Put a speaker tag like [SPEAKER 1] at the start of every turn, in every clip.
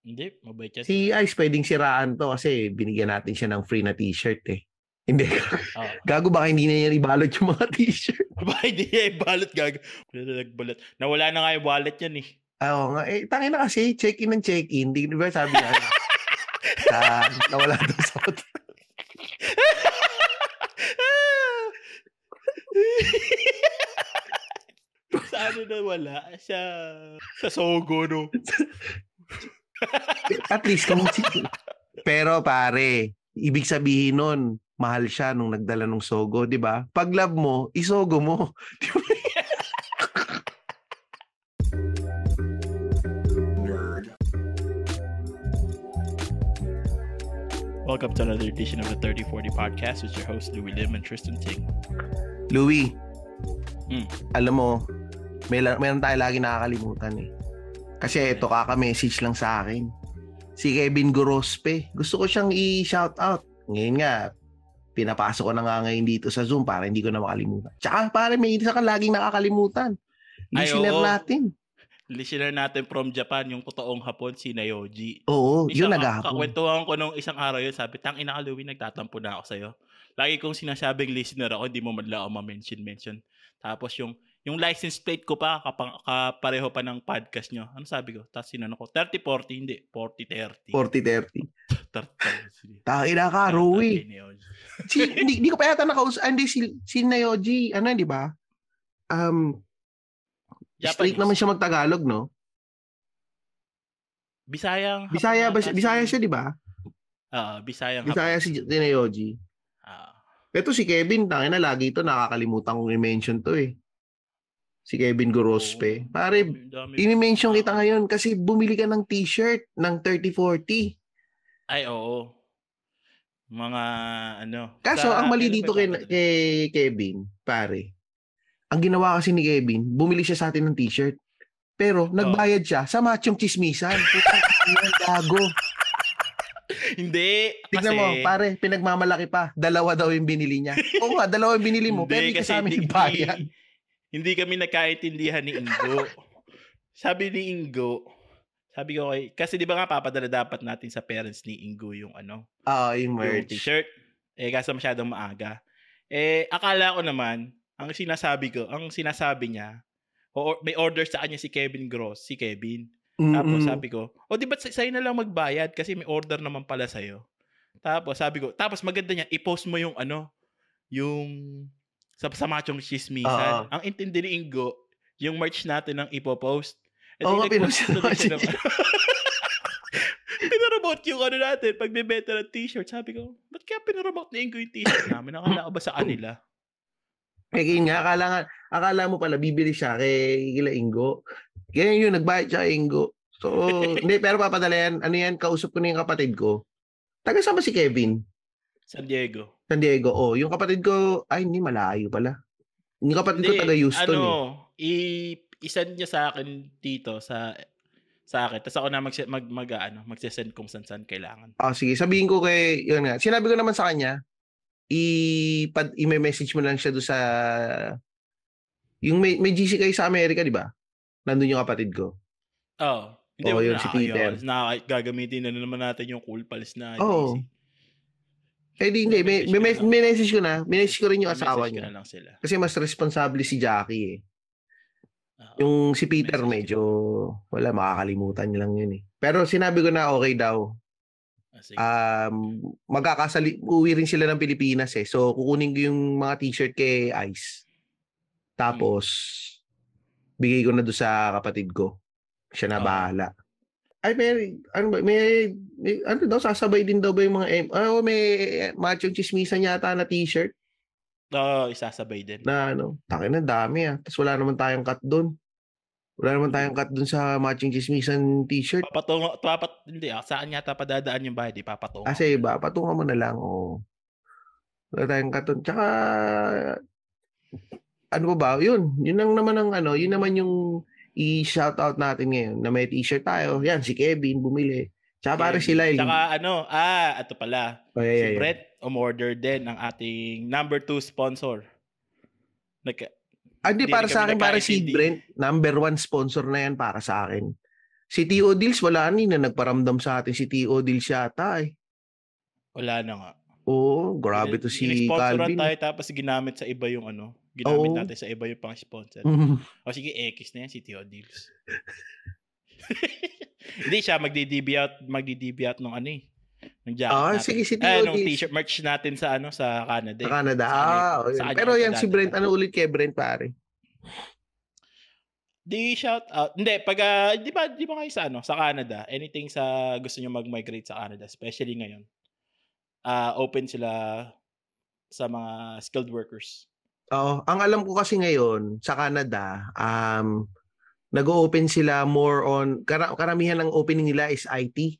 [SPEAKER 1] Hindi, mabait yan.
[SPEAKER 2] Si Ice pwedeng siraan to kasi binigyan natin siya ng free na t-shirt eh. Hindi.
[SPEAKER 1] Oh.
[SPEAKER 2] Gago baka hindi na niya ibalot yung mga t-shirt.
[SPEAKER 1] Ba, hindi niya ibalot gag. Wala na nagbalot. Nawala na nga yung wallet yan eh.
[SPEAKER 2] Ah, Oo nga. Eh, tangin na kasi, check-in ng check-in. Di ba sabi niya? sa, nawala doon sa hotel.
[SPEAKER 1] sa ano na wala? Sa, sa Sogo, no?
[SPEAKER 2] At least kung si... Pero pare, ibig sabihin nun, mahal siya nung nagdala ng sogo, di ba? Pag love mo, isogo mo. Di ba?
[SPEAKER 1] Welcome to another edition of the 3040 Podcast with your host, Louis Lim and Tristan Ting.
[SPEAKER 2] Louie,
[SPEAKER 1] Mm.
[SPEAKER 2] alam mo, may, meron tayo lagi nakakalimutan eh. Kasi ito kaka-message lang sa akin. Si Kevin Gorospe. Gusto ko siyang i-shout out. Ngayon nga, pinapasok ko na nga ngayon dito sa Zoom para hindi ko na makalimutan. Tsaka pare, may isa ka laging nakakalimutan.
[SPEAKER 1] Ay,
[SPEAKER 2] Listener
[SPEAKER 1] oo.
[SPEAKER 2] natin.
[SPEAKER 1] Listener natin from Japan, yung totoong hapon, si Nayoji.
[SPEAKER 2] Oo,
[SPEAKER 1] Isang
[SPEAKER 2] yun naghahapon.
[SPEAKER 1] kakwentuhan ko nung isang araw yun, sabi, tang ina ka, Louie, nagtatampo na ako sa'yo. Lagi kong sinasabing listener ako, hindi mo madla ako ma-mention-mention. Tapos yung yung license plate ko pa, kapang, kapareho pa ng podcast nyo. Ano sabi ko? Tapos sinano ko, 30-40, hindi, 40-30.
[SPEAKER 2] 40-30.
[SPEAKER 1] 30
[SPEAKER 2] Takina ka, Rowie. si, hindi, hindi ko pa yata nakausap. Ah, hindi, si, si Nayoji, ano, di ba? Um, straight naman siya magtagalog, no?
[SPEAKER 1] Bisayang.
[SPEAKER 2] Bisaya ba? Bisaya siya, di ba?
[SPEAKER 1] Oo, Bisayang.
[SPEAKER 2] Bisaya si si Nayoji.
[SPEAKER 1] Ah.
[SPEAKER 2] Ito si Kevin, tangin na lagi ito, nakakalimutan kong i-mention to eh. Si Kevin Gorospe.
[SPEAKER 1] Oo.
[SPEAKER 2] Pare,
[SPEAKER 1] Dami- dami.
[SPEAKER 2] i-mention kita ngayon kasi bumili ka ng t-shirt ng 3040.
[SPEAKER 1] Ay, oo. Mga ano.
[SPEAKER 2] Kaso,
[SPEAKER 1] sa-
[SPEAKER 2] ang mali dito kay, kay Kevin, pare, ang ginawa kasi ni Kevin, bumili siya sa atin ng t-shirt. Pero, nagbayad siya sa machong chismisan. Putang Gago.
[SPEAKER 1] Hindi.
[SPEAKER 2] Tignan
[SPEAKER 1] kasi,
[SPEAKER 2] mo, pare, pinagmamalaki pa. Dalawa daw yung binili niya. Oo nga, dalawa yung binili mo. pero hindi ka
[SPEAKER 1] kasi
[SPEAKER 2] sa amin
[SPEAKER 1] hindi-
[SPEAKER 2] nagbayad.
[SPEAKER 1] Hindi kami nagkaintindihan ni Ingo. sabi ni Ingo, sabi ko kay, kasi di ba nga papadala dapat natin sa parents ni Ingo yung ano,
[SPEAKER 2] Oo, yung
[SPEAKER 1] yung
[SPEAKER 2] merch.
[SPEAKER 1] shirt. Eh, kaso masyadong maaga. Eh, akala ko naman, ang sinasabi ko, ang sinasabi niya, o, may order sa kanya si Kevin Gross, si Kevin. Tapos
[SPEAKER 2] Mm-mm.
[SPEAKER 1] sabi ko, o di ba't sa- sa'yo na lang magbayad kasi may order naman pala sa'yo. Tapos sabi ko, tapos maganda niya, i-post mo yung ano, yung sa, sa machong chismisan.
[SPEAKER 2] Oo.
[SPEAKER 1] Ang intindi ni Ingo, yung merch natin ang ipopost.
[SPEAKER 2] Oo,
[SPEAKER 1] nag-post
[SPEAKER 2] pinost
[SPEAKER 1] ng- Pinaremote yung ano natin, pag bibenta ng t-shirt. Sabi ko, ba't kaya pinaremote ni Ingo yung t-shirt namin? Nakala ko ba sa kanila?
[SPEAKER 2] Eh, kaya nga, akala, nga, akala mo pala, bibili siya kay kila Ingo. Kaya yun, nagbayad siya kay Ingo. So, hindi, pero papadala yan. Ano yan, kausap ko na yung kapatid ko. Taga saan ba si Kevin?
[SPEAKER 1] San Diego.
[SPEAKER 2] San Diego. Oh, yung kapatid ko, ay, hindi, malayo pala. Yung kapatid ko taga Houston.
[SPEAKER 1] ano,
[SPEAKER 2] eh.
[SPEAKER 1] i isend niya sa akin dito sa sa akin. Tapos ako na mag, mag, mag ano, magsisend kung saan saan kailangan.
[SPEAKER 2] Ah, sige, sabihin ko kay, yun nga. Sinabi ko naman sa kanya, i, pad, i-message mo lang siya doon sa, yung may, may GC kayo sa Amerika, di ba? Nandun yung kapatid ko.
[SPEAKER 1] Oh. Hindi
[SPEAKER 2] Oo,
[SPEAKER 1] wag
[SPEAKER 2] yun
[SPEAKER 1] na
[SPEAKER 2] si
[SPEAKER 1] kayo.
[SPEAKER 2] Peter.
[SPEAKER 1] Na, gagamitin na naman natin yung cool pals na.
[SPEAKER 2] Oo.
[SPEAKER 1] GC.
[SPEAKER 2] Eh di, hindi, may, may, may, may message ko na. May message ko rin yung asawa niya.
[SPEAKER 1] na lang sila.
[SPEAKER 2] Kasi mas responsable si Jackie eh.
[SPEAKER 1] Oo.
[SPEAKER 2] Yung si Peter medyo, wala, makakalimutan niya lang yun eh. Pero sinabi ko na okay daw.
[SPEAKER 1] Ah.
[SPEAKER 2] Um, magkakasali, uwi rin sila ng Pilipinas eh. So, kukunin ko yung mga t-shirt kay Ice. Tapos, bigay ko na doon sa kapatid ko. Siya na bahala. Ay, may, ano ba, may, may, ano daw, sasabay din daw ba yung mga, M, oh, may machong chismisan yata na t-shirt
[SPEAKER 1] Oo, isasabay din.
[SPEAKER 2] na ano, takin na dami ah. Tapos wala naman tayong cut doon. Wala naman tayong cut doon sa matching chismisan t-shirt.
[SPEAKER 1] Papatungo, papat, hindi ah, saan yata padadaan yung bahay, di papatungo.
[SPEAKER 2] Kasi iba, patungan mo na lang. Oh. Wala tayong cut doon. Tsaka, ano ba ba? Yun, yun lang naman ang ano, yun naman yung i-shout out natin ngayon na may t-shirt tayo. Yan, si Kevin bumili. Tsaka pare
[SPEAKER 1] Kevin.
[SPEAKER 2] si Lyle.
[SPEAKER 1] Tsaka ano, ah, ito pala.
[SPEAKER 2] Oh, yeah,
[SPEAKER 1] si
[SPEAKER 2] yeah, yeah.
[SPEAKER 1] Brett umorder din ang ating number two sponsor. Nagka,
[SPEAKER 2] Ah, di, para sa akin, para si. Brent, number one sponsor na yan para sa akin. Si T.O. Deals, wala ni na nagparamdam sa atin si T.O. Deals yata eh.
[SPEAKER 1] Wala na nga.
[SPEAKER 2] Oo, grabe to si Calvin.
[SPEAKER 1] tayo tapos ginamit sa iba yung ano. Ginamit
[SPEAKER 2] Oo.
[SPEAKER 1] natin sa iba yung pang-sponsor.
[SPEAKER 2] Mm.
[SPEAKER 1] O sige, X na yan si Tio Deals. Hindi siya magdi-DB out, magdi-DB out nung ano eh. Ng jacket
[SPEAKER 2] Ah,
[SPEAKER 1] natin.
[SPEAKER 2] sige, si
[SPEAKER 1] Eh,
[SPEAKER 2] T.O.
[SPEAKER 1] nung t-shirt merch natin sa ano sa Canada.
[SPEAKER 2] Sa
[SPEAKER 1] eh.
[SPEAKER 2] Canada.
[SPEAKER 1] Sa
[SPEAKER 2] Ah,
[SPEAKER 1] sa
[SPEAKER 2] okay.
[SPEAKER 1] kanya
[SPEAKER 2] Pero yan si. Brent, ano ulit kay Brent pare?
[SPEAKER 1] Di shout out. Hindi, pag ah, di ba di ba kayo sa ano, sa Canada, anything sa gusto niyo mag-migrate sa Canada, especially ngayon. Ah, open sila sa mga skilled workers.
[SPEAKER 2] Oo, ang alam ko kasi ngayon sa Canada, um nag-open sila more on kara- karamihan ng opening nila is IT.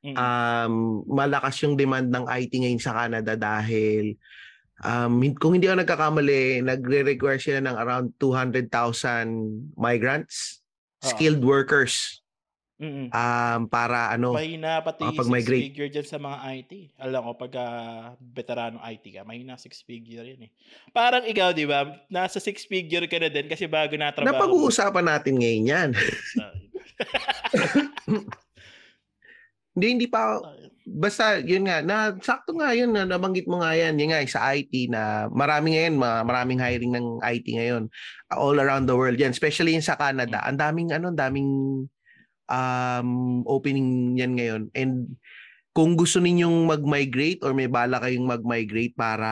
[SPEAKER 1] Mm.
[SPEAKER 2] Um malakas yung demand ng IT ngayon sa Canada dahil um kung hindi ako nagkakamali, nagre-require sila ng around 200,000 migrants, skilled workers
[SPEAKER 1] Mm-mm.
[SPEAKER 2] um para ano
[SPEAKER 1] Mahina pati six
[SPEAKER 2] makapag-migrate.
[SPEAKER 1] figure dyan sa mga IT. Alam ko, pag veteranong IT ka, mahina six figure yun eh. Parang ikaw, di ba? Nasa six figure ka na din kasi bago na trabaho.
[SPEAKER 2] napag-uusapan natin ngayon yan. Hindi hindi pa basta yun nga na sakto nga yun na nabanggit mo nga yan yun nga sa IT na marami ngayon ma- maraming hiring ng IT ngayon uh, all around the world yan especially in sa Canada ang daming ano daming um opening yan ngayon and kung gusto ninyong mag-migrate or may bala kayong mag-migrate para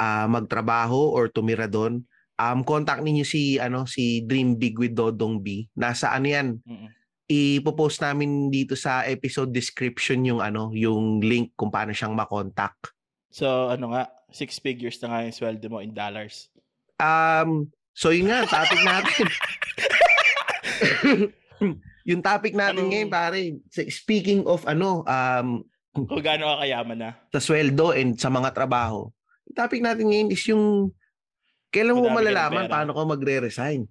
[SPEAKER 2] ah, magtrabaho or tumira doon um contact ninyo si ano si Dream Big with Dodong B nasa ano yan
[SPEAKER 1] Mm-mm.
[SPEAKER 2] ipopost namin dito sa episode description yung ano, yung link kung paano siyang makontak.
[SPEAKER 1] So, ano nga, six figures na nga yung sweldo mo in dollars.
[SPEAKER 2] Um, so yun nga, topic natin. yung topic natin
[SPEAKER 1] Ano?
[SPEAKER 2] ngayon, pare, speaking of ano, um,
[SPEAKER 1] Kung gaano ka kayaman na.
[SPEAKER 2] sa sweldo and sa mga trabaho, yung topic natin ngayon is yung kailan mo malalaman paano ka magre-resign?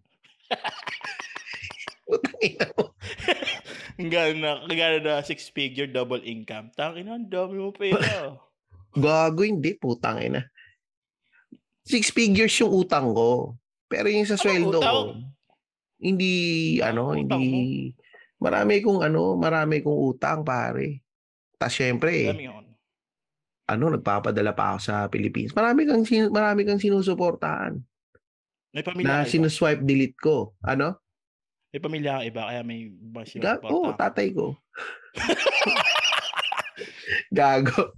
[SPEAKER 2] Putang ina mo.
[SPEAKER 1] Gaano na, gaano na six figure double income. Tangin na, ang dami mo pera.
[SPEAKER 2] Gago, hindi. Putang ina. Six figures yung utang ko. Pero yung sa sweldo ko, hindi, ano,
[SPEAKER 1] utang
[SPEAKER 2] hindi, marami kong, ano, marami kong utang, pare. Tapos syempre, eh, ano, nagpapadala pa ako sa Philippines. Marami kang, sin- marami kang sinusuportahan
[SPEAKER 1] May pamilya
[SPEAKER 2] na sinuswipe delete ko. Ano?
[SPEAKER 1] May pamilya ka iba, kaya may ibang
[SPEAKER 2] Ga-
[SPEAKER 1] sinusuporta.
[SPEAKER 2] Oo, tatay ko. Gago.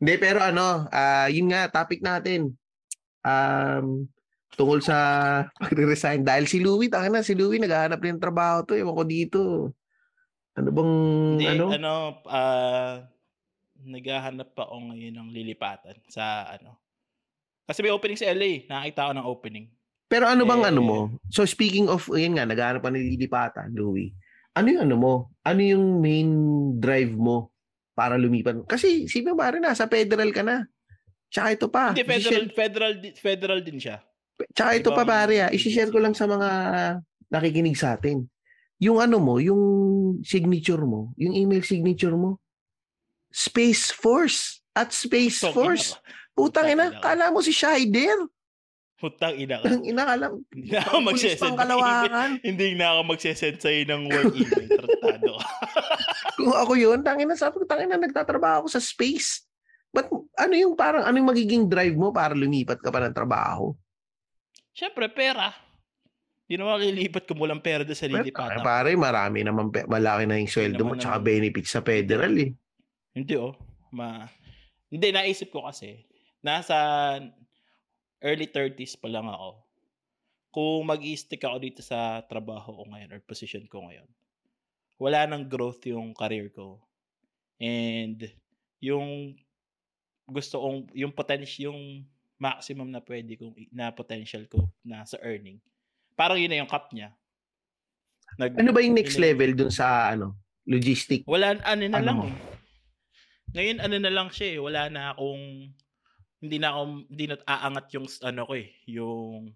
[SPEAKER 2] Hindi, pero ano, ah yun nga, topic natin. Um, tungkol sa pagre-resign. Dahil si Louie, taka na, si Louie naghahanap rin ng trabaho to. Ewan ko dito. Ano bang,
[SPEAKER 1] Hindi,
[SPEAKER 2] ano?
[SPEAKER 1] ano, ah, naghahanap pa ako ngayon ng lilipatan sa ano. Kasi may opening sa LA. Nakakita ko ng opening.
[SPEAKER 2] Pero ano bang
[SPEAKER 1] eh,
[SPEAKER 2] ano mo? So speaking of, yun nga, naghahanap pa ng lilipatan, Louie. Ano yung ano mo? Ano yung main drive mo para lumipat? Kasi, sino ba rin, nasa federal ka na. Tsaka ito pa.
[SPEAKER 1] Hindi, federal,
[SPEAKER 2] isi-share-
[SPEAKER 1] federal, federal din siya.
[SPEAKER 2] Tsaka ito pa pare ah, isi-share ko lang sa mga nakikinig sa atin. Yung ano mo, yung signature mo, yung email signature mo, Space Force at Space
[SPEAKER 1] Putang
[SPEAKER 2] Force.
[SPEAKER 1] ina ka.
[SPEAKER 2] Putang ina,
[SPEAKER 1] Putang ina ka.
[SPEAKER 2] kala mo si Scheider.
[SPEAKER 1] Putang ina ka.
[SPEAKER 2] Ang ina, alam.
[SPEAKER 1] Hindi na ako magsesend. Hindi na ako magsesend sa'yo ng work email. Tratado ka.
[SPEAKER 2] Kung ako yun, tangina, sabi ko, tangina, nagtatrabaho ako sa space. But ano yung parang, ano yung magiging drive mo para lumipat ka pa ng trabaho?
[SPEAKER 1] Siyempre, pera. Hindi naman lilipat kung walang pera doon sa lilipatan.
[SPEAKER 2] pare, marami naman, malaki na yung sweldo mo, tsaka
[SPEAKER 1] naman.
[SPEAKER 2] benefits sa federal eh.
[SPEAKER 1] Hindi oh. Ma Hindi naisip ko kasi nasa early 30s pa lang ako. Kung mag-stick ako dito sa trabaho ko ngayon or position ko ngayon. Wala nang growth yung career ko. And yung gusto kong yung potential yung maximum na pwede kong na potential ko na sa earning. Parang yun na yung cap niya. Nag,
[SPEAKER 2] Ano ba yung next
[SPEAKER 1] yun
[SPEAKER 2] level dun sa ano, logistic?
[SPEAKER 1] Wala, ano na
[SPEAKER 2] Ano
[SPEAKER 1] lang eh. Ngayon, ano na lang siya eh. Wala na akong, hindi na ako, hindi na aangat yung, ano ko eh, yung,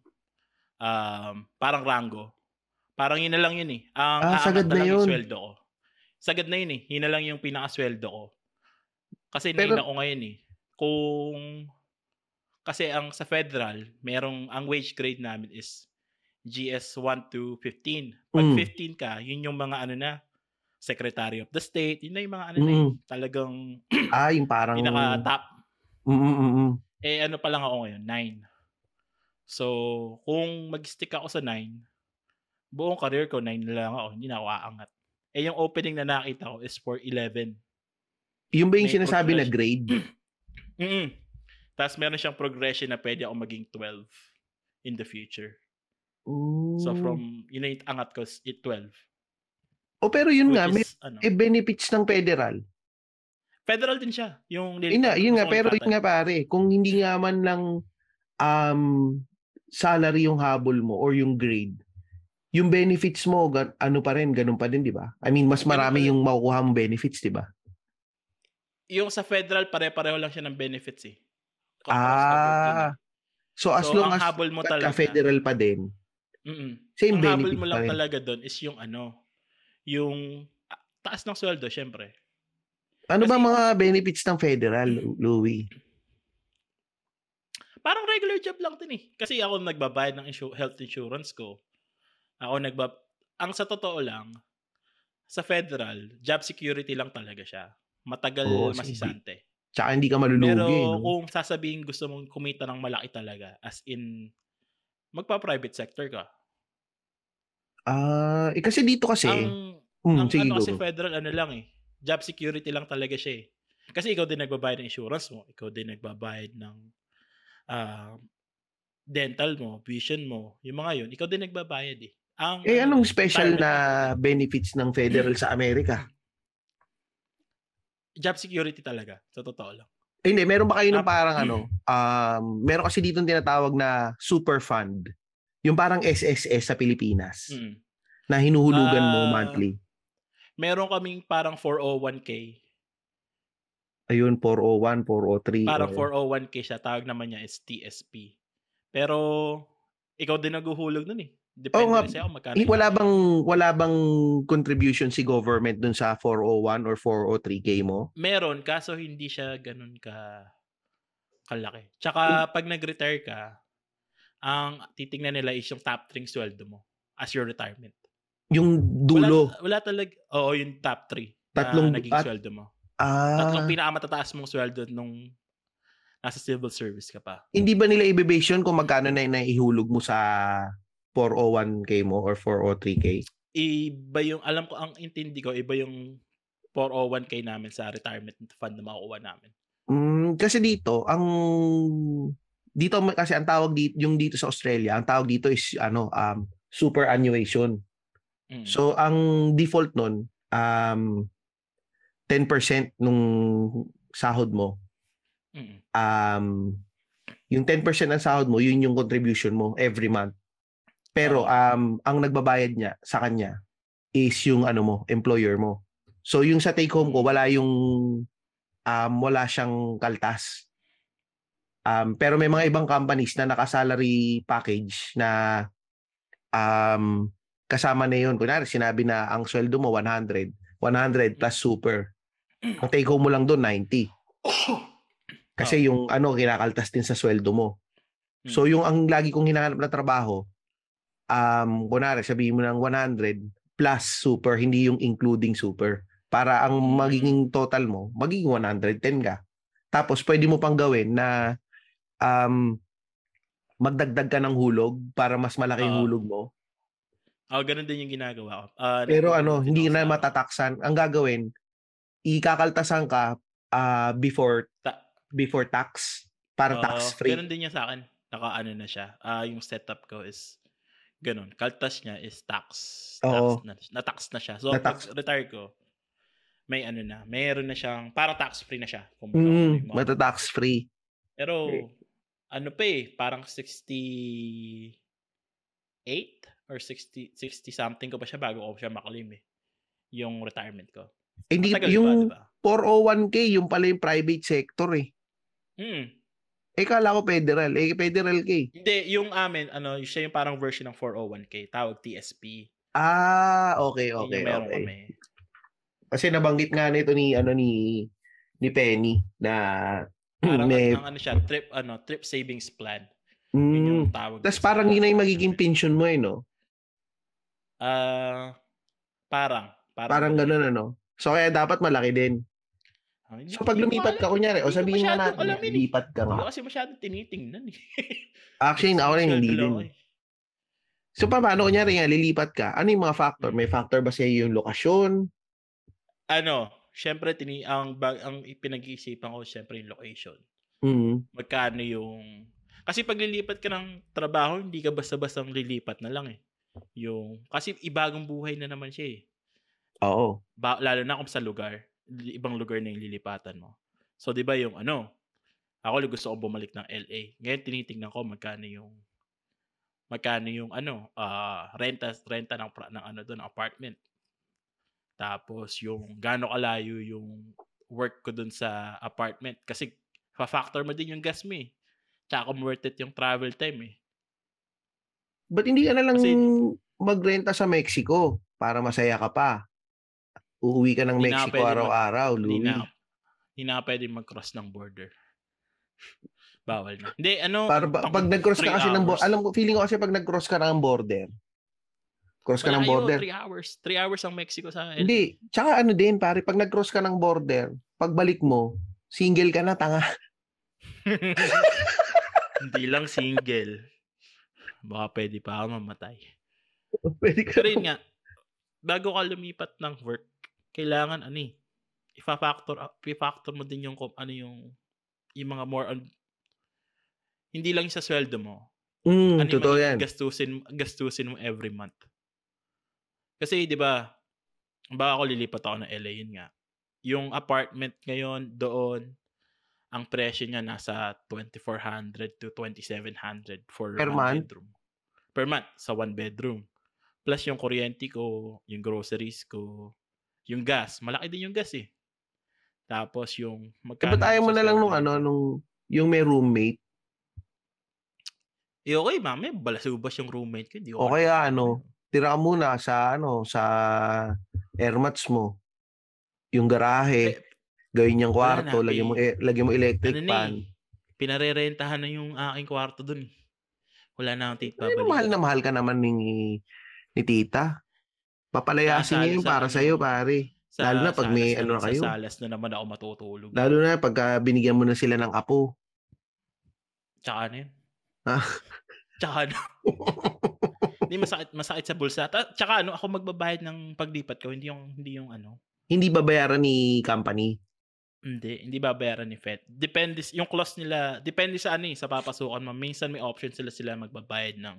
[SPEAKER 1] um, parang rango. Parang yun na lang yun eh. Ang
[SPEAKER 2] Ah, sagad
[SPEAKER 1] na
[SPEAKER 2] na yun.
[SPEAKER 1] sweldo ko. Sagad na yun eh. Yun na lang yung pinakasweldo ko. Kasi
[SPEAKER 2] Pero-
[SPEAKER 1] Pero, ako ngayon eh. Kung, kasi ang sa federal, merong, ang wage grade namin is GS 1 to 15. Pag
[SPEAKER 2] Mm.
[SPEAKER 1] 15 ka, yun yung mga ano na, Secretary of the State, yun na yung mga ano na eh,
[SPEAKER 2] Mm.
[SPEAKER 1] talagang
[SPEAKER 2] Ah, yung parang...
[SPEAKER 1] pinaka-top.
[SPEAKER 2] Mm, mm, mm, mm.
[SPEAKER 1] Eh ano pa lang ako ngayon, 9. So, kung mag-stick ako sa 9, buong career ko 9 na lang ako, hindi na ako aangat. Eh yung opening na nakita ko is for 11.
[SPEAKER 2] Yung ba yung
[SPEAKER 1] May
[SPEAKER 2] sinasabi na grade?
[SPEAKER 1] Mm Tapos meron siyang progression na pwede ako maging 12 in the future. So
[SPEAKER 2] Mm.
[SPEAKER 1] from, yun na yung angat ko, is it 12.
[SPEAKER 2] Oh, pero yun
[SPEAKER 1] Which
[SPEAKER 2] nga, may
[SPEAKER 1] is, ano,
[SPEAKER 2] eh, benefits ng federal.
[SPEAKER 1] federal din siya. Yung
[SPEAKER 2] Yun nga, yun nga, pero yun nga pare, kung hindi nga man lang um, salary yung habol mo or yung grade, yung benefits mo, gan- ano pa rin, ganun pa din, di ba? I mean, mas marami yung makukuha mong benefits, di ba?
[SPEAKER 1] Yung sa federal, pare-pareho lang siya ng benefits eh.
[SPEAKER 2] Ah,
[SPEAKER 1] eh.
[SPEAKER 2] so as
[SPEAKER 1] so,
[SPEAKER 2] long as
[SPEAKER 1] habol mo talaga,
[SPEAKER 2] federal pa din,
[SPEAKER 1] Mm-mm.
[SPEAKER 2] same
[SPEAKER 1] ang habol mo lang talaga doon is yung ano, yung ah, taas ng sweldo, syempre.
[SPEAKER 2] Ano ba
[SPEAKER 1] kasi-
[SPEAKER 2] mga benefits ng federal, Louis?
[SPEAKER 1] Parang regular job lang din eh. Kasi ako nagbabayad ng insu- health insurance ko. Ako nagba... Ang sa totoo lang, sa federal, job security lang talaga siya. Matagal
[SPEAKER 2] Oo, sige. Tsaka hindi ka
[SPEAKER 1] Pero
[SPEAKER 2] malulugi. no?
[SPEAKER 1] kung sasabihin gusto mong kumita ng malaki talaga, as in, magpa-private sector ka.
[SPEAKER 2] Ah, eh, kasi dito kasi,
[SPEAKER 1] ang
[SPEAKER 2] hmm,
[SPEAKER 1] ang
[SPEAKER 2] sige,
[SPEAKER 1] ano kasi
[SPEAKER 2] go.
[SPEAKER 1] federal, ano lang eh, job security lang talaga siya eh. Kasi ikaw din nagbabayad ng insurance mo, ikaw din nagbabayad ng ah, dental mo, vision mo, yung mga yun, ikaw din nagbabayad eh. Ang,
[SPEAKER 2] Eh,
[SPEAKER 1] ano,
[SPEAKER 2] anong special
[SPEAKER 1] retirement,
[SPEAKER 2] na benefits ng federal sa Amerika?
[SPEAKER 1] Job security talaga, sa totoo lang.
[SPEAKER 2] Eh, hindi, meron ba kayo ng parang ano, um, meron kasi dito tinatawag na super fund. Yung parang SSS sa Pilipinas
[SPEAKER 1] Mm.
[SPEAKER 2] na hinuhulugan mo
[SPEAKER 1] Ah,
[SPEAKER 2] monthly.
[SPEAKER 1] Meron kaming parang 401k.
[SPEAKER 2] Ayun, 401, 403.
[SPEAKER 1] Parang
[SPEAKER 2] oo.
[SPEAKER 1] 401k siya, tawag naman niya is TSP. Pero, ikaw din naghuhulog nun eh. Depende
[SPEAKER 2] Oo nga.
[SPEAKER 1] sa'yo kung magkano
[SPEAKER 2] Eh, wala bang wala bang contribution si government dun sa 401 or 403k mo?
[SPEAKER 1] Meron, kaso hindi siya ganun ka kalaki.
[SPEAKER 2] Hmm.
[SPEAKER 1] Tsaka pag nag-retire ka, ang titingnan nila is yung top 3 sweldo mo as your retirement.
[SPEAKER 2] Yung dulo.
[SPEAKER 1] Wala, wala talaga, oo, yung top 3
[SPEAKER 2] Tatlong-
[SPEAKER 1] na naging
[SPEAKER 2] at-
[SPEAKER 1] sweldo mo.
[SPEAKER 2] Ah,
[SPEAKER 1] Tatlong pinakamatataas mong sweldo nung nasa civil service ka pa.
[SPEAKER 2] hindi ba nila i-base yun kung magkano na naihulog mo sa 401k mo or 403k?
[SPEAKER 1] Iba yung, alam ko, ang intindi ko, iba yung 401k namin sa retirement fund na makukuha namin.
[SPEAKER 2] Mm, kasi dito, ang dito kasi ang tawag dito yung dito sa Australia, ang tawag dito is ano um superannuation.
[SPEAKER 1] Mm.
[SPEAKER 2] So ang default nun um 10% nung sahod mo.
[SPEAKER 1] Mm.
[SPEAKER 2] Um yung 10% ng sahod mo, yun yung contribution mo every month. Pero um ang nagbabayad niya sa kanya is yung ano mo, employer mo. So yung sa take home ko wala yung um wala siyang kaltas. Um pero may mga ibang companies na naka-salary package na um kasama na yun. Kunwari sinabi na ang sweldo mo 100, 100 plus super. Ang take home mo lang doon 90. Kasi yung ano kinakaltas din sa sweldo mo. So yung ang lagi kong hinahanap na trabaho, um, kunwari sabihin mo ng 100 plus super, hindi yung including super. Para ang
[SPEAKER 1] Mm.
[SPEAKER 2] magiging total mo, magiging 110 ka. Tapos pwede mo pang gawin na um, magdagdag ka ng hulog para mas malaki yung hulog mo.
[SPEAKER 1] Oh, ganun din yung ginagawa ko. Ah,
[SPEAKER 2] Pero ano, hindi na
[SPEAKER 1] sa-
[SPEAKER 2] matataksan. Ang gagawin, ikakaltasan ka ah, before
[SPEAKER 1] Ta-
[SPEAKER 2] before tax para
[SPEAKER 1] Oo,
[SPEAKER 2] tax free.
[SPEAKER 1] Ganun din yan sa akin. Naka-ano na siya. Ah, yung setup ko is ganun. Kaltas niya is tax.
[SPEAKER 2] Oo.
[SPEAKER 1] Tax na, na-tax na siya. So,
[SPEAKER 2] Na-tax.
[SPEAKER 1] pag retire ko, may ano na, mayroon na siyang, parang tax free na siya. Kung
[SPEAKER 2] Mm, mata-tax free.
[SPEAKER 1] Pero,
[SPEAKER 2] Okay.
[SPEAKER 1] ano pa eh, parang 68 or 60, 60 something ko pa siya bago ko siya maklaim eh. Yung retirement ko.
[SPEAKER 2] Hindi
[SPEAKER 1] Matagal
[SPEAKER 2] yung
[SPEAKER 1] pa, diba?
[SPEAKER 2] 401k, yung pala yung private sector eh.
[SPEAKER 1] Hmm.
[SPEAKER 2] Eh, kala ko federal. Eh, federal eh.
[SPEAKER 1] Hindi, yung amin, ano, siya yung parang version ng 401k, tawag TSP.
[SPEAKER 2] Ah, okay, okay,
[SPEAKER 1] yung meron
[SPEAKER 2] okay.
[SPEAKER 1] kami.
[SPEAKER 2] Kasi nabanggit nga nito ni, ano, ni, ni Penny na
[SPEAKER 1] Parang
[SPEAKER 2] may,
[SPEAKER 1] ang ano siya, trip, ano, trip savings plan. Yun yung
[SPEAKER 2] Mm.
[SPEAKER 1] tawag.
[SPEAKER 2] Tapos parang yun na yung magiging pension mo eh, no?
[SPEAKER 1] Ah, parang. Parang,
[SPEAKER 2] Parang ganun, ano? So, kaya dapat malaki din.
[SPEAKER 1] Hindi
[SPEAKER 2] So, pag
[SPEAKER 1] hindi ko
[SPEAKER 2] lumipat ka, kunyari, o
[SPEAKER 1] Hindi
[SPEAKER 2] sabihin na natin,
[SPEAKER 1] alam yun eh.
[SPEAKER 2] lipat ka
[SPEAKER 1] Hindi
[SPEAKER 2] nga.
[SPEAKER 1] ko kasi masyadong tinitingnan eh.
[SPEAKER 2] Actually, ako rin hindi
[SPEAKER 1] Masyado
[SPEAKER 2] din. eh.
[SPEAKER 1] eh.
[SPEAKER 2] So, paano, kunyari nga, lilipat ka, ano yung mga factor? May factor ba sa yung lokasyon?
[SPEAKER 1] Ano, syempre, tini ang, bag, ang pinag-iisipan ko, syempre yung location.
[SPEAKER 2] Mm.
[SPEAKER 1] Magkano yung... Kasi pag lilipat ka ng trabaho, hindi ka basta-basta lilipat na lang eh. Yung, kasi ibagong buhay na naman siya eh.
[SPEAKER 2] Oo.
[SPEAKER 1] Ba, lalo na kung sa lugar, ibang lugar na yung lilipatan mo. So, di ba yung ano, ako gusto ko bumalik ng LA. Ngayon, tinitingnan ko magkano yung magkano yung ano, ah renta renta ng ng ano doon, apartment. Tapos yung gaano kalayo yung work ko doon sa apartment kasi fa-factor mo din yung gas mo eh. Tsaka worth it yung travel time eh.
[SPEAKER 2] Ba't hindi ka na lang
[SPEAKER 1] Kasi-
[SPEAKER 2] magrenta sa Mexico para masaya ka pa? Uuwi ka ng
[SPEAKER 1] Hindi
[SPEAKER 2] Mexico araw-araw,
[SPEAKER 1] Hindi
[SPEAKER 2] Louie.
[SPEAKER 1] na hindi na pwede mag-cross ng border. Bawal na. Hindi, ano,
[SPEAKER 2] Para pa-
[SPEAKER 1] pang
[SPEAKER 2] pag nag-cross ka kasi ng
[SPEAKER 1] hours.
[SPEAKER 2] border, alam ko, feeling ko kasi pag nag-cross ka ng border, cross ka
[SPEAKER 1] Wala
[SPEAKER 2] ng border,
[SPEAKER 1] three hours. Three hours ang Mexico sa LA.
[SPEAKER 2] Hindi. Tsaka ano din, pare, pag nag-cross ka ng border, pagbalik mo, single ka na, tanga.
[SPEAKER 1] Hindi lang single. Baka pwede pa ako mamatay.
[SPEAKER 2] Pwede ka.
[SPEAKER 1] Pero yun nga, bago ka lumipat ng work, kailangan ano eh, ifa-factor, i-factor mo din yung ano yung yung mga more on hindi lang sa sweldo mo.
[SPEAKER 2] Mm,
[SPEAKER 1] ano yung
[SPEAKER 2] totoo yan.
[SPEAKER 1] gastusin gastusin mo every month. Kasi 'di ba, baka ako lilipat ako ng LA yun nga. Yung apartment ngayon doon ang presyo niya nasa 2400 to 2700 for
[SPEAKER 2] Per
[SPEAKER 1] one
[SPEAKER 2] month?
[SPEAKER 1] bedroom. Per month sa one bedroom. Plus yung kuryente ko, yung groceries ko, yung gas, malaki din yung gas eh. Tapos yung
[SPEAKER 2] Eh,
[SPEAKER 1] magkano
[SPEAKER 2] ayaw mo na lang nung ano, nung yung may roommate?
[SPEAKER 1] Eh okay, mami, balasubas yung roommate ko. Hindi ko
[SPEAKER 2] O kaya ano, tira ka muna sa ano, sa airmats mo. Yung garahe,
[SPEAKER 1] Eh,
[SPEAKER 2] gawin niyang kwarto, lagyan mo
[SPEAKER 1] eh,
[SPEAKER 2] lagyan mo electric
[SPEAKER 1] ano
[SPEAKER 2] fan.
[SPEAKER 1] eh, pinarerentahan na yung aking kwarto dun. eh. Wala na akong tit
[SPEAKER 2] Ay, mahal na mahal ka naman ni ni tita. Papalayasin niya
[SPEAKER 1] Sa-
[SPEAKER 2] yun
[SPEAKER 1] sa
[SPEAKER 2] para
[SPEAKER 1] ano,
[SPEAKER 2] sa iyo, pare. Lalo na pag may ano na
[SPEAKER 1] sa
[SPEAKER 2] kayo.
[SPEAKER 1] salas na naman ako matutulog.
[SPEAKER 2] Lalo na pagka binigyan mo na sila ng apo.
[SPEAKER 1] Tsaka ano yun?
[SPEAKER 2] Ah.
[SPEAKER 1] Tsaka ano? Hindi masakit, masakit sa bulsa. Tsaka ano, ako magbabayad ng paglipat ko, hindi yung, hindi yung ano.
[SPEAKER 2] Hindi babayaran ni company.
[SPEAKER 1] Hindi, hindi babayaran ni Fed. Depende, yung clause nila, depende sa ano eh, sa papasukan mo. Minsan may option sila sila magbabayad ng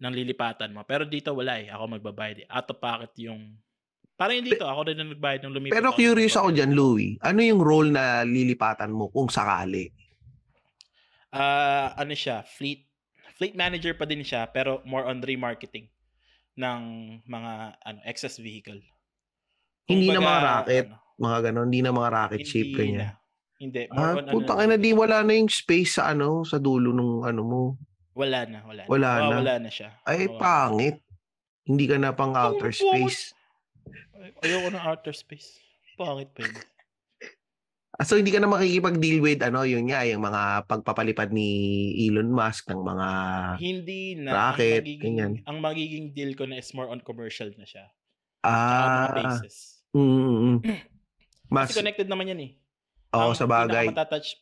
[SPEAKER 1] ng lilipatan mo. Pero dito wala eh. Ako magbabayad eh. Out of pocket yung Parang hindi dito, ako rin ang nagbayad ng lumipat.
[SPEAKER 2] Pero curious ako dyan, Louie. Ano yung role na lilipatan mo kung sakali?
[SPEAKER 1] Ah, ano siya, fleet fleet manager pa din siya pero more on remarketing ng mga ano excess vehicle.
[SPEAKER 2] Hindi na
[SPEAKER 1] Kumbaga,
[SPEAKER 2] mga racket,
[SPEAKER 1] ano,
[SPEAKER 2] Mga ganon, hindi na mga rocket
[SPEAKER 1] hindi
[SPEAKER 2] ship
[SPEAKER 1] na.
[SPEAKER 2] kanya.
[SPEAKER 1] Hindi, more
[SPEAKER 2] Ah,
[SPEAKER 1] on ano,
[SPEAKER 2] na di wala na yung space sa ano, sa dulo nung ano mo.
[SPEAKER 1] Wala na, wala na.
[SPEAKER 2] Wala na.
[SPEAKER 1] Wala na siya.
[SPEAKER 2] Ay,
[SPEAKER 1] Oo.
[SPEAKER 2] pangit. Hindi ka na pang outer space.
[SPEAKER 1] Ay, Ayoko ng outer space. Pangit pa yun.
[SPEAKER 2] Ah, so hindi ka na makikipag-deal with ano, yun nga, yung mga pagpapalipad ni Elon Musk ng mga
[SPEAKER 1] Hindi na.
[SPEAKER 2] Racket,
[SPEAKER 1] ang magiging,
[SPEAKER 2] ganyan.
[SPEAKER 1] ang magiging deal ko na is more on commercial na siya.
[SPEAKER 2] Ah,
[SPEAKER 1] bases.
[SPEAKER 2] mm, mm, mm. mas
[SPEAKER 1] Kasi connected naman yan eh.
[SPEAKER 2] Oo
[SPEAKER 1] ang
[SPEAKER 2] sa bagay.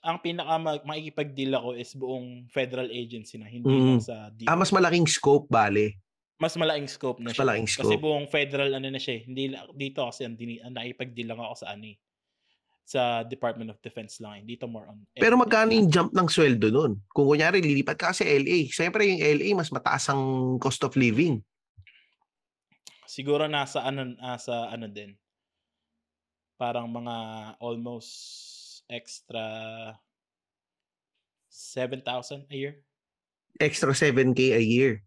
[SPEAKER 1] ang pinaka ma- makikipag-deal ako is buong federal agency na, hindi
[SPEAKER 2] Mm.
[SPEAKER 1] lang sa DOJ.
[SPEAKER 2] Ah, mas malaking scope bale.
[SPEAKER 1] mas malaking scope na
[SPEAKER 2] Mas
[SPEAKER 1] siya.
[SPEAKER 2] malaking
[SPEAKER 1] Kasi
[SPEAKER 2] scope.
[SPEAKER 1] buong federal ano na siya eh. Hindi dito kasi ang, ang nakipag-deal lang ako sa ano eh. Sa Department of Defense lang. Dito more on.
[SPEAKER 2] Pero magkano yung jump ng sweldo nun? Kung kunyari, lilipat ka sa LA. Siyempre, yung LA, mas mataas ang cost of living.
[SPEAKER 1] Siguro nasa ano, nasa ano din. Parang mga almost extra 7,000 a year.
[SPEAKER 2] Extra 7K a year.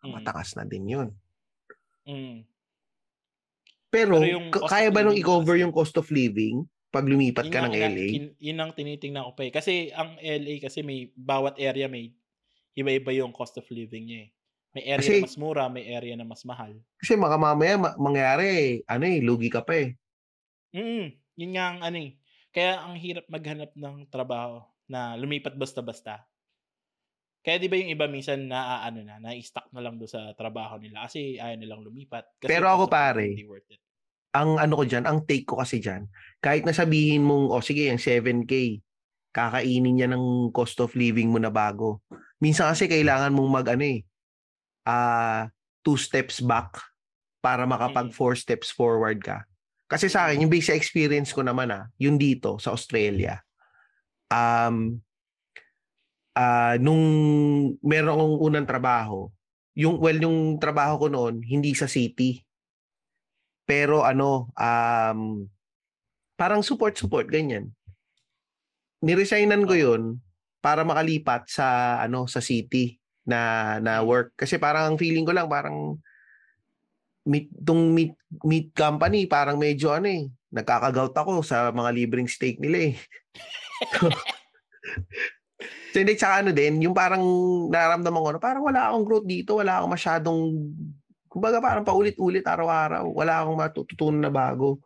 [SPEAKER 1] Mm.
[SPEAKER 2] Matakas na din yun.
[SPEAKER 1] Mm.
[SPEAKER 2] Pero,
[SPEAKER 1] Pero yung
[SPEAKER 2] kaya ba nung i-cover yung cost of living pag lumipat
[SPEAKER 1] Yun
[SPEAKER 2] ka ng LA?
[SPEAKER 1] kin- yun ang tinitingnan ko pa eh. Kasi ang LA kasi may bawat area may iba-iba yung cost of living niya eh. May area
[SPEAKER 2] Kasi-
[SPEAKER 1] na mas mura, may area na mas mahal.
[SPEAKER 2] Kasi maka mamaya ma- mangyari, ano eh, lugi ka pa eh.
[SPEAKER 1] Mm, yun nga ang ano eh. Kaya ang hirap maghanap ng trabaho na lumipat basta-basta. Kaya 'di ba yung iba minsan naaano na, nai-stuck na lang do'n sa trabaho nila kasi ayaw nilang lumipat. Kasi
[SPEAKER 2] Pero ako pare
[SPEAKER 1] hindi worth it.
[SPEAKER 2] ang ano ko diyan, ang take ko kasi diyan, kahit na sabihin mong, "O sige, ang 7K, kakainin niya ng cost of living mo na bago." Minsan kasi kailangan mong mag-ano eh, ah, 2 steps back para makapag
[SPEAKER 1] Mm.
[SPEAKER 2] 4 steps forward ka. Kasi sa akin, yung base sa experience ko naman ah, yung dito sa Australia, um, ah, nung meron akong unang trabaho, yung well, yung trabaho ko noon hindi sa city. Pero ano, um, parang support-support, ganyan. Niresignan ko yun para makalipat sa ano sa city na na work kasi parang ang feeling ko lang parang meat tong meat meat company parang medyo ano eh nagkakagout ako sa mga libreng steak nila eh. so hindi tsaka ano din yung parang nararamdaman ko na parang wala akong growth dito, wala akong masyadong kumbaga parang paulit-ulit araw-araw, wala akong matututunan na bago.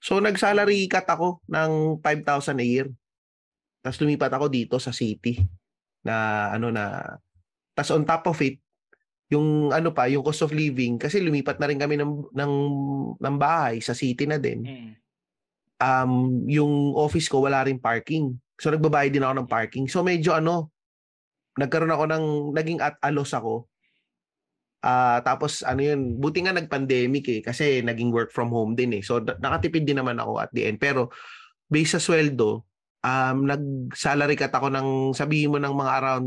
[SPEAKER 2] So nag-salary cut ako ng 5,000 a year. Tapos lumipat ako dito sa city na ano na tas on top of it yung ano pa yung cost of living kasi lumipat na rin kami ng ng ng bahay sa city na din
[SPEAKER 1] Mm.
[SPEAKER 2] um yung office ko wala rin parking so nagbabayad din ako ng parking so medyo ano nagkaroon ako ng naging at alos ako Ah, tapos ano yun, buti nga nag-pandemic eh kasi naging work from home din eh. So na- nakatipid din naman ako at the end. Pero based sa sweldo, um nag-salary cut ako ng sabihin mo ng mga around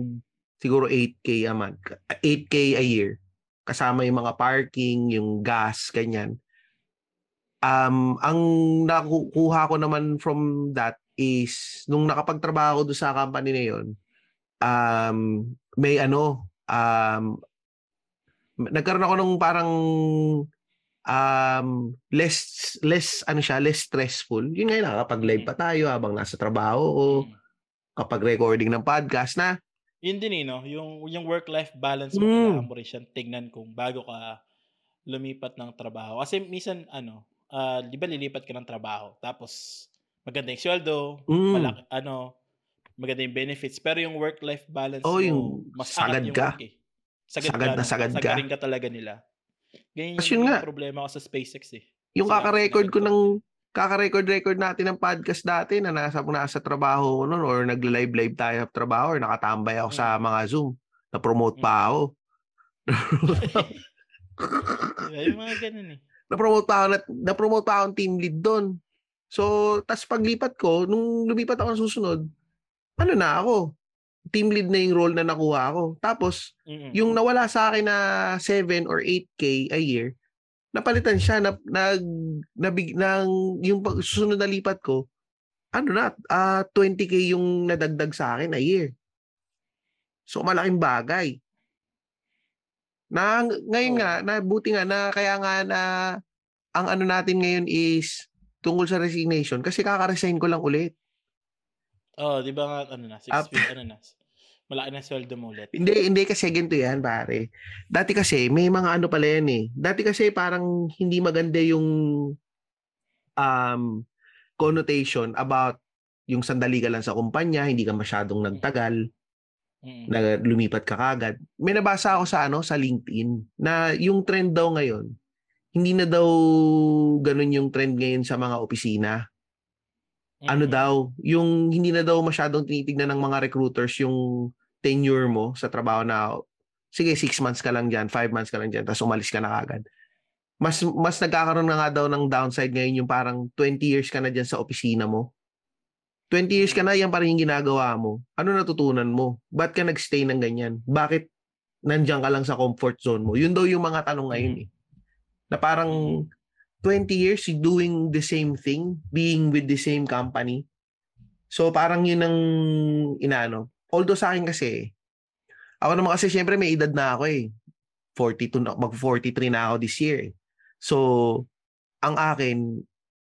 [SPEAKER 2] siguro 8k a month. 8k a year. Kasama yung mga parking, yung gas, ganyan. Um ang nakukuha ko naman from that is nung nakapagtrabaho ako doon sa company na yun, um may ano, um nagkaroon ako ng parang um less less ano siya less stressful yun nga yun kapag live pa tayo habang nasa trabaho o kapag recording ng podcast na
[SPEAKER 1] Yun din eh, no? Yung, yung work-life balance mo,
[SPEAKER 2] Mm.
[SPEAKER 1] mo rin siyang tignan kung bago ka lumipat ng trabaho. Kasi minsan, ano, ah, di ba lilipat ka ng trabaho, tapos maganda yung sweldo,
[SPEAKER 2] mm,
[SPEAKER 1] malaki, ano, maganda yung benefits, pero yung work-life balance
[SPEAKER 2] Oh,
[SPEAKER 1] mo,
[SPEAKER 2] yung
[SPEAKER 1] mas
[SPEAKER 2] sagad
[SPEAKER 1] yung
[SPEAKER 2] ka.
[SPEAKER 1] work eh. Sagad,
[SPEAKER 2] Sagad
[SPEAKER 1] ka,
[SPEAKER 2] na sagad ka.
[SPEAKER 1] Sagarin ka talaga nila. Ganyan yung,
[SPEAKER 2] yun nga.
[SPEAKER 1] problema ko sa SpaceX eh.
[SPEAKER 2] yung kaka-record ko ng kaka-record record natin ng podcast dati na nasa nasa trabaho ko noon or nagla-live live tayo sa trabaho or nakatambay ako sa mga Zoom na promote pa ako
[SPEAKER 1] Diba? Yung mga ganun eh.
[SPEAKER 2] na-promote pa ako na, na-promote pa akong team lead doon. So, tas paglipat ko, nung lumipat ako ng susunod, ano na ako? Team lead na yung role na nakuha ko. Tapos,
[SPEAKER 1] Mm-mm.
[SPEAKER 2] yung nawala sa akin na 7 or 8k a year, napalitan siya na nag nabig ng yung pag- susunod na lipat ko, ano na, ah 20k yung nadagdag sa akin a year. So malaking bagay. Na ngayon
[SPEAKER 1] Oo.
[SPEAKER 2] nga, na buti nga na kaya nga na ang ano natin ngayon is tungkol sa resignation kasi kaka-resign ko lang ulit.
[SPEAKER 1] Oh, di ba nga, ano na, six
[SPEAKER 2] Up.
[SPEAKER 1] feet, ano na, malaki na sweldo mo ulit.
[SPEAKER 2] Hindi, hindi kasi ganito yan, pare. Dati kasi, may mga ano pala yan eh. Dati kasi parang hindi maganda yung um, connotation about yung sandali ka lang sa kumpanya, hindi ka masyadong nagtagal,
[SPEAKER 1] Mm.
[SPEAKER 2] na lumipat ka kagad. May nabasa ako sa ano sa LinkedIn na yung trend daw ngayon, hindi na daw ganun yung trend ngayon sa mga opisina. Ano
[SPEAKER 1] Mm.
[SPEAKER 2] daw, yung hindi na daw masyadong tinitignan ng mga recruiters yung tenure mo sa trabaho na sige, six months ka lang dyan, five months ka lang dyan, tapos umalis ka na kagad. Mas, mas nagkakaroon na nga daw ng downside ngayon yung parang 20 years ka na dyan sa opisina mo. 20 years ka na, yan pa rin yung ginagawa mo. Ano natutunan mo? Ba't ka nagstay ng ganyan? Bakit nandiyan ka lang sa comfort zone mo? Yun daw yung mga tanong ngayon eh. Na parang 20 years doing the same thing, being with the same company. So parang yun ang inaano. Although sa akin kasi, ako naman kasi syempre may edad na ako eh. 42 na, mag-43 na ako this year eh. So, ang akin,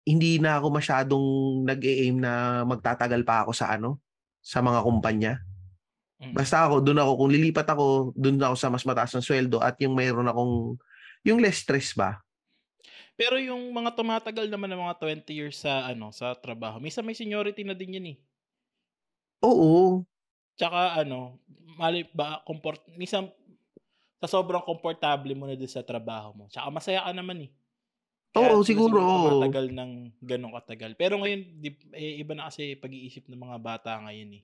[SPEAKER 2] hindi na ako masyadong nag-aim na magtatagal pa ako sa ano, sa mga kumpanya.
[SPEAKER 1] Mm.
[SPEAKER 2] Basta ako, doon ako, kung lilipat ako, doon ako sa mas mataas ng sweldo at yung mayroon akong, yung less stress ba?
[SPEAKER 1] Pero yung mga tumatagal naman ng mga 20 years sa ano sa trabaho, minsan may seniority na din yan eh.
[SPEAKER 2] Oo.
[SPEAKER 1] Tsaka ano, mali ba, comport, minsan, sa sobrang komportable mo na doon sa trabaho mo. Tsaka masaya ka naman eh.
[SPEAKER 2] Oo,
[SPEAKER 1] sila
[SPEAKER 2] siguro, oo.
[SPEAKER 1] tumatagal ng ganong katagal. Pero ngayon, di, eh, iba na kasi pag-iisip ng mga bata ngayon eh.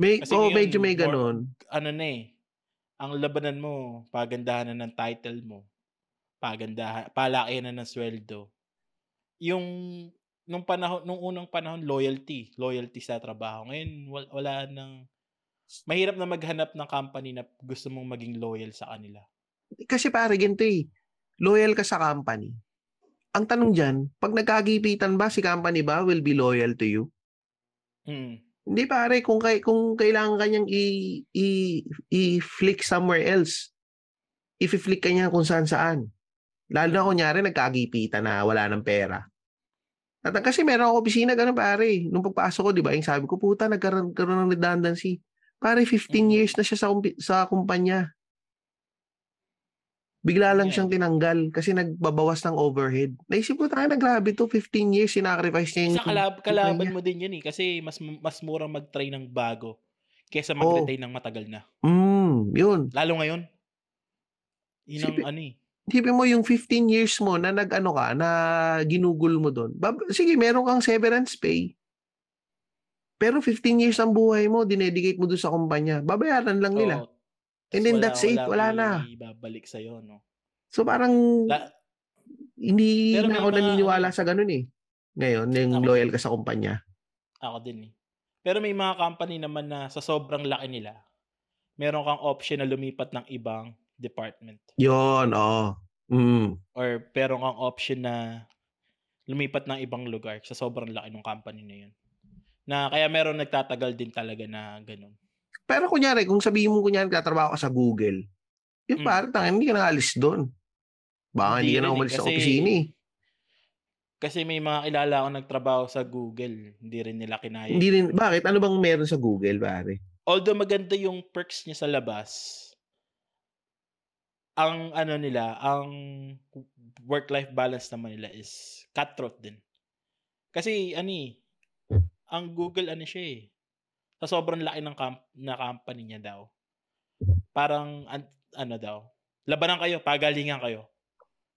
[SPEAKER 2] May,
[SPEAKER 1] Kasi
[SPEAKER 2] oh,
[SPEAKER 1] ngayon,
[SPEAKER 2] medyo may ganun.
[SPEAKER 1] Ano na eh, ang labanan mo, pagandahan na ng title mo, pagandahan, palakihan na ng sweldo. Yung nung panahon nung unang panahon loyalty, loyalty sa trabaho. Ngayon wala, wala nang mahirap na maghanap ng company na gusto mong maging loyal sa kanila.
[SPEAKER 2] Kasi pare, ganito eh. Loyal ka sa company. Ang tanong dyan, pag nagkagipitan ba, si company ba will be loyal to you?
[SPEAKER 1] Mm.
[SPEAKER 2] Hindi pare, kung, kay, kung kailangan kanyang i, i, i-flick somewhere else, i-flick ka niya kung saan saan. Lalo na kunyari, nagkagipitan na wala ng pera. At kasi meron ako opisina, ganun pare. Nung pagpasok ko, di ba, yung sabi ko, puta, nagkaroon, ng redundancy. Pare, 15
[SPEAKER 1] Mm.
[SPEAKER 2] years na siya sa, sa kumpanya. Bigla lang
[SPEAKER 1] Yeah.
[SPEAKER 2] siyang tinanggal kasi nagbabawas ng overhead. Naisip ko, tayo na grabe to, 15 years, sinacrifice niya yung
[SPEAKER 1] Sa kalab, kalaban
[SPEAKER 2] niya.
[SPEAKER 1] mo din yan eh kasi mas mas murang mag-try ng bago kaysa
[SPEAKER 2] Oo.
[SPEAKER 1] mag-retain ng matagal na.
[SPEAKER 2] Mm, yun.
[SPEAKER 1] Lalo ngayon. Yun ang
[SPEAKER 2] Sipi-
[SPEAKER 1] ano eh.
[SPEAKER 2] Tipin mo yung 15 years mo na nag-ano ka, na ginugol mo doon. Bab- Sige, meron kang severance pay. Pero 15 years ang buhay mo, dinedicate mo doon sa kumpanya. Babayaran lang nila.
[SPEAKER 1] Oo.
[SPEAKER 2] And then
[SPEAKER 1] wala-
[SPEAKER 2] that's it, wala na.
[SPEAKER 1] Ibabalik sa'yo, no?
[SPEAKER 2] So parang
[SPEAKER 1] La-
[SPEAKER 2] hindi
[SPEAKER 1] Pero
[SPEAKER 2] na ako
[SPEAKER 1] mga
[SPEAKER 2] naniniwala
[SPEAKER 1] ano-
[SPEAKER 2] sa ganun eh. Ngayon, yung
[SPEAKER 1] Ako
[SPEAKER 2] loyal ka sa kumpanya.
[SPEAKER 1] Ako din eh. Pero may mga company naman na sa sobrang laki nila, meron kang option na lumipat ng ibang department.
[SPEAKER 2] Yun, oo. Mm.
[SPEAKER 1] Or meron kang option na lumipat ng ibang lugar sa sobrang laki ng company na yun. Na kaya meron nagtatagal din talaga na ganun.
[SPEAKER 2] Pero kunyari, kung sabihin mo kunyari katrabaho ka sa Google, yung
[SPEAKER 1] Mm.
[SPEAKER 2] parang tangin, hindi ka naalis doon. Baka hindi,
[SPEAKER 1] Hindi
[SPEAKER 2] ka na
[SPEAKER 1] eh,
[SPEAKER 2] umalis sa opisina eh.
[SPEAKER 1] Kasi may mga kilala ako nagtrabaho sa Google, hindi rin nila kinaya.
[SPEAKER 2] Hindi rin, bakit? Ano bang meron sa Google, pare?
[SPEAKER 1] Although maganda yung perks niya sa labas, ang ano nila, ang work-life balance naman nila is cutthroat din. Kasi ano eh, ang Google ano siya eh, sa sobrang laki ng camp- na company niya daw. Parang an- ano daw, labanan kayo, pagalingan kayo.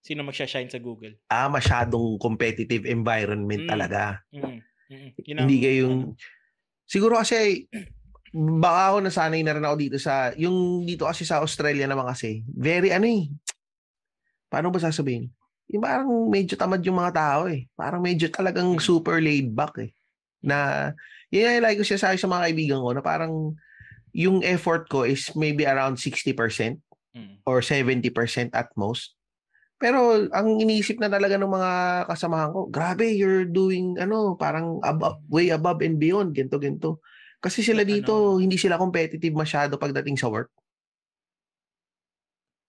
[SPEAKER 1] Sino magsha-shine sa Google?
[SPEAKER 2] Ah, masyadong competitive environment
[SPEAKER 1] Mm.
[SPEAKER 2] talaga.
[SPEAKER 1] Mm, mm, yun ang,
[SPEAKER 2] Hindi kayo yung...
[SPEAKER 1] ano,
[SPEAKER 2] Siguro kasi, baka ako nasanay na rin ako dito sa... Yung dito kasi sa Australia naman kasi, very ano eh. Paano ba sasabihin? Yung parang medyo tamad yung mga tao eh. Parang medyo talagang super laid back eh. Na, yun yung like ko siya sa sa mga kaibigan ko na parang yung effort ko is maybe around 60%
[SPEAKER 1] mm,
[SPEAKER 2] or 70% at most. Pero ang iniisip na talaga ng mga kasamahan ko, grabe, you're doing ano, parang above, way above and beyond, gento gento. Kasi sila
[SPEAKER 1] Ano?
[SPEAKER 2] dito, hindi sila competitive masyado pagdating sa work.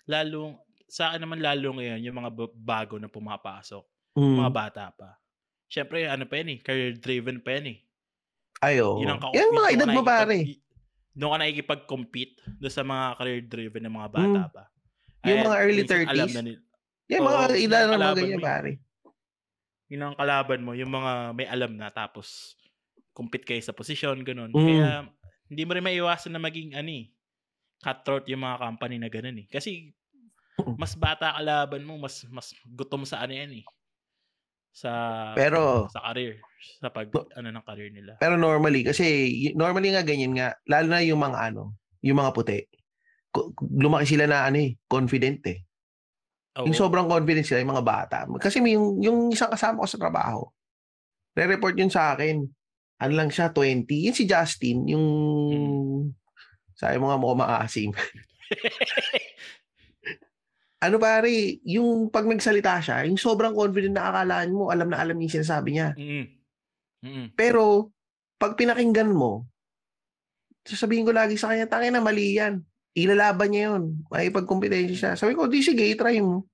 [SPEAKER 1] lalo, sa akin naman lalo ngayon, yung mga ba- bago na pumapasok.
[SPEAKER 2] Mm.
[SPEAKER 1] mga bata pa. Siyempre, ano pa yan eh, career-driven pa yan eh.
[SPEAKER 2] Ay, oo.
[SPEAKER 1] Yun ang ka-
[SPEAKER 2] Yan mga edad mo pare.
[SPEAKER 1] Doon ka nakikipag-compete doon sa mga career-driven ng mga bata
[SPEAKER 2] Mm.
[SPEAKER 1] pa.
[SPEAKER 2] Yung mga early
[SPEAKER 1] minsan alam
[SPEAKER 2] 30s.
[SPEAKER 1] na nila.
[SPEAKER 2] Yan mga
[SPEAKER 1] yung
[SPEAKER 2] edad ng mga ganyan pare.
[SPEAKER 1] Yun ang kalaban mo, yung mga may alam na tapos compete kayo sa posisyon, ganun.
[SPEAKER 2] Mm.
[SPEAKER 1] Kaya hindi mo rin maiwasan na maging ano eh, cutthroat yung mga company na ganun eh. Kasi mas bata kalaban mo, mas mas gutom sa ano yan eh. Sa
[SPEAKER 2] Pero
[SPEAKER 1] sa career, sa pag ano ng career nila.
[SPEAKER 2] pero normally kasi normally nga ganyan nga lalo na yung mga ano, yung mga puti. Lumaki sila na ano eh, confident eh. Yung
[SPEAKER 1] Oo.
[SPEAKER 2] sobrang confident sila, yung mga bata. Kasi may yung, yung isang kasama ko sa trabaho, re-report yun sa akin. Ano lang siya, 20. Yun si Justin, yung... Sabi mo nga mo maasim. ano pare, yung pag nagsalita siya, yung sobrang confident na akalaan mo, alam na alam niya yung sinasabi niya.
[SPEAKER 1] Mm. Mm.
[SPEAKER 2] Pero, pag pinakinggan mo, sasabihin ko lagi sa kanya, tangin na mali yan. Ilalaban niya yun. May pagkompetensya siya. Sabi ko, di sige, try mo.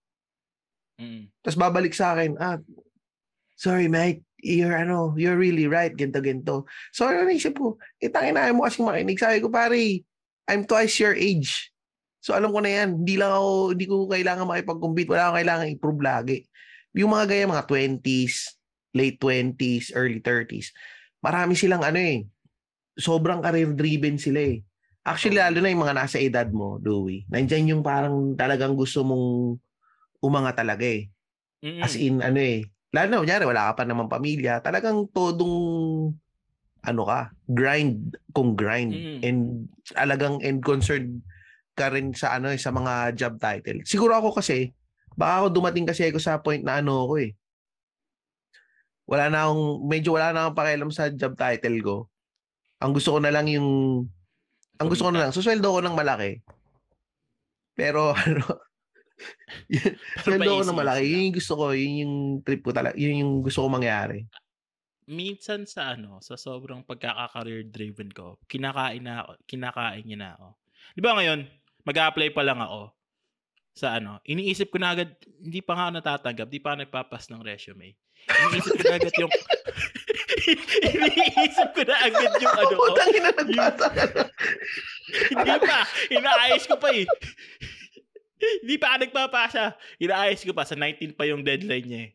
[SPEAKER 1] Mm.
[SPEAKER 2] Tapos babalik sa akin, ah, sorry mate, you're ano, you're really right, ganto ganto. So ano naisip ko, eh tangin na mo kasing makinig. Sabi ko, pare, I'm twice your age. So alam ko na yan, hindi lang ako, hindi ko kailangan makipag-compete, wala akong kailangan i-prove lagi. Yung mga gaya, mga 20s, late 20s, early 30s, marami silang ano eh, sobrang career-driven sila eh. Actually, lalo na yung mga nasa edad mo, Louie. Nandyan yung parang talagang gusto mong umanga talaga eh.
[SPEAKER 1] Mm-mm.
[SPEAKER 2] As in, ano eh. Lalo na, kunyari, wala ka pa naman pamilya. Talagang todong, ano ka, grind kung grind.
[SPEAKER 1] Mm.
[SPEAKER 2] And alagang and concerned ka rin sa ano eh, sa mga job title. Siguro ako kasi, baka ako dumating kasi ako sa point na ano ako eh. Wala na akong, medyo wala na akong pakialam sa job title ko. Ang gusto ko na lang yung, ang gusto ko na lang, susweldo ko ng malaki. Pero ano, sweldo ko
[SPEAKER 1] paisip
[SPEAKER 2] malaki. Yun yung gusto ko, yun yung trip ko talaga, yun yung gusto ko mangyari.
[SPEAKER 1] minsan sa ano, sa sobrang pagkaka-career driven ko, kinakain na ako, kinakain niya na ako. Di ba ngayon, mag-apply pa lang ako sa ano, iniisip ko na agad, hindi pa nga ako natatanggap, di pa ako nagpapas ng resume. Iniisip ko na agad yung, iniisip ko na agad yung ano ko.
[SPEAKER 2] Putang ina nagbasa ka na.
[SPEAKER 1] Hindi pa, inaayos ko pa eh. Hindi pa ako nagpapasa. Inaayos ko pa, sa 19 pa yung deadline niya eh.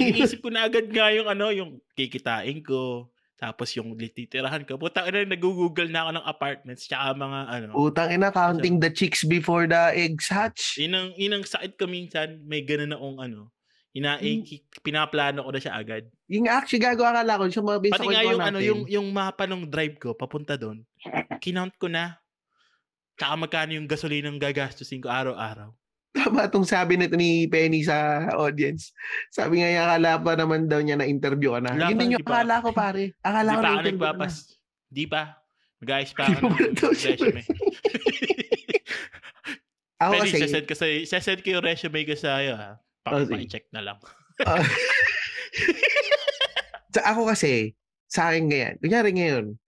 [SPEAKER 1] Iniisip ko na agad nga yung ano, yung kikitain ko. Tapos yung lititirahan ko. Putang ina, nag-google na ako ng apartments tsaka mga ano.
[SPEAKER 2] Putang ina, counting the chicks before the eggs hatch.
[SPEAKER 1] Inang, inang sakit ko minsan, may ganun na akong ano. Ina, i- pinaplano ko na siya agad.
[SPEAKER 2] Yung actually gagawa akala ko sa mga
[SPEAKER 1] Pati nga yung ano, yung, yung mapa ng drive ko, papunta doon. Kinount ko na. Tsaka magkano yung gasolinang gagastusin ko araw-araw.
[SPEAKER 2] Tama itong sabi nito ni Penny sa audience. Sabi nga, yung akala pa naman daw niya na interview ka na.
[SPEAKER 1] Wala
[SPEAKER 2] Yun din yung akala ko pare. Akala ko na-interview ka na.
[SPEAKER 1] Di pa. Mag-ayos pa ako ng resume.
[SPEAKER 2] Ako
[SPEAKER 1] Pwede,
[SPEAKER 2] kasi,
[SPEAKER 1] sasend ko sa, sasend ko yung resume ko sa iyo ha. Pa,
[SPEAKER 2] Oh,
[SPEAKER 1] na lang.
[SPEAKER 2] Ah. sa ako kasi, sa akin ngayon, kunyari ngayon,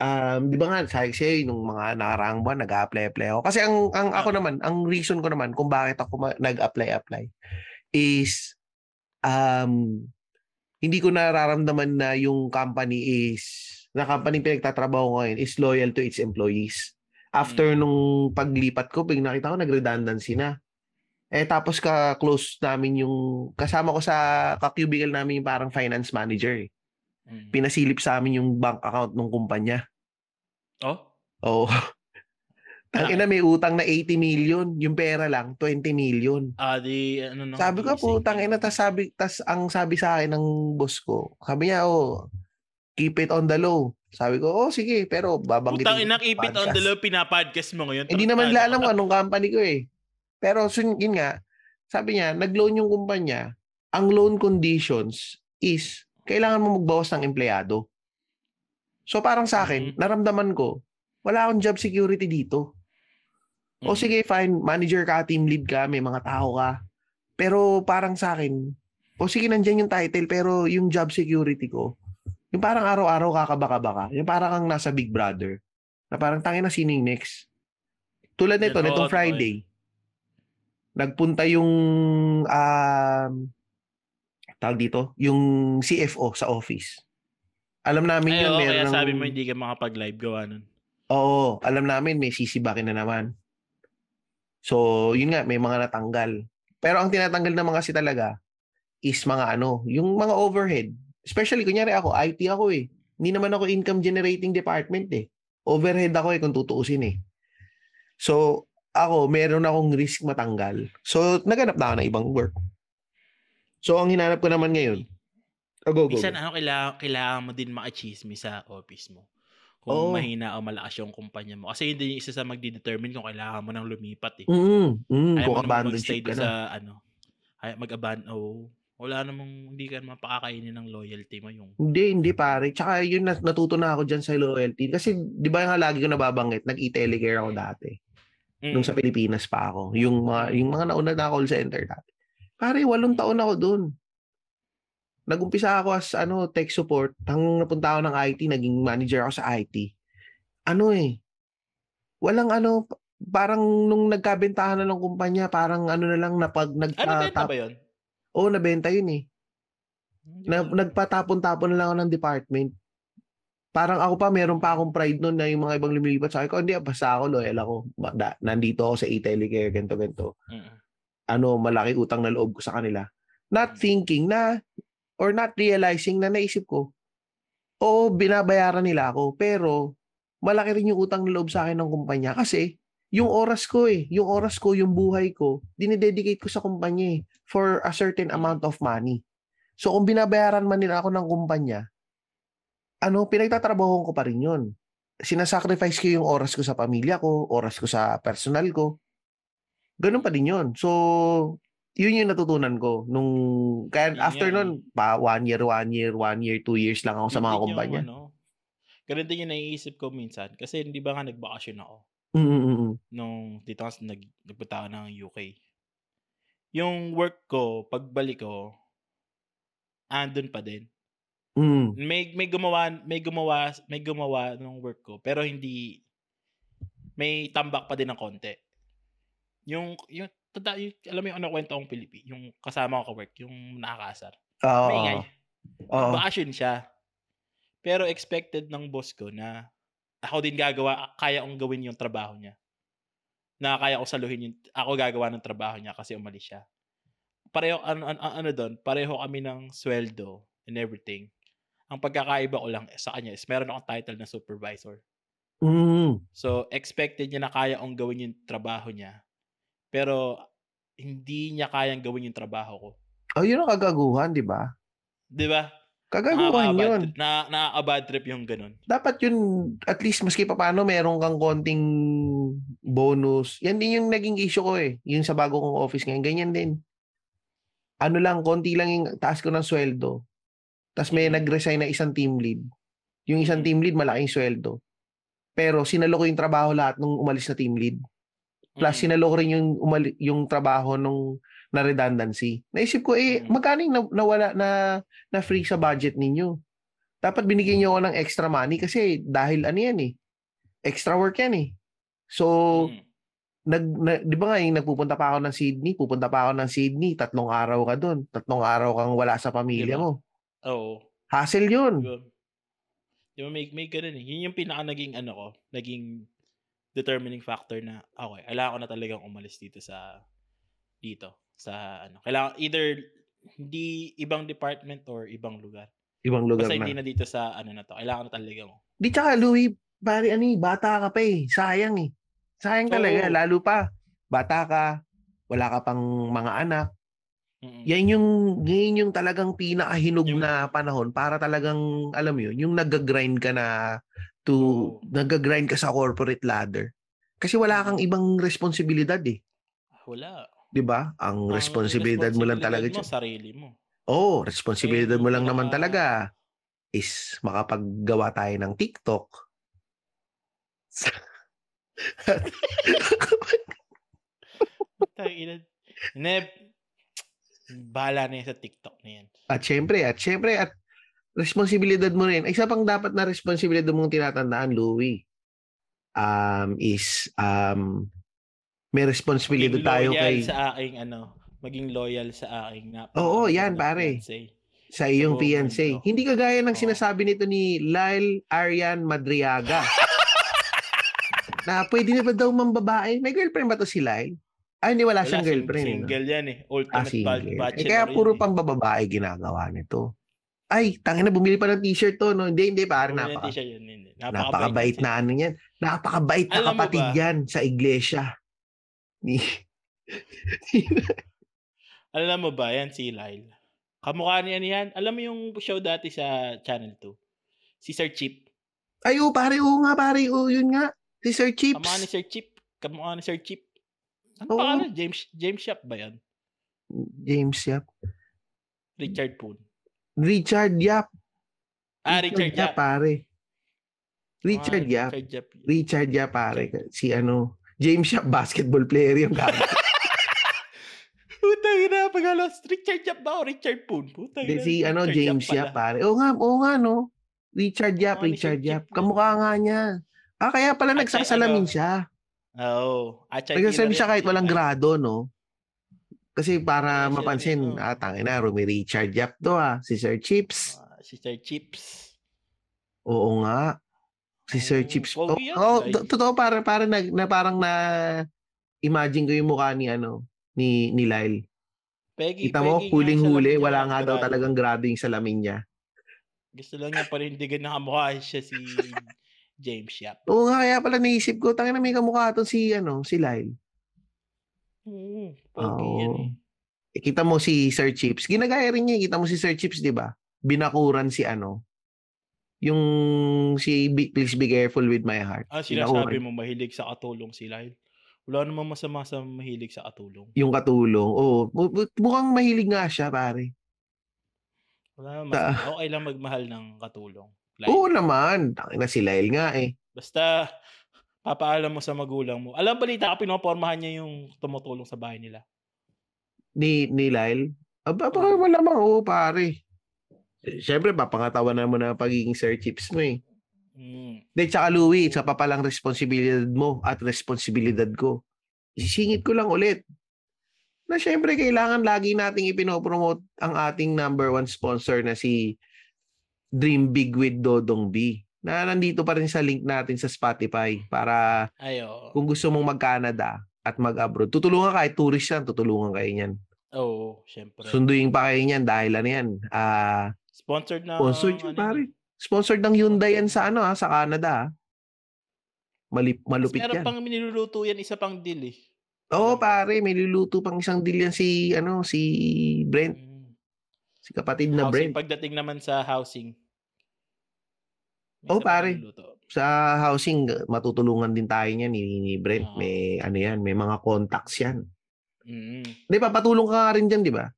[SPEAKER 2] um, di ba nga, sabi sa'yo, nung mga nakaraang buwan, nag-apply-apply ako. Kasi ang, ang ako
[SPEAKER 1] Ah.
[SPEAKER 2] naman, ang reason ko naman kung bakit ako ma- nag-apply-apply is, um, hindi ko nararamdaman na yung company is, na company pinagtatrabaho ko ngayon is loyal to its employees. After nung paglipat ko, pag nakita ko, nag-redundancy na. Eh tapos ka-close namin yung kasama ko sa ka-cubicle namin yung parang finance manager. Eh.
[SPEAKER 1] Mm.
[SPEAKER 2] Pinasilip sa amin yung bank account ng kumpanya.
[SPEAKER 1] Oh?
[SPEAKER 2] Oo. Ang ina may utang na 80 million, yung pera lang 20 million.
[SPEAKER 1] Ah, di, ano no?
[SPEAKER 2] Sabi ko po, tang ina tas sabi tas ang sabi sa akin ng boss ko. Sabi niya, "Oh, keep it on the low." Sabi ko, "Oh, sige, pero babanggitin."
[SPEAKER 1] Putang ina, keep it on
[SPEAKER 2] podcast."
[SPEAKER 1] the low, pinapodcast mo ngayon.
[SPEAKER 2] Hindi naman nila alam kung anong company ko eh. Pero sun, yun nga, sabi niya, nag-loan yung kumpanya, ang loan conditions is kailangan mo magbawas ng empleyado. So parang sa akin,
[SPEAKER 1] Mhm.
[SPEAKER 2] naramdaman ko, wala akong job security dito. O
[SPEAKER 1] Mm.
[SPEAKER 2] sige, fine, manager ka, team lead ka, may mga tao ka. Pero parang sa akin, o sige, nandyan yung title, pero yung job security ko, yung parang araw-araw kakabaka-baka, yung parang kang nasa Big Brother, na parang tangin na sino yung next. Tulad nito, nitong Friday, nagpunta yung, um, tawag dito, yung CFO sa office. Alam namin
[SPEAKER 1] Ay,
[SPEAKER 2] yun, meron
[SPEAKER 1] kaya
[SPEAKER 2] ng-
[SPEAKER 1] sabi mo hindi ka makapag-live gawa nun.
[SPEAKER 2] Oo, alam namin may sisibakin na naman. So, yun nga, may mga natanggal. Pero ang tinatanggal naman kasi talaga is mga ano, yung mga overhead. Especially, kunyari ako, IT ako eh. Hindi naman ako income generating department eh. Overhead ako eh kung tutuusin eh. So, ako, meron akong risk matanggal. So, naganap na ako ng ibang work. So, ang hinanap ko naman ngayon, oh, go, go,
[SPEAKER 1] Minsan,
[SPEAKER 2] go.
[SPEAKER 1] ano, kailangan, kailangan mo din makachismi sa office mo. Kung
[SPEAKER 2] Oo.
[SPEAKER 1] mahina o malakas yung kumpanya mo. Kasi hindi yung isa sa magdi-determine kung kailangan mo nang lumipat eh.
[SPEAKER 2] Mm, mm,
[SPEAKER 1] Ayaw
[SPEAKER 2] kung
[SPEAKER 1] mo naman mag-stay
[SPEAKER 2] ka na.
[SPEAKER 1] sa ano. Ay, mag-abandon. Oh, wala namang, hindi ka naman pakakainin ng loyalty mo yung
[SPEAKER 2] Hindi, hindi pare. Tsaka yun, nat- natuto na ako dyan sa loyalty. Kasi di ba nga lagi ko nababanggit, nag-e-telecare ako dati.
[SPEAKER 1] Mm.
[SPEAKER 2] Nung sa Pilipinas pa ako. Yung mga, yung mga nauna na call center dati. Pare, walong taon ako doon. Nagumpisa ako as ano, tech support. Hanggang napunta ako ng IT, naging manager ako sa IT. Ano eh, walang ano, pa- parang nung nagkabentahan na ng kumpanya, parang ano na lang napag nag
[SPEAKER 1] Ano benta ba yun?
[SPEAKER 2] Oo, nabenta yun eh. Na, nagpatapon-tapon na lang ako ng department. Parang ako pa, meron pa akong pride noon na yung mga ibang lumilipat sa akin ko, hindi, basta ako, loyal ako. Nandito ako sa e-telecare, ganito, ganito.
[SPEAKER 1] Mm.
[SPEAKER 2] Ano, malaki utang na loob ko sa kanila. Not thinking na, or not realizing na naisip ko, Oo, binabayaran nila ako. Pero, malaki rin yung utang na loob sa akin ng kumpanya. Kasi, yung oras ko eh, yung oras ko, yung buhay ko, dinededicate ko sa kumpanya eh, for a certain amount of money. So, kung binabayaran man nila ako ng kumpanya, ano, pinagtatrabaho ko pa rin yun. Sinasacrifice ko yung oras ko sa pamilya ko, oras ko sa personal ko. Ganun pa din yun. So, yun yung natutunan ko. Nung, kaya
[SPEAKER 1] Yun
[SPEAKER 2] after nun, pa one year, one year, one year, two years lang ako sa mga kumpanya.
[SPEAKER 1] Ano, ganun din yung naiisip ko minsan. Kasi hindi ba nga nagbakasyon ako
[SPEAKER 2] Mm, mm, mm, mm.
[SPEAKER 1] nung dito kasi nag, nagpunta ako ng UK. Yung work ko, pagbalik ko, andun pa din.
[SPEAKER 2] Mm.
[SPEAKER 1] May may gumawa may gumawa may gumawa ng work ko pero hindi may tambak pa din ng konti. Yung yung, tada, yung alam mo yung ano kwento kong Pilipi, yung kasama ko ka-work, yung nakakasar.
[SPEAKER 2] Oo.
[SPEAKER 1] Maingay.
[SPEAKER 2] Oo.
[SPEAKER 1] Bakasyon siya. Pero expected ng boss ko na ako din gagawa, kaya kong gawin yung trabaho niya. Na kaya ko saluhin yung, ako gagawa ng trabaho niya kasi umalis siya. Pareho, ano, ano, ano doon, pareho kami ng sweldo and everything. Ang pagkakaiba ko lang sa kanya is meron akong title na supervisor.
[SPEAKER 2] Mm.
[SPEAKER 1] So, expected niya na kaya kong gawin yung trabaho niya. Pero, hindi niya kayang gawin yung trabaho ko.
[SPEAKER 2] Oh, yun ang kagaguhan, di ba?
[SPEAKER 1] Di ba?
[SPEAKER 2] Kagaguhan yun.
[SPEAKER 1] Na, nakaka-bad trip yung ganun.
[SPEAKER 2] Dapat yun, at least maski pa paano, meron kang konting bonus. Yan din yung naging issue ko eh. Yung sa bago kong office ngayon, ganyan din. Ano lang, konti lang yung taas ko ng sweldo. Tapos may nag-resign na isang team lead. Yung isang team lead, malaking sweldo. Pero sinalo ko yung trabaho lahat nung umalis na team lead. Plus,
[SPEAKER 1] Mm.
[SPEAKER 2] sinalo ko rin yung, umali, yung trabaho nung na redundancy. Naisip ko, eh,
[SPEAKER 1] Mm.
[SPEAKER 2] magkano yung na- nawala na, na free sa budget ninyo? Dapat binigyan niyo ako ng extra money kasi dahil ano yan eh, extra work yan eh. So,
[SPEAKER 1] Mm.
[SPEAKER 2] nag, na, di ba nga yung nagpupunta pa ako ng Sydney, pupunta pa ako ng Sydney, tatlong araw ka doon, tatlong araw kang wala sa pamilya
[SPEAKER 1] Di ba?
[SPEAKER 2] mo.
[SPEAKER 1] Oo.
[SPEAKER 2] Hassle yun.
[SPEAKER 1] Di ba? Di ba may, may ganun eh. Yun yung pinaka naging ano ko, naging determining factor na, okay, kailangan ko na talagang umalis dito sa, dito, sa ano. Kailangan, either, hindi ibang department or ibang lugar.
[SPEAKER 2] Ibang lugar
[SPEAKER 1] Basta
[SPEAKER 2] na.
[SPEAKER 1] hindi na dito sa, ano na to. Kailangan na talagang,
[SPEAKER 2] Di tsaka, Louie, pare, ano eh, bata ka pa eh. Sayang eh. Sayang talaga,
[SPEAKER 1] Oo.
[SPEAKER 2] lalo pa. Bata ka, wala ka pang mga anak.
[SPEAKER 1] mm
[SPEAKER 2] Yan yung, yan yung talagang pinakahinog
[SPEAKER 1] Yung-
[SPEAKER 2] na panahon para talagang, alam mo yun, yung nag-grind ka na to,
[SPEAKER 1] Oo.
[SPEAKER 2] nag-grind ka sa corporate ladder. Kasi wala kang
[SPEAKER 1] Mm.
[SPEAKER 2] ibang responsibilidad eh.
[SPEAKER 1] wala.
[SPEAKER 2] 'Di ba? Ang
[SPEAKER 1] Ang
[SPEAKER 2] responsibilidad mo lang talaga
[SPEAKER 1] mo, sarili mo.
[SPEAKER 2] Oo, responsibilidad
[SPEAKER 1] Ayun
[SPEAKER 2] mo lang naman
[SPEAKER 1] pinaka-
[SPEAKER 2] talaga is makapaggawa tayo ng TikTok.
[SPEAKER 1] Neb, bahala na yan sa TikTok na yan.
[SPEAKER 2] at syempre, at syempre, at responsibilidad mo rin. Isa pang dapat na responsibilidad mong tinatandaan, Louie, um, is um, may responsibilidad
[SPEAKER 1] Maging
[SPEAKER 2] tayo kay
[SPEAKER 1] sa aking ano, maging loyal sa aking na.
[SPEAKER 2] Oo, yan, pare. sa iyong
[SPEAKER 1] buong
[SPEAKER 2] fiancé.
[SPEAKER 1] mundo.
[SPEAKER 2] Hindi kagaya ng
[SPEAKER 1] Oo.
[SPEAKER 2] sinasabi nito ni Lyle Arian Madriaga. na pwede na ba daw mambabae? May girlfriend ba to si Lyle? Ay, hindi wala siyang girlfriend. no?
[SPEAKER 1] Single yan eh.
[SPEAKER 2] Ah,
[SPEAKER 1] Ultimate
[SPEAKER 2] single.
[SPEAKER 1] ba-
[SPEAKER 2] Eh, kaya puro
[SPEAKER 1] eh.
[SPEAKER 2] pang bababae ginagawa nito. Ay, tangin na, bumili pa ng t-shirt to, no? Hindi, hindi, pare, napaka,
[SPEAKER 1] t-shirt yun, hindi.
[SPEAKER 2] napakabait
[SPEAKER 1] yan
[SPEAKER 2] na ano yan. Napakabait na
[SPEAKER 1] Alam
[SPEAKER 2] kapatid yan sa iglesia. Ni,
[SPEAKER 1] Alam mo ba, yan si Lyle. Kamukha niya niyan. Alam mo yung show dati sa Channel 2? Si Sir Chip.
[SPEAKER 2] Ay, oh, pare, oo nga, pare, oo, yun nga. Si Sir Chips.
[SPEAKER 1] Kamukha ni Sir Chip. Kamukha ni Sir Chip. Ano
[SPEAKER 2] Oo.
[SPEAKER 1] pangalan? James James Shop ba yan?
[SPEAKER 2] James Yap.
[SPEAKER 1] Richard Poon.
[SPEAKER 2] Richard Yap.
[SPEAKER 1] Ah, Richard Yap.
[SPEAKER 2] pare. Richard
[SPEAKER 1] Ah,
[SPEAKER 2] Yap.
[SPEAKER 1] Richard Yap.
[SPEAKER 2] Richard Yap, pare. Si ano, James Yap, basketball player yung gago.
[SPEAKER 1] Puta ina, pag-alas. Richard Yap ba o Richard Poon? Puta ina.
[SPEAKER 2] si ano,
[SPEAKER 1] Richard
[SPEAKER 2] James
[SPEAKER 1] pala.
[SPEAKER 2] Yap, pare. Oo nga, oo nga, no. Richard Yap,
[SPEAKER 1] ni
[SPEAKER 2] Richard
[SPEAKER 1] Sir
[SPEAKER 2] Yap.
[SPEAKER 1] Chip.
[SPEAKER 2] Kamukha nga niya. Ah, kaya pala nagsasalamin
[SPEAKER 1] ano,
[SPEAKER 2] siya.
[SPEAKER 1] Oo. Siya
[SPEAKER 2] Nagsasalamin siya
[SPEAKER 1] na
[SPEAKER 2] kahit walang grado, no? Kasi para mapansin, ah, tangin na, Rumi Richard Yap to, ah. Si Sir Chips.
[SPEAKER 1] Ah, si Sir Chips.
[SPEAKER 2] Oo nga. Si Sir
[SPEAKER 1] Oh,
[SPEAKER 2] Chips. Oh, oh, to- totoo para para na, na parang na imagine ko yung mukha ni ano ni ni Lyle.
[SPEAKER 1] Peggy,
[SPEAKER 2] Kita mo, huling-huli, wala
[SPEAKER 1] walang
[SPEAKER 2] nga daw talagang grado yung salamin niya.
[SPEAKER 1] Gusto lang niya panindigan na kamukha siya si James Yap.
[SPEAKER 2] Oo nga, kaya pala naisip ko, tangin na may kamukha to si, ano, si Lyle.
[SPEAKER 1] Oo, pogi yan
[SPEAKER 2] Oo.
[SPEAKER 1] eh.
[SPEAKER 2] Eh, kita mo si Sir Chips. Ginagaya rin niya. eh. Kita mo si Sir Chips, di ba? Binakuran si ano. Yung si Be- Please Be Careful With My Heart.
[SPEAKER 1] Ah,
[SPEAKER 2] Binakuran.
[SPEAKER 1] sinasabi mo mahilig sa katulong si Lyle. Wala namang masama sa mahilig sa katulong.
[SPEAKER 2] Yung katulong. Oo. mu- mukhang mahilig nga siya, pare.
[SPEAKER 1] Wala namang masama. Okay lang magmahal ng katulong. Lyle.
[SPEAKER 2] Oo naman. Tangin na si Lyle nga eh.
[SPEAKER 1] Basta, papaalam mo sa magulang mo. Alam balita ka, pinopormahan niya yung tumutulong sa bahay nila.
[SPEAKER 2] Ni, ni Lyle. Aba, baka malamang. Oo, pare. Eh, Siyempre, papangatawa na mo na pagiging Sir Chips mo eh.
[SPEAKER 1] Mm.
[SPEAKER 2] De, tsaka Louie, isa pa palang responsibilidad mo at responsibilidad ko. Isisingit ko lang ulit na syempre kailangan lagi nating ipinopromote ang ating number one sponsor na si Dream Big with Dodong B na nandito pa rin sa link natin sa Spotify para
[SPEAKER 1] Ay, oo.
[SPEAKER 2] kung gusto mong mag-Canada at mag-abroad, tutulungan kahit tourist yan, tutulungan kayo niyan.
[SPEAKER 1] Oo, syempre.
[SPEAKER 2] Sunduin pa kayo niyan dahil ano yan, ah,
[SPEAKER 1] Sponsored na.
[SPEAKER 2] Sponsored yun,
[SPEAKER 1] ano
[SPEAKER 2] pare. sponsored ng Hyundai yan sa ano ha, sa Canada. ha. Malip, malupit
[SPEAKER 1] meron
[SPEAKER 2] yan.
[SPEAKER 1] pang miniluluto yan, isa pang deal eh.
[SPEAKER 2] Oo,
[SPEAKER 1] mo.
[SPEAKER 2] pare, may luluto pang isang deal yan si ano, si Brent,
[SPEAKER 1] Mm.
[SPEAKER 2] si kapatid na
[SPEAKER 1] Housing,
[SPEAKER 2] Brent.
[SPEAKER 1] pagdating naman sa housing. May pang
[SPEAKER 2] pare. Sa housing, matutulungan din tayo niyan ni, ni Brent.
[SPEAKER 1] Oo.
[SPEAKER 2] May ano yan, may mga contacts yan.
[SPEAKER 1] Mm.
[SPEAKER 2] Di ba, patulong ka nga rin dyan, di ba?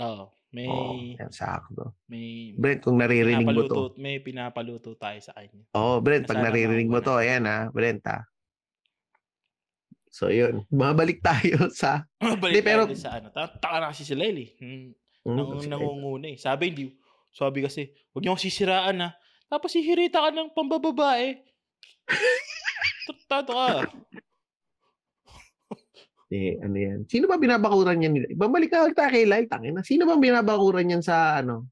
[SPEAKER 1] Oo. May,
[SPEAKER 2] Oo, yan, sakto.
[SPEAKER 1] may,
[SPEAKER 2] Brent, kung naririnig mo to.
[SPEAKER 1] may pinapaluto tayo sa kanya.
[SPEAKER 2] Oo, Brent, pag naririnig mo
[SPEAKER 1] makuha
[SPEAKER 2] to,
[SPEAKER 1] na.
[SPEAKER 2] ayan ha, Brent ha. So, yun. Mabalik tayo sa...
[SPEAKER 1] Balik
[SPEAKER 2] Hindi, pero-
[SPEAKER 1] tayo sa ano. Ta- Taka na kasi si Lely. Hmm. Nang,
[SPEAKER 2] Hmm,
[SPEAKER 1] nangunguna eh. Sabi, hindi, sabi kasi, huwag niyo sisiraan na. Tapos hihirita ka ng pambababae. Tato ka.
[SPEAKER 2] Eh, ano yan? Sino ba binabakuran niyan nila? Babalik ka tayo kay Lai, tangin na. Sino ba binabakuran niyan sa ano?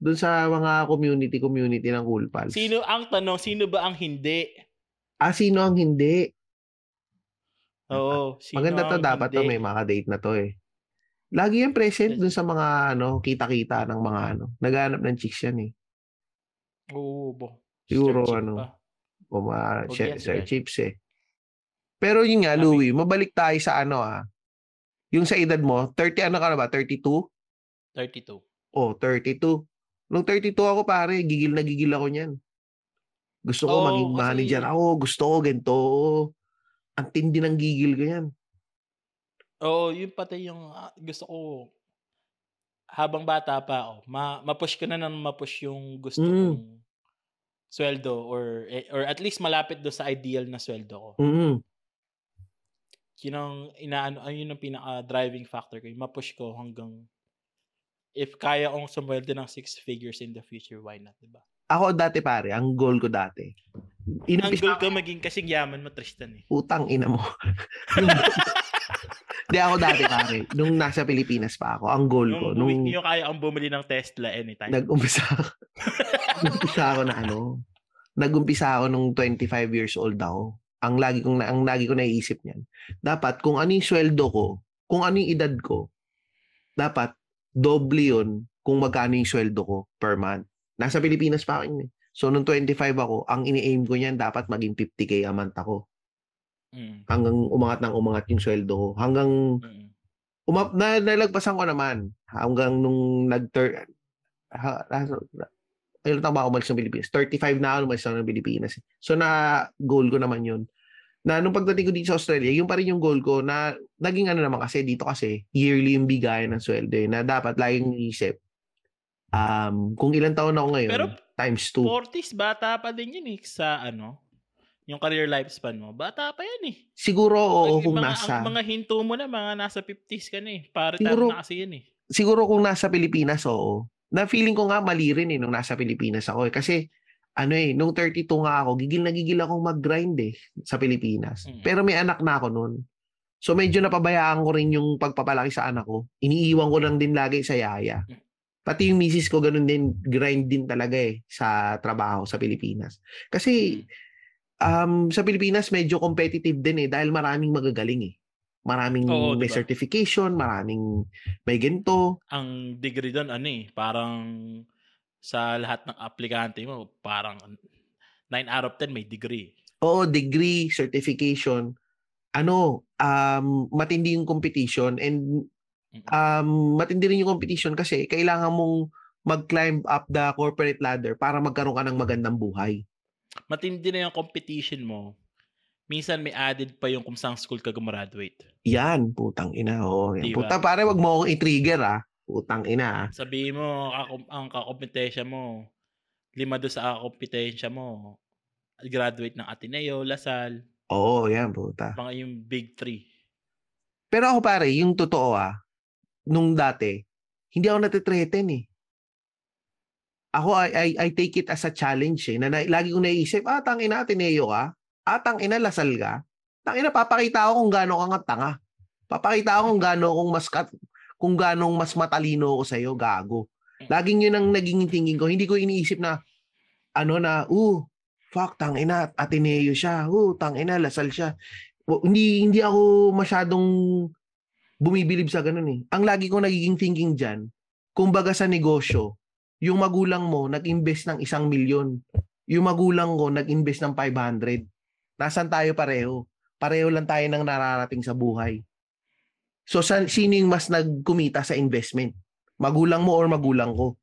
[SPEAKER 2] Doon sa mga community community ng Cool Pals.
[SPEAKER 1] Sino ang tanong, sino ba ang hindi?
[SPEAKER 2] Ah, sino ang hindi?
[SPEAKER 1] Oo. Sino
[SPEAKER 2] Maganda to, dapat to,
[SPEAKER 1] hindi?
[SPEAKER 2] may makadate na to eh. Lagi yan present dun sa mga ano, kita-kita ng mga ano. Naghanap ng chicks yan eh.
[SPEAKER 1] Oo, bo.
[SPEAKER 2] Siguro,
[SPEAKER 1] Sir
[SPEAKER 2] ano,
[SPEAKER 1] pa.
[SPEAKER 2] O mga
[SPEAKER 1] Huwag
[SPEAKER 2] Sir, Sir. Chips eh. Pero yun nga,
[SPEAKER 1] Sabi-
[SPEAKER 2] Louie, mabalik tayo sa ano ah. Yung sa edad mo, 30 ano ka na ba? 32?
[SPEAKER 1] 32.
[SPEAKER 2] Oh, 32. Nung 32 ako pare, gigil na gigil ako niyan. Gusto ko
[SPEAKER 1] Oo,
[SPEAKER 2] maging
[SPEAKER 1] kasi-
[SPEAKER 2] manager ako, gusto ko ganito. Ang tindi ng gigil ko yan.
[SPEAKER 1] Oo, yun pati yung ah, gusto ko habang bata pa ako, ma mapush ko na nang mapush yung gusto
[SPEAKER 2] Mm.
[SPEAKER 1] kong sweldo or eh, or at least malapit do sa ideal na sweldo ko.
[SPEAKER 2] Mm.
[SPEAKER 1] Yun ang inaano, yun ang pinaka driving factor ko, yung mapush ko hanggang if kaya kong sumweldo ng six figures in the future, why not, diba?
[SPEAKER 2] Ako dati pare, ang goal ko dati.
[SPEAKER 1] Ang
[SPEAKER 2] Inumpisa
[SPEAKER 1] goal ko maging kasing yaman mo, Tristan eh.
[SPEAKER 2] utang ina mo. Hindi ako dati pare, nung nasa Pilipinas pa ako, ang goal ko, nung
[SPEAKER 1] yung kaya kang bumili ng Tesla anytime.
[SPEAKER 2] nag-umpisa nag-umpisa ako na ano, nag-umpisa ako nung 25 years old ako. Ang lagi kong ang lagi ko naiisip niyan. Dapat kung ano yung sweldo ko, kung ano yung edad ko, dapat doble 'yon kung magkano yung sweldo ko per month. Nasa Pilipinas pa ako yun eh. So nung 25 ako, ang ini-aim ko niyan dapat maging 50k a month ako.
[SPEAKER 1] Mm,
[SPEAKER 2] Hanggang umangat ng umangat yung sweldo ko. Hanggang
[SPEAKER 1] mm,
[SPEAKER 2] umap na nalagpasan ko naman hanggang nung nag ha, ilan taon ba ako umalis ng Pilipinas? 35 na ako umalis ng Pilipinas. eh. So na goal ko naman yun. Na nung pagdating ko dito sa Australia, yung pa rin yung goal ko na naging ano naman kasi dito kasi yearly yung bigayan ng sweldo eh, na dapat laging isip um, kung ilang taon ako ngayon
[SPEAKER 1] Pero
[SPEAKER 2] times 2.
[SPEAKER 1] 40s, bata pa din yun eh sa ano, yung career lifespan mo. Bata pa yan eh.
[SPEAKER 2] Siguro oo kung
[SPEAKER 1] mga,
[SPEAKER 2] nasa
[SPEAKER 1] Ang mga hinto mo na, mga nasa 50s ka na eh. Para
[SPEAKER 2] Siguro-
[SPEAKER 1] na kasi yan eh.
[SPEAKER 2] siguro kung nasa Pilipinas, oo. Na feeling ko nga mali rin eh nung nasa Pilipinas ako eh. Kasi ano eh, nung 32 nga ako, gigil na gigil akong mag-grind eh sa Pilipinas.
[SPEAKER 1] Mm.
[SPEAKER 2] Pero may anak na ako noon. So medyo napabayaan ko rin yung pagpapalaki sa anak ko. Iniiwan ko lang din lagi sa yaya.
[SPEAKER 1] Mm.
[SPEAKER 2] Pati yung misis ko ganun din, grind din talaga eh sa trabaho sa Pilipinas. Kasi um, sa Pilipinas medyo competitive din eh dahil maraming magagaling eh. Maraming
[SPEAKER 1] Oo,
[SPEAKER 2] may
[SPEAKER 1] diba?
[SPEAKER 2] certification, maraming may ginto.
[SPEAKER 1] Ang degree doon, ano eh, parang sa lahat ng aplikante mo, parang 9 out of 10 may degree.
[SPEAKER 2] Oo, degree, certification. Ano, um, matindi yung competition and um, matindi rin yung competition kasi kailangan mong mag-climb up the corporate ladder para magkaroon ka ng magandang buhay.
[SPEAKER 1] Matindi na yung competition mo. Minsan may added pa yung kung saan school ka gumraduate.
[SPEAKER 2] Yan, putang ina. Oh. Yan.
[SPEAKER 1] Diba?
[SPEAKER 2] Puta, pare, wag mo akong i-trigger ah. Putang ina ah.
[SPEAKER 1] Sabihin mo, ako- ang kakompetensya mo, lima doon sa kakompetensya mo, graduate ng Ateneo, Lasal,
[SPEAKER 2] Oo, yan, puta.
[SPEAKER 1] mga yung big three.
[SPEAKER 2] Pero ako pare, yung totoo ah, nung dati, hindi ako natitreaten eh. Ako, I, I, I take it as a challenge eh. Na, na lagi kong naisip, ah, tangina, Ateneo ka? Ah, tangina, Lasal ka? Tangina, papakita ako kung gaano ka nga tanga. Papakita ako kung gaano kung mas kung gaano mas matalino ako sa'yo, gago. Laging yun ang naging thinking ko. Hindi ko iniisip na, ano na, uh, fuck, tangina, Ateneo siya. Uh, tangina, Lasal siya. W- Hindi, hindi ako masyadong bumibilib sa ganun eh. Ang lagi ko nagiging thinking dyan, kumbaga sa negosyo, yung magulang mo nag-invest ng isang milyon. Yung magulang ko nag-invest ng 500. Nasaan tayo pareho? Pareho lang tayo ng nararating sa buhay. So, sino yung mas nagkumita sa investment? Magulang mo or magulang ko?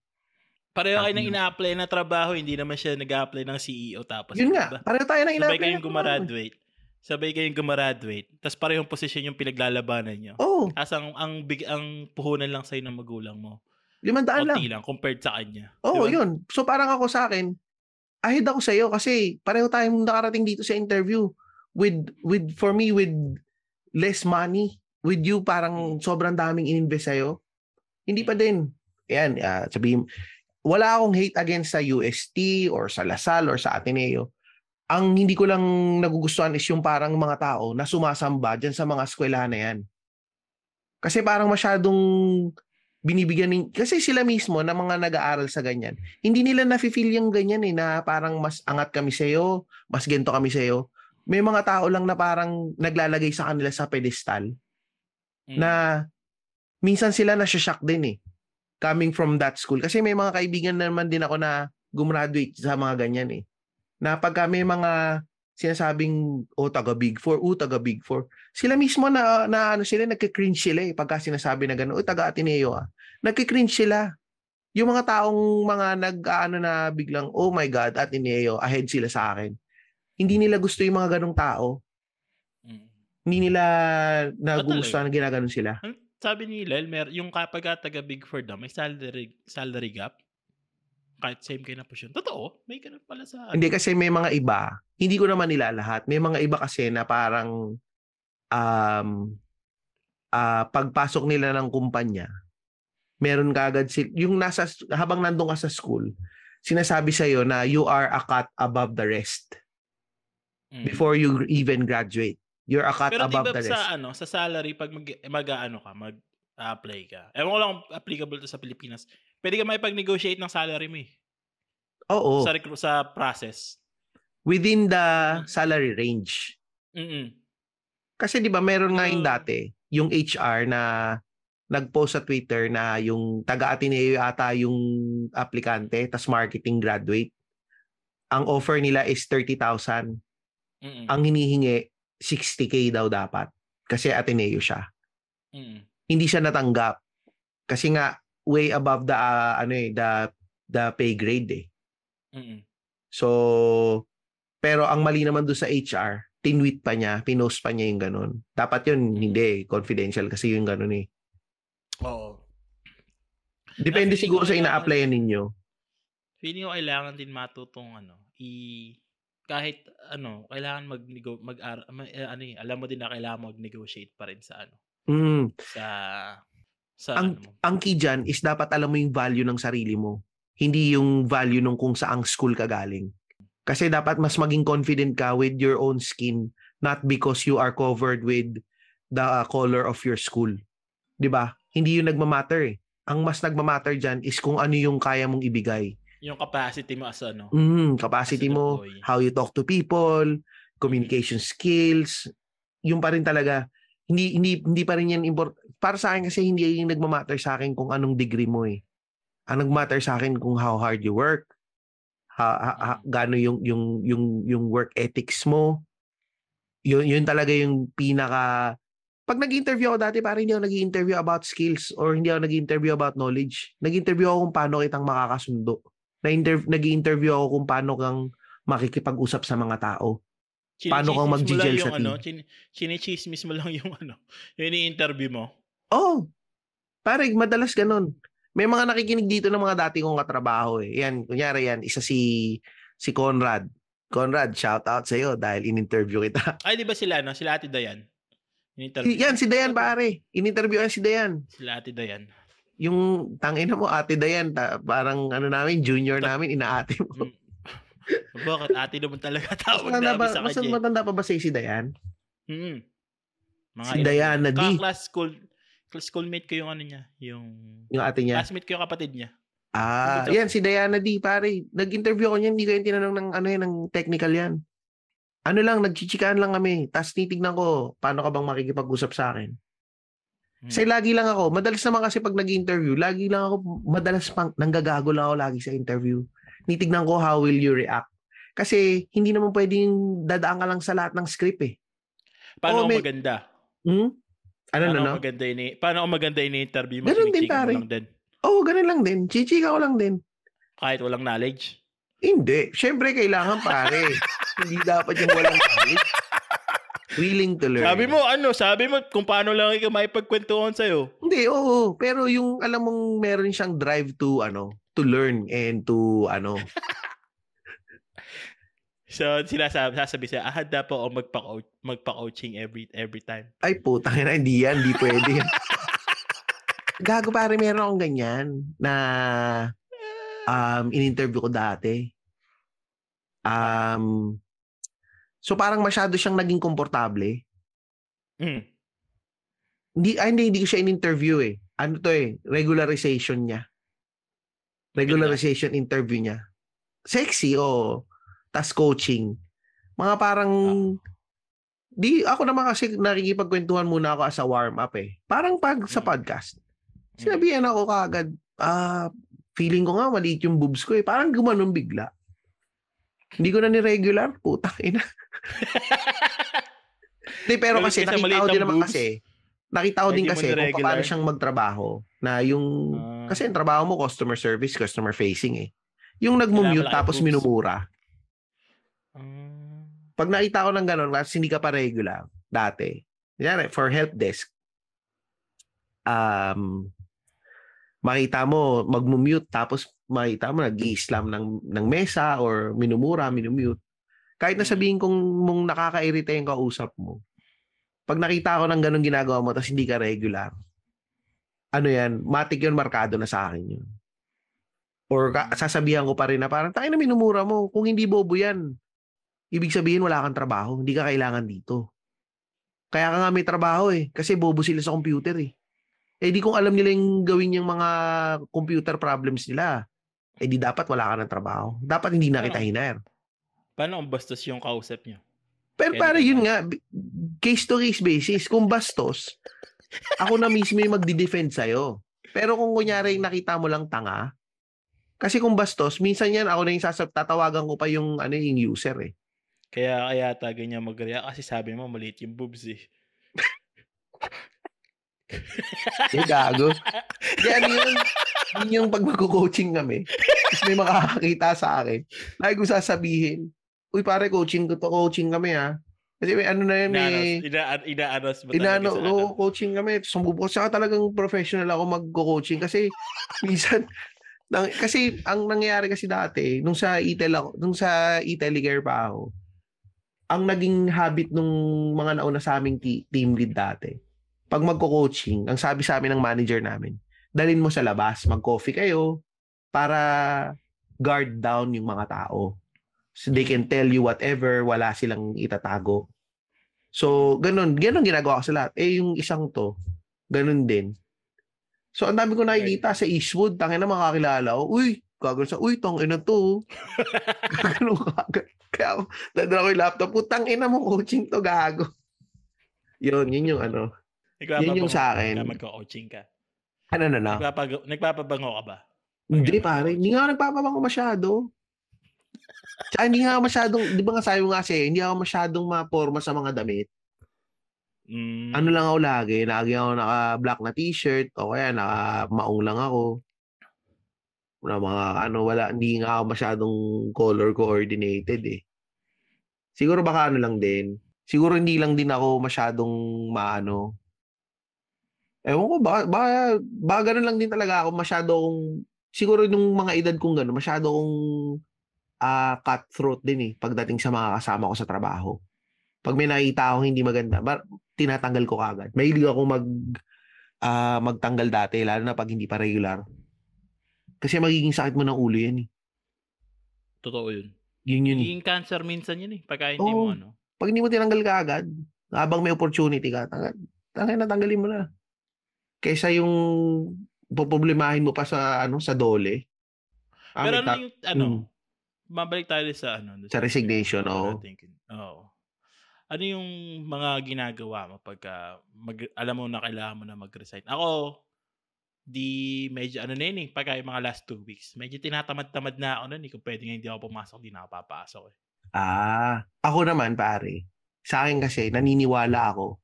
[SPEAKER 1] Pareho kayo nang ina-apply na trabaho, hindi naman siya nag-apply ng CEO tapos.
[SPEAKER 2] Yun nga,
[SPEAKER 1] diba?
[SPEAKER 2] pareho tayo ng
[SPEAKER 1] Sabay
[SPEAKER 2] ina-apply
[SPEAKER 1] kayong
[SPEAKER 2] na-
[SPEAKER 1] gumraduate. Sabay kayong gumraduate. Tapos parehong posisyon yung pinaglalabanan nyo.
[SPEAKER 2] Oo, oh,
[SPEAKER 1] As ang, ang, big, ang puhunan lang sa'yo ng magulang mo.
[SPEAKER 2] Limandaan lang.
[SPEAKER 1] Konti lang compared sa kanya.
[SPEAKER 2] Oo,
[SPEAKER 1] Diba?
[SPEAKER 2] yun. So parang ako sa akin, ahead ako sa iyo kasi pareho tayong nakarating dito sa interview with with for me with less money. With you parang sobrang daming ininvest sa Hindi pa din. Yan, uh, sabihin wala akong hate against sa UST or sa Lasal or sa Ateneo. Ang hindi ko lang nagugustuhan is yung parang mga tao na sumasamba dyan sa mga eskwelahan na yan. Kasi parang masyadong binibigyan ng, kasi sila mismo na mga nag-aaral sa ganyan, hindi nila nafe-feel yung ganyan eh, na parang mas angat kami sa iyo, mas gento kami sa iyo. May mga tao lang na parang naglalagay sa kanila sa pedestal
[SPEAKER 1] Mm.
[SPEAKER 2] na minsan sila na shock din eh coming from that school kasi may mga kaibigan naman din ako na gumraduate sa mga ganyan eh na pagka may mga sinasabing o taga Big Four, o taga Big Four, sila mismo na, na ano sila, nagka-cringe sila eh pagka sinasabi na gano'n, o taga Ateneo ah. Nagka-cringe sila. Yung mga taong mga nag ano na biglang, oh my God, Ateneo, ahead sila sa akin. Hindi nila gusto yung mga ganong tao.
[SPEAKER 1] Mm.
[SPEAKER 2] Hindi nila nagugustuhan na ginaganon sila.
[SPEAKER 1] Sabi ni Lel, mer yung kapag ka taga Big Four daw, may salary, salary gap. Kahit same kayo na posisyon. Totoo, may ganun pala sa...
[SPEAKER 2] Hindi kasi may mga iba, hindi ko naman nila lahat. May mga iba kasi na parang um ah pagpasok nila ng kumpanya, meron kagad si yung nasa habang nandun ka sa school, sinasabi sa na you are a cut above the rest
[SPEAKER 1] Mm.
[SPEAKER 2] before you even graduate. You're a cut
[SPEAKER 1] Pero
[SPEAKER 2] above the rest.
[SPEAKER 1] sa ano, sa salary pag mag, mag ano ka, mag apply ka. Ewan ko lang applicable to sa Pilipinas. Pwede ka makipag-negotiate ng salary mo eh.
[SPEAKER 2] Oo,
[SPEAKER 1] Sa, recru- sa process.
[SPEAKER 2] within the salary range.
[SPEAKER 1] Mm-mm.
[SPEAKER 2] Kasi 'di ba meron nga yung
[SPEAKER 1] Mm.
[SPEAKER 2] dati, yung HR na nag-post sa Twitter na yung taga Ateneo ata yung aplikante, tas marketing graduate. Ang offer nila is 30,000.
[SPEAKER 1] Mm-mm.
[SPEAKER 2] Ang hinihingi 60k daw dapat kasi Ateneo siya.
[SPEAKER 1] Mm-mm.
[SPEAKER 2] Hindi siya natanggap kasi nga way above the ah, ano eh the the pay grade eh.
[SPEAKER 1] Mm-mm.
[SPEAKER 2] So pero ang mali naman doon sa HR, tinweet pa niya, pinost pa niya yung ganun. Dapat yun, hindi, confidential kasi yung ganun eh.
[SPEAKER 1] Oo.
[SPEAKER 2] Depende
[SPEAKER 1] feeling
[SPEAKER 2] siguro sa ina-applyan ninyo.
[SPEAKER 1] Feeling ko kailangan din matutong ano, i kahit ano, kailangan mag mag ma, eh, ano eh, alam mo din na kailangan mag-negotiate pa rin sa ano,
[SPEAKER 2] Mm.
[SPEAKER 1] sa sa
[SPEAKER 2] Ang-
[SPEAKER 1] ano.
[SPEAKER 2] Ang key dyan is dapat alam mo yung value ng sarili mo. Hindi yung value nung kung saang school ka galing. Kasi dapat mas maging confident ka with your own skin not because you are covered with the uh, color of your school. 'Di ba? Hindi yun nagmamatter eh. Ang mas nagmamatter dyan is kung ano yung kaya mong ibigay.
[SPEAKER 1] Yung capacity mo as ano.
[SPEAKER 2] Mm, capacity mo, how you talk to people, communication skills, yung pa rin talaga hindi hindi hindi pa rin yan import para sa akin kasi hindi yung nagmamatter sa akin kung anong degree mo eh. Ang nag-matter sa akin kung how hard you work. Ha, ha, ha, gaano yung yung yung yung work ethics mo. Yun yun talaga yung pinaka pag nag-interview ako dati, parang hindi ako nag-interview about skills or hindi ako nag-interview about knowledge. Nag-interview ako kung paano kitang makakasundo. Nag-interview ako kung paano kang makikipag-usap sa mga tao. Paano kang mag-gel sa
[SPEAKER 1] ano, team? Ano, chinichismis mo lang yung ano, yung ini-interview mo.
[SPEAKER 2] Oh, pare, madalas ganun. May mga nakikinig dito ng mga dati kong katrabaho eh. Yan, kunyari yan, isa si si Conrad. Conrad, shout out sa iyo dahil in-interview kita.
[SPEAKER 1] Ay, di ba sila, no? Sila Ate Dayan?
[SPEAKER 2] In-interview. Yan, si Dayan pare. In-interview yan si Dayan.
[SPEAKER 1] Sila Ate Dayan.
[SPEAKER 2] Yung tangina mo, Ate Dayan, ta, parang ano namin, junior Ta- namin, inaate mo. Mm.
[SPEAKER 1] Bakit ate naman talaga tawag namin ba, sa kanya? Mas
[SPEAKER 2] matanda pa ba si Dayan?
[SPEAKER 1] Hmm.
[SPEAKER 2] Mga si Diana D.
[SPEAKER 1] Class school schoolmate ko yung ano niya, yung
[SPEAKER 2] yung ate niya.
[SPEAKER 1] Classmate ko yung kapatid niya.
[SPEAKER 2] Ah, yan si Diana D, pare. Nag-interview ko niya, hindi ko yung tinanong ng ano yan, ng technical yan. Ano lang, nagchichikaan lang kami. Tapos titignan ko, paano ka bang makikipag-usap sa akin? Hmm. Kasi lagi lang ako, madalas naman kasi pag nag-interview, lagi lang ako, madalas pang, nanggagago lang ako lagi sa interview. Nitignan ko how will you react. Kasi hindi naman pwedeng dadaan ka lang sa lahat ng script eh.
[SPEAKER 1] Paano oh, may... maganda?
[SPEAKER 2] Hmm? Ano na, no?
[SPEAKER 1] Maganda ini paano ako maganda ini interview mo?
[SPEAKER 2] Ganun din, pare. Lang din? Oo, oh, ganun lang din. Chichika ko lang din.
[SPEAKER 1] Kahit walang knowledge?
[SPEAKER 2] Hindi. Siyempre, kailangan, pare. Hindi dapat yung walang knowledge. Willing to learn.
[SPEAKER 1] Sabi mo, ano, sabi mo kung paano lang ikaw maipagkwentuhan sa'yo.
[SPEAKER 2] Hindi, oo. Pero yung, alam mong meron siyang drive to, ano, to learn and to, ano,
[SPEAKER 1] So, sila sabi, sasabi siya, ah, handa po ako magpa-coach, magpa-coaching every every time.
[SPEAKER 2] Ay, putang ina, hindi yan, hindi pwede. Gago pare, meron akong ganyan na um, in-interview ko dati. Um, so parang masyado siyang naging komportable.
[SPEAKER 1] Mm.
[SPEAKER 2] Hindi, ay, hindi, hindi ko siya in-interview eh. Ano to eh, regularization niya. Regularization interview niya. Sexy, oh tas coaching. Mga parang ah. di ako naman kasi nakikipagkwentuhan muna ako as a warm up eh. Parang pag sa mm. podcast. Sinabihan ako kaagad, ah, uh, feeling ko nga maliit yung boobs ko eh. Parang gumanon bigla. Hindi ko na ni-regular. Putang ina. Hindi, pero kasi nakita ko din naman boobs? kasi, nakita ko din kasi kung paano siyang magtrabaho. Na yung, uh, kasi yung trabaho mo, customer service, customer facing eh. Yung nagmumute tapos boobs. minumura. Pag nakita ko ng ganun, kasi hindi ka pa regular dati. Yan, for help desk, um, makita mo, mag-mute, tapos makita mo, nag-i-slam ng, ng mesa or minumura, minumute. Kahit na sabihin kong mong nakaka-irita yung kausap mo, pag nakita ko ng ganun ginagawa mo, tapos hindi ka regular, ano yan, matik yun, markado na sa akin yun. Or ka, sasabihan ko pa rin na parang, tayo na minumura mo, kung hindi bobo yan, ibig sabihin wala kang trabaho. Hindi ka kailangan dito. Kaya ka nga may trabaho eh. Kasi bobo sila sa computer eh. Eh di kung alam nila yung gawin yung mga computer problems nila, eh di dapat wala ka ng trabaho. Dapat hindi na kita hiner.
[SPEAKER 1] Paano kung bastos yung kausap niyo?
[SPEAKER 2] Pero para yun nga, case to case basis. Kung bastos, ako na mismo yung magdi-defend sa'yo. Pero kung kunyari nakita mo lang tanga, kasi kung bastos, minsan yan ako na yung sasab, tatawagan ko pa yung ano yung user eh.
[SPEAKER 1] Kaya kaya ta ganyan mag-react kasi sabi mo maliit yung boobs eh.
[SPEAKER 2] eh, gago. Yan yun. Yun yung pag mag-coaching kami. Tapos may makakakita sa akin. Lagi ko sasabihin, Uy, pare, coaching ko to. Coaching kami, ha. Kasi may ano na yun, may...
[SPEAKER 1] Ina-anos. Ina-anos ba
[SPEAKER 2] Inaano, oo, ano? coaching kami. Sumubok. Saka talagang professional ako mag-coaching. Kasi, minsan, nang, kasi, ang nangyayari kasi dati, nung sa Itel ako, nung sa Itel pa ako, ang naging habit nung mga nauna sa aming team lead dati, pag magko-coaching, ang sabi sa amin ng manager namin, dalin mo sa labas, mag-coffee kayo para guard down yung mga tao. So they can tell you whatever, wala silang itatago. So, ganun. Ganun ginagawa ko sa lahat. Eh, yung isang to, ganun din. So, ang dami ko nakikita sa Eastwood, tangin na makakilala ko, uy, gagawin sa, uy, tong ina to. Ganun kagad. Kaya ako, dadala ko yung laptop, putang ina mo, coaching to, gago. Yun, yun yung ano.
[SPEAKER 1] yun yung sa akin. Magko-coaching ka.
[SPEAKER 2] Ano na na?
[SPEAKER 1] Nagpapag- nagpapabango ka ba?
[SPEAKER 2] Hindi
[SPEAKER 1] Pag-
[SPEAKER 2] pare, hindi nga ako nagpapabango masyado. Tsaka hindi nga ako masyadong, di ba nga sabi mo nga kasi, hindi ako masyadong maporma sa mga damit.
[SPEAKER 1] Mm.
[SPEAKER 2] Ano lang ako lagi, lagi ako naka-black na t-shirt o kaya naka-maong lang ako. Na mga ano, wala, hindi nga ako masyadong color coordinated eh. Siguro baka ano lang din. Siguro hindi lang din ako masyadong maano. Ewan ko, baka, baka, baka lang din talaga ako masyadong, siguro nung mga edad kong gano'n, masyado akong ah cutthroat din eh pagdating sa mga kasama ko sa trabaho. Pag may nakita akong hindi maganda, bar, tinatanggal ko kagad. Mahilig ako mag ah, magtanggal dati, lalo na pag hindi pa regular. Kasi magiging sakit mo ng ulo yan eh.
[SPEAKER 1] Totoo yun.
[SPEAKER 2] Yun yun. eh.
[SPEAKER 1] Naging cancer minsan yun eh. Pagka hindi
[SPEAKER 2] Oo.
[SPEAKER 1] mo ano.
[SPEAKER 2] Pag hindi mo tinanggal kaagad, habang may opportunity ka, tanggal, tanggal na tanggalin mo na. Kaysa yung poproblemahin mo pa sa ano sa dole. Ah,
[SPEAKER 1] Pero
[SPEAKER 2] may
[SPEAKER 1] ano
[SPEAKER 2] ta-
[SPEAKER 1] yung, ano,
[SPEAKER 2] Mm.
[SPEAKER 1] mabalik tayo sa ano.
[SPEAKER 2] Sa resignation, oo.
[SPEAKER 1] Oo. Ano yung mga ginagawa mo pagka mag, alam mo na kailangan mo na mag-resign? Ako, di medyo ano na yun eh, pagka yung mga last two weeks, medyo tinatamad-tamad na ako nun eh. Kung pwede nga hindi ako pumasok, di na ako papasok eh.
[SPEAKER 2] Ah, ako naman pare. Sa akin kasi naniniwala ako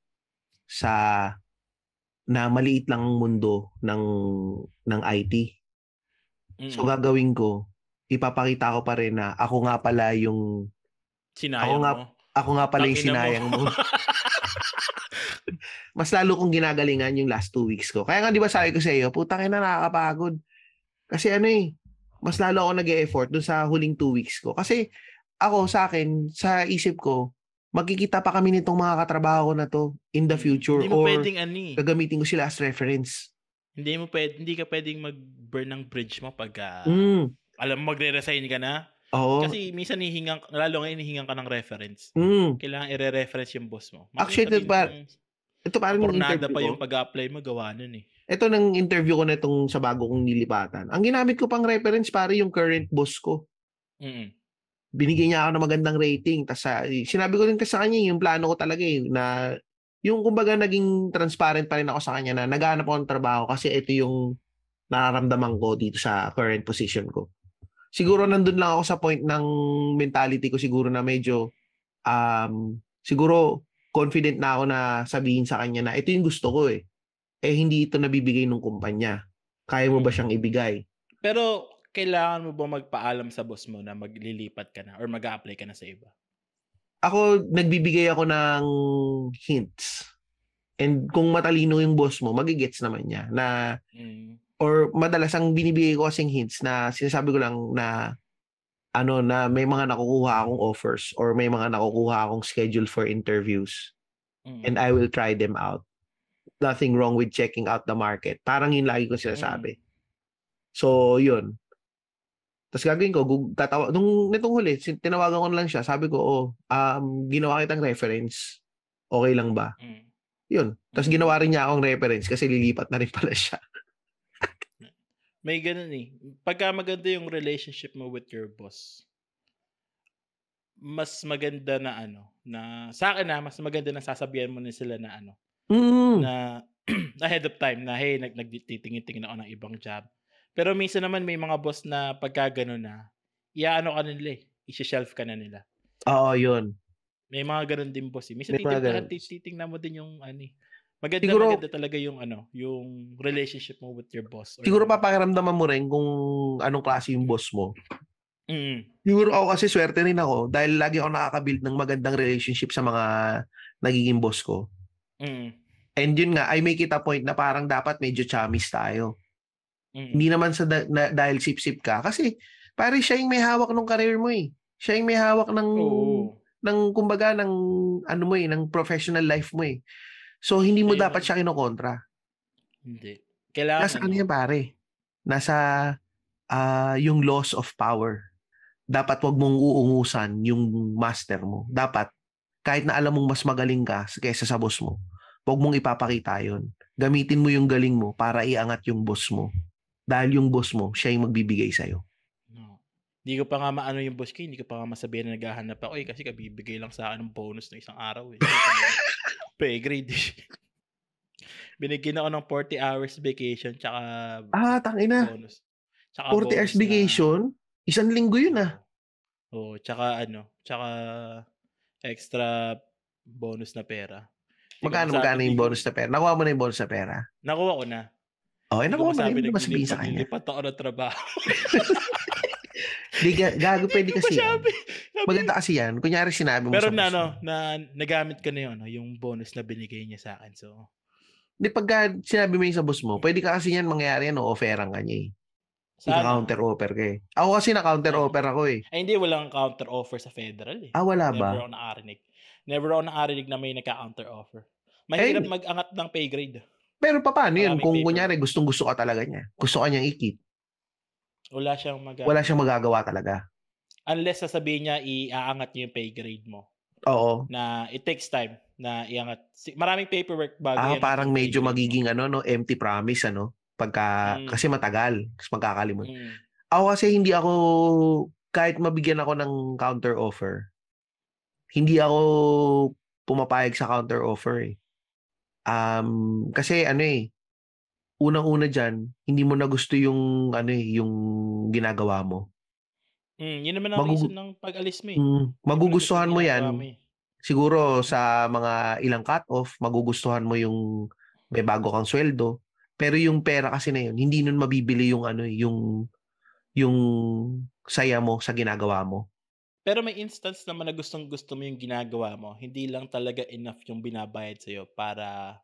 [SPEAKER 2] sa na maliit lang ang mundo ng ng IT. So
[SPEAKER 1] Mm-mm.
[SPEAKER 2] gagawin ko, ipapakita ko pa rin na ako nga pala yung
[SPEAKER 1] Sinayang
[SPEAKER 2] ako nga-
[SPEAKER 1] mo.
[SPEAKER 2] ako nga pala yung
[SPEAKER 1] Tangina mo.
[SPEAKER 2] sinayang mo. Mas lalo kong ginagalingan yung last two weeks ko. Kaya nga di ba sabi ko sa iyo, putang ina nakakapagod. Kasi ano eh, mas lalo ako nag-e-effort dun sa huling two weeks ko. Kasi ako sa akin, sa isip ko, magkikita pa kami nitong mga katrabaho ko na to in the future
[SPEAKER 1] Hindi mo
[SPEAKER 2] or
[SPEAKER 1] pwedeng ano eh.
[SPEAKER 2] gagamitin ko sila as reference.
[SPEAKER 1] Hindi mo pwede, hindi ka pwedeng mag-burn ng bridge mo pagka
[SPEAKER 2] Mm.
[SPEAKER 1] alam mo magre-resign ka na.
[SPEAKER 2] Oo.
[SPEAKER 1] Kasi minsan hihingan, lalo ngayon hihingan ka ng reference.
[SPEAKER 2] Mm.
[SPEAKER 1] Kailangan i-reference yung boss mo.
[SPEAKER 2] Actually,
[SPEAKER 1] Sabihin
[SPEAKER 2] par-
[SPEAKER 1] mong
[SPEAKER 2] Ito parang yung
[SPEAKER 1] Pornada
[SPEAKER 2] interview
[SPEAKER 1] pa yung pag-apply mo, gawa nun eh.
[SPEAKER 2] Ito nang interview ko na itong sa bago kong nilipatan. Ang ginamit ko pang reference pare yung current boss ko.
[SPEAKER 1] Mm-mm.
[SPEAKER 2] binigyan niya ako ng magandang rating. Tapos sinabi ko rin kasi sa kanya yung plano ko talaga eh, na yung kumbaga naging transparent pa rin ako sa kanya na naghahanap ako ng trabaho kasi ito yung nararamdaman ko dito sa current position ko. Siguro nandun lang ako sa point ng mentality ko siguro na medyo um, siguro confident na ako na sabihin sa kanya na ito yung gusto ko eh. Eh hindi ito nabibigay ng kumpanya. Kaya mo ba siyang ibigay?
[SPEAKER 1] Pero, kailangan mo ba magpaalam sa boss mo na maglilipat ka na or mag apply ka na sa iba?
[SPEAKER 2] ako nagbibigay ako ng hints. And kung matalino yung boss mo, magigets naman niya na
[SPEAKER 1] Mm.
[SPEAKER 2] or madalas ang binibigay ko kasing hints na sinasabi ko lang na ano na may mga nakukuha akong offers or may mga nakukuha akong schedule for interviews
[SPEAKER 1] Mm.
[SPEAKER 2] and I will try them out. Nothing wrong with checking out the market. Parang yun lagi ko sinasabi. So, yun. Tapos gagawin ko, tatawa, nung nitong huli, tinawagan ko na lang siya. Sabi ko, oh, um, ginawa kitang reference. Okay lang ba?
[SPEAKER 1] Mm.
[SPEAKER 2] Yun. Tapos
[SPEAKER 1] Mm.
[SPEAKER 2] ginawa rin niya akong reference kasi lilipat na rin pala siya.
[SPEAKER 1] May ganun eh. Pagka maganda yung relationship mo with your boss, mas maganda na ano, na sa akin na, mas maganda na sasabihan mo na sila na ano,
[SPEAKER 2] Mm.
[SPEAKER 1] na ahead of time na hey, nag nagtitingin-tingin ako ng ibang job. Pero minsan naman may mga boss na pagka gano'n na, iaano ka na nila eh, i-shelf ka na nila.
[SPEAKER 2] Oo, yun.
[SPEAKER 1] May mga ganun din boss eh. Minsan
[SPEAKER 2] ganun.
[SPEAKER 1] titignan mo din yung ano eh. Maganda,
[SPEAKER 2] Siguro-
[SPEAKER 1] maganda talaga yung ano, yung relationship mo with your boss. or
[SPEAKER 2] Siguro papakiramdaman mo rin kung anong klase yung boss mo.
[SPEAKER 1] Mm.
[SPEAKER 2] Siguro ako kasi swerte rin ako dahil lagi ako nakakabuild ng magandang relationship sa mga nagiging boss ko.
[SPEAKER 1] Mm.
[SPEAKER 2] And yun nga, I make it a point na parang dapat medyo chamis tayo.
[SPEAKER 1] Mm.
[SPEAKER 2] Hindi naman sa da- na- dahil sip-sip ka. Kasi pare siya yung may hawak ng career mo eh. Siya yung may hawak ng,
[SPEAKER 1] Oo.
[SPEAKER 2] ng kumbaga, ng ano mo eh, ng professional life mo eh. So, hindi mo
[SPEAKER 1] Ayun
[SPEAKER 2] dapat siya kinokontra.
[SPEAKER 1] Hindi. Kailangan
[SPEAKER 2] Nasa ano yan pare? Nasa ah, yung loss of power. Dapat wag mong uungusan yung master mo. Dapat, kahit na alam mong mas magaling ka kaysa sa boss mo, wag mong ipapakita yon. Gamitin mo yung galing mo para iangat yung boss mo. Dahil yung boss mo, siya yung magbibigay sa'yo.
[SPEAKER 1] No. Hindi ko pa nga maano yung boss ko, hindi ko pa nga masabihan na naghahanap ako eh kasi kabibigay lang sa akin ng bonus ng isang araw eh. Pay grade. Binigyan ako ng 40 hours vacation tsaka
[SPEAKER 2] Ah, tangina.
[SPEAKER 1] bonus. Tsaka
[SPEAKER 2] 40
[SPEAKER 1] bonus
[SPEAKER 2] hours
[SPEAKER 1] na-
[SPEAKER 2] vacation? Isang linggo yun ah.
[SPEAKER 1] Oo, tsaka ano, tsaka extra bonus na pera. Hindi
[SPEAKER 2] Magkano, magkano yung bonus na pera? Nakuha mo na yung bonus na pera?
[SPEAKER 1] Nakuha ko na.
[SPEAKER 2] Oh, eh, nakuha mo na yun. Hindi mo sabihin sa kanya.
[SPEAKER 1] naglilipat ako ng trabaho.
[SPEAKER 2] Di, ga- gago pwede kasi yan.
[SPEAKER 1] masabi. Sabi-
[SPEAKER 2] Maganda kasi yan. Kunyari sinabi mo
[SPEAKER 1] Pero
[SPEAKER 2] sa
[SPEAKER 1] na,
[SPEAKER 2] mo.
[SPEAKER 1] na, nagamit ko na yun, no, yung bonus na binigay niya sa akin. So,
[SPEAKER 2] Di pagka sinabi mo yung sa boss mo, pwede ka kasi yan mangyari yan, offeran ka niya eh.
[SPEAKER 1] sana.
[SPEAKER 2] Ika-counter offer ka eh. Ako kasi na-counter offer ako eh.
[SPEAKER 1] Ay, hindi, walang counter offer sa federal eh.
[SPEAKER 2] Ah, wala
[SPEAKER 1] Never
[SPEAKER 2] ba?
[SPEAKER 1] ako nakarinig. Never ako nakarinig na may nagka-counter offer. Mahirap mag-angat ng pay grade.
[SPEAKER 2] Pero paano yun?
[SPEAKER 1] Maraming
[SPEAKER 2] Kung
[SPEAKER 1] paper.
[SPEAKER 2] kunyari gustong gusto ka talaga niya. Gusto ka niyang ikit.
[SPEAKER 1] Wala siyang mag
[SPEAKER 2] Wala siyang magagawa talaga.
[SPEAKER 1] Unless sasabihin niya, iaangat niya yung pay grade mo.
[SPEAKER 2] Oo.
[SPEAKER 1] Na it takes time na iangat. Maraming paperwork bago
[SPEAKER 2] Ah,
[SPEAKER 1] yan
[SPEAKER 2] parang medyo magiging ano, no, empty promise, ano? Pagka,
[SPEAKER 1] Mm.
[SPEAKER 2] kasi matagal. Tapos magkakalimot.
[SPEAKER 1] Mm.
[SPEAKER 2] Ako kasi hindi ako, kahit mabigyan ako ng counter offer, hindi ako pumapayag sa counter offer eh. Um, kasi ano eh, unang-una dyan, hindi mo na gusto yung, ano eh, yung ginagawa mo.
[SPEAKER 1] Mm, yun naman ang
[SPEAKER 2] Magugu-
[SPEAKER 1] reason ng pag-alis mo eh.
[SPEAKER 2] Mm, magugustuhan mo yan,
[SPEAKER 1] mo eh.
[SPEAKER 2] siguro sa mga ilang cut-off, magugustuhan mo yung may bago kang sweldo. Pero yung pera kasi na yun, hindi nun mabibili yung ano, eh, yung yung saya mo sa ginagawa mo.
[SPEAKER 1] Pero may instance naman na gustong gusto mo yung ginagawa mo. Hindi lang talaga enough yung binabayad sa'yo para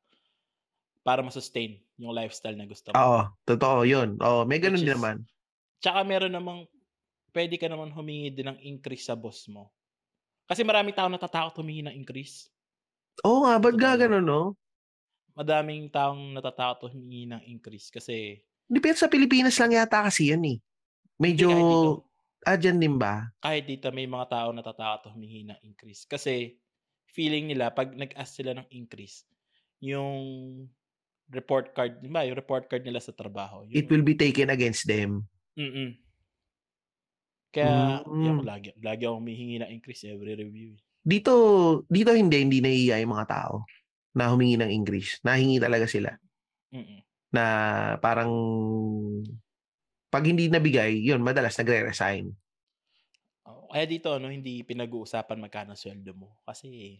[SPEAKER 1] para masustain yung lifestyle na gusto mo.
[SPEAKER 2] Oo, totoo yun. Oo, may ganun
[SPEAKER 1] Which
[SPEAKER 2] din
[SPEAKER 1] is-
[SPEAKER 2] naman.
[SPEAKER 1] Tsaka meron namang, pwede ka naman humingi din ng increase sa boss mo. Kasi maraming tao natatakot humingi ng increase.
[SPEAKER 2] Oo nga, ba't
[SPEAKER 1] Totoo
[SPEAKER 2] ga
[SPEAKER 1] yun.
[SPEAKER 2] ganun, no?
[SPEAKER 1] Madaming taong natatakot humingi ng increase kasi
[SPEAKER 2] pero sa Pilipinas lang yata kasi yun eh. Medyo,
[SPEAKER 1] dito.
[SPEAKER 2] ah, dyan din ba?
[SPEAKER 1] kahit dito may mga tao natatakot humingi ng increase. Kasi feeling nila, pag nag-ask sila ng increase, yung report card, di ba, yung report card nila sa trabaho. Yung,
[SPEAKER 2] It will be taken against them.
[SPEAKER 1] Mm-mm. Kaya,
[SPEAKER 2] Mm.
[SPEAKER 1] ako lagi, lagi ako humihingi ng increase every review.
[SPEAKER 2] Dito, dito hindi, hindi naiiya yung mga tao na humingi ng increase. Nahingi talaga sila.
[SPEAKER 1] Mm-mm.
[SPEAKER 2] Na parang, pag hindi nabigay, yun, madalas nagre-resign.
[SPEAKER 1] Oo. Kaya dito, ano, hindi pinag-uusapan magkano sweldo mo. Kasi,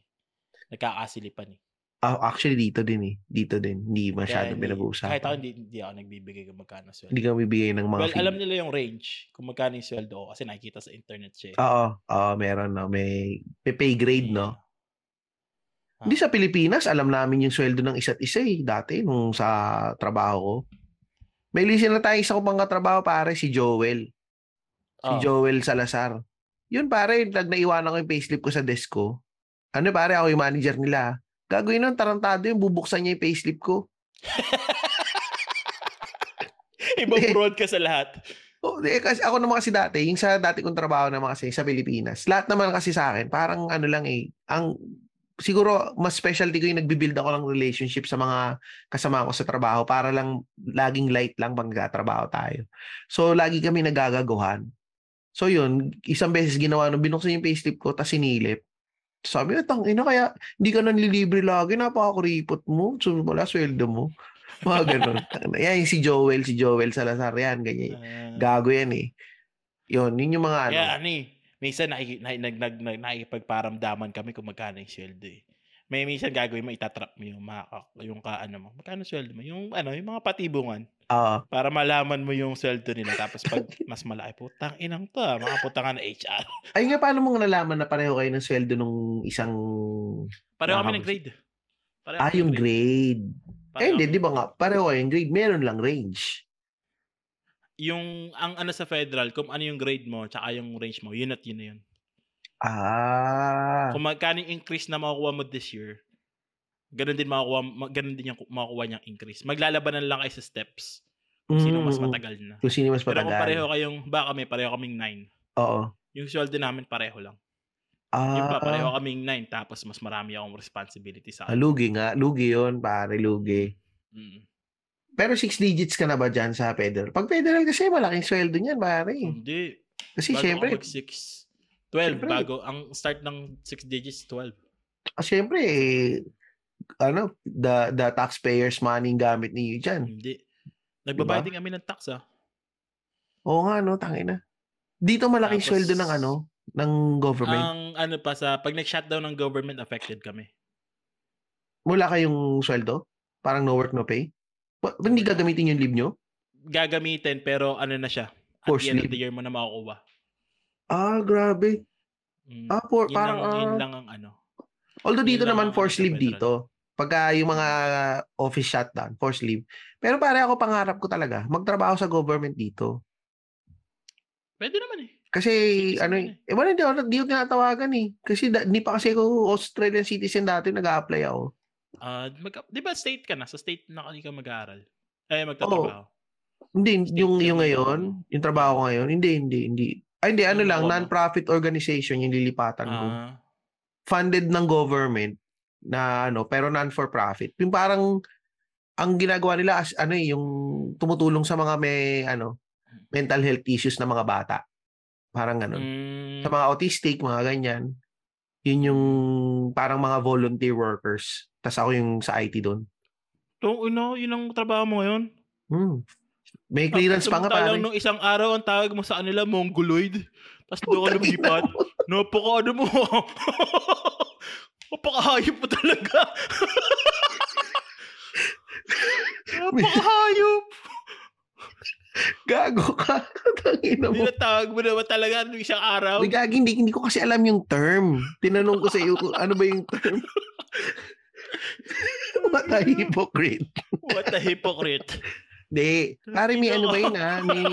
[SPEAKER 1] nagkakasilipan eh.
[SPEAKER 2] Ah, actually, dito din eh. Dito din. Hindi
[SPEAKER 1] Kaya
[SPEAKER 2] masyadong
[SPEAKER 1] hindi-
[SPEAKER 2] pinag-uusapan.
[SPEAKER 1] Kahit ako, hindi, hindi ako nagbibigay kung magkano sweldo.
[SPEAKER 2] Hindi ka bibigay ng mga
[SPEAKER 1] Well,
[SPEAKER 2] fee.
[SPEAKER 1] alam nila yung range kung magkano yung sweldo ko kasi nakikita sa internet siya. eh.
[SPEAKER 2] Oo, oo, meron no. May, may pay grade, no?
[SPEAKER 1] Ah.
[SPEAKER 2] Hindi sa Pilipinas, alam namin yung sweldo ng isa't isa eh. Dati, nung sa trabaho ko. May listen na tayo isa ko pang katrabaho, pare, si Joel. Si
[SPEAKER 1] Oo.
[SPEAKER 2] Joel Salazar. Yun, pare, nag naiwanan ko yung payslip ko sa desk ko. Ano, pare, ako yung manager nila. Gagawin nun, tarantado yung bubuksan niya yung payslip ko.
[SPEAKER 1] Ibang broad ka sa lahat.
[SPEAKER 2] Oh, eh, kasi ako naman kasi dati, yung sa dati kong trabaho naman kasi sa Pilipinas, lahat naman kasi sa akin, parang ano lang eh, ang siguro mas specialty ko yung nagbibuild ako ng relationship sa mga kasama ko sa trabaho para lang laging light lang pag nagtatrabaho tayo. So, lagi kami nagagagawan. So, yun, isang beses ginawa nung binuksan yung payslip ko, tapos sinilip. Sabi ko, tang ina kaya hindi ka nanlilibre lagi, napakakuripot mo. So, wala sweldo mo. Mga ganun. yan, yung si Joel, si Joel Salazar, yan, ganyan.
[SPEAKER 1] Ah,
[SPEAKER 2] Gago yan eh. Yun, yun yung mga ano.
[SPEAKER 1] Kaya ano eh, minsan nakiki, na, nag, nag, nag, nakikipagparamdaman kami kung magkano yung sweldo eh. May minsan gagawin mo, itatrap mo yung, mga, yung ka, ano mo, magkano sweldo mo, yung, ano, yung mga patibungan.
[SPEAKER 2] Oo.
[SPEAKER 1] Para malaman mo yung sweldo nila. Tapos pag mas malaki, putang inang to ah, mga putang na HR.
[SPEAKER 2] Ay nga, paano mo nalaman na pareho kayo ng sweldo nung isang...
[SPEAKER 1] Pareho kami ng grade. Pareho
[SPEAKER 2] Ah, yung grade.
[SPEAKER 1] Pareho
[SPEAKER 2] Eh, hindi, di ba
[SPEAKER 1] ng
[SPEAKER 2] nga? Pareho kayo yung grade. Meron lang range.
[SPEAKER 1] Yung, ang ano sa federal, kung ano yung grade mo, tsaka yung range mo, yun at yun na yun.
[SPEAKER 2] Ah.
[SPEAKER 1] Kung magkano yung increase na makukuha mo this year, ganun din makukuha, ma- ganun din yung makukuha niyang increase. Maglalabanan lang kayo sa steps. Kung sino mas
[SPEAKER 2] Mm,
[SPEAKER 1] matagal na.
[SPEAKER 2] Kung sino mas
[SPEAKER 1] Pero kung
[SPEAKER 2] matagal.
[SPEAKER 1] pareho kayong, baka kami, pareho kaming 9.
[SPEAKER 2] Oo.
[SPEAKER 1] Yung sweldo namin pareho lang.
[SPEAKER 2] Ah,
[SPEAKER 1] Yung pa, pareho kaming 9, tapos mas marami akong responsibility sa
[SPEAKER 2] ah, lugi nga. Lugi yun, pare. Lugi.
[SPEAKER 1] Mm.
[SPEAKER 2] Pero six digits ka na ba dyan sa federal? Pag federal kasi, malaking sweldo niyan, pare.
[SPEAKER 1] Hindi.
[SPEAKER 2] Kasi
[SPEAKER 1] bago
[SPEAKER 2] syempre,
[SPEAKER 1] ako mag 6. 12,
[SPEAKER 2] Siyempre.
[SPEAKER 1] bago. Ang start ng 6 digits, 12.
[SPEAKER 2] ah, syempre, eh, ano, the, the taxpayers money ang gamit niyo dyan.
[SPEAKER 1] Hindi. Nagbabayad
[SPEAKER 2] Diba?
[SPEAKER 1] din kami ng tax ah.
[SPEAKER 2] Oo nga, no, tangina. Dito malaki
[SPEAKER 1] Tapos,
[SPEAKER 2] sweldo ng ano, ng government.
[SPEAKER 1] Ang ano pa sa pag nag-shutdown ng government affected kami.
[SPEAKER 2] Wala kayong sweldo? Parang no work, no pay? Ba hindi gagamitin yung leave nyo?
[SPEAKER 1] Gagamitin pero ano na siya. At the end of the year mo na makukuha.
[SPEAKER 2] Ah, grabe.
[SPEAKER 1] Mm.
[SPEAKER 2] Ah, for,
[SPEAKER 1] yun,
[SPEAKER 2] parang,
[SPEAKER 1] lang, yun
[SPEAKER 2] ah,
[SPEAKER 1] lang ang ano.
[SPEAKER 2] although dito naman
[SPEAKER 1] sa
[SPEAKER 2] leave dito. Pagka yung mga office shutdown, forced leave. Pero pare ako pangarap ko talaga, magtrabaho sa government dito.
[SPEAKER 1] Pwede naman eh.
[SPEAKER 2] Kasi
[SPEAKER 1] Citizen
[SPEAKER 2] ano
[SPEAKER 1] yun
[SPEAKER 2] eh, eh wala hindi ako di ako tinatawagan eh. Kasi da, di pa kasi ako Australian citizen dati nag-a-apply ako.
[SPEAKER 1] Ah, mag, 'di ba state ka na? Sa state na ka mag-aaral. Eh magtatrabaho.
[SPEAKER 2] Hindi
[SPEAKER 1] State
[SPEAKER 2] yung yung ngayon,
[SPEAKER 1] yun.
[SPEAKER 2] yung trabaho ko ngayon, hindi hindi hindi. Ay hindi ano
[SPEAKER 1] Yung
[SPEAKER 2] lang
[SPEAKER 1] ano?
[SPEAKER 2] non-profit organization yung lilipatan ko.
[SPEAKER 1] Ah,
[SPEAKER 2] Funded ng government na ano pero non for profit. Yung parang ang ginagawa nila as ano eh, yung tumutulong sa mga may ano mental health issues na mga bata. Parang ganun.
[SPEAKER 1] mm,
[SPEAKER 2] Sa mga autistic, mga ganyan. Yun yung parang mga volunteer workers. Tapos ako yung sa IT doon.
[SPEAKER 1] Tong ino, yun ang trabaho mo ngayon.
[SPEAKER 2] Hmm. May clearance pa nga pare.
[SPEAKER 1] nung isang araw ang tawag mo sa kanila mongoloid. Tapos doon ka lumipat. Napaka ano mo. Napakahayop mo talaga. Napakahayop.
[SPEAKER 2] Gago ka. Tangina mo.
[SPEAKER 1] Tinatawag mo naman talaga nung isang araw.
[SPEAKER 2] Uy, gagi, hindi, hindi ko kasi alam yung term. Tinanong ko sa iyo kung ano ba yung term. What a hypocrite.
[SPEAKER 1] What a hypocrite.
[SPEAKER 2] Hindi. Pare, may ano ba yun ah? May,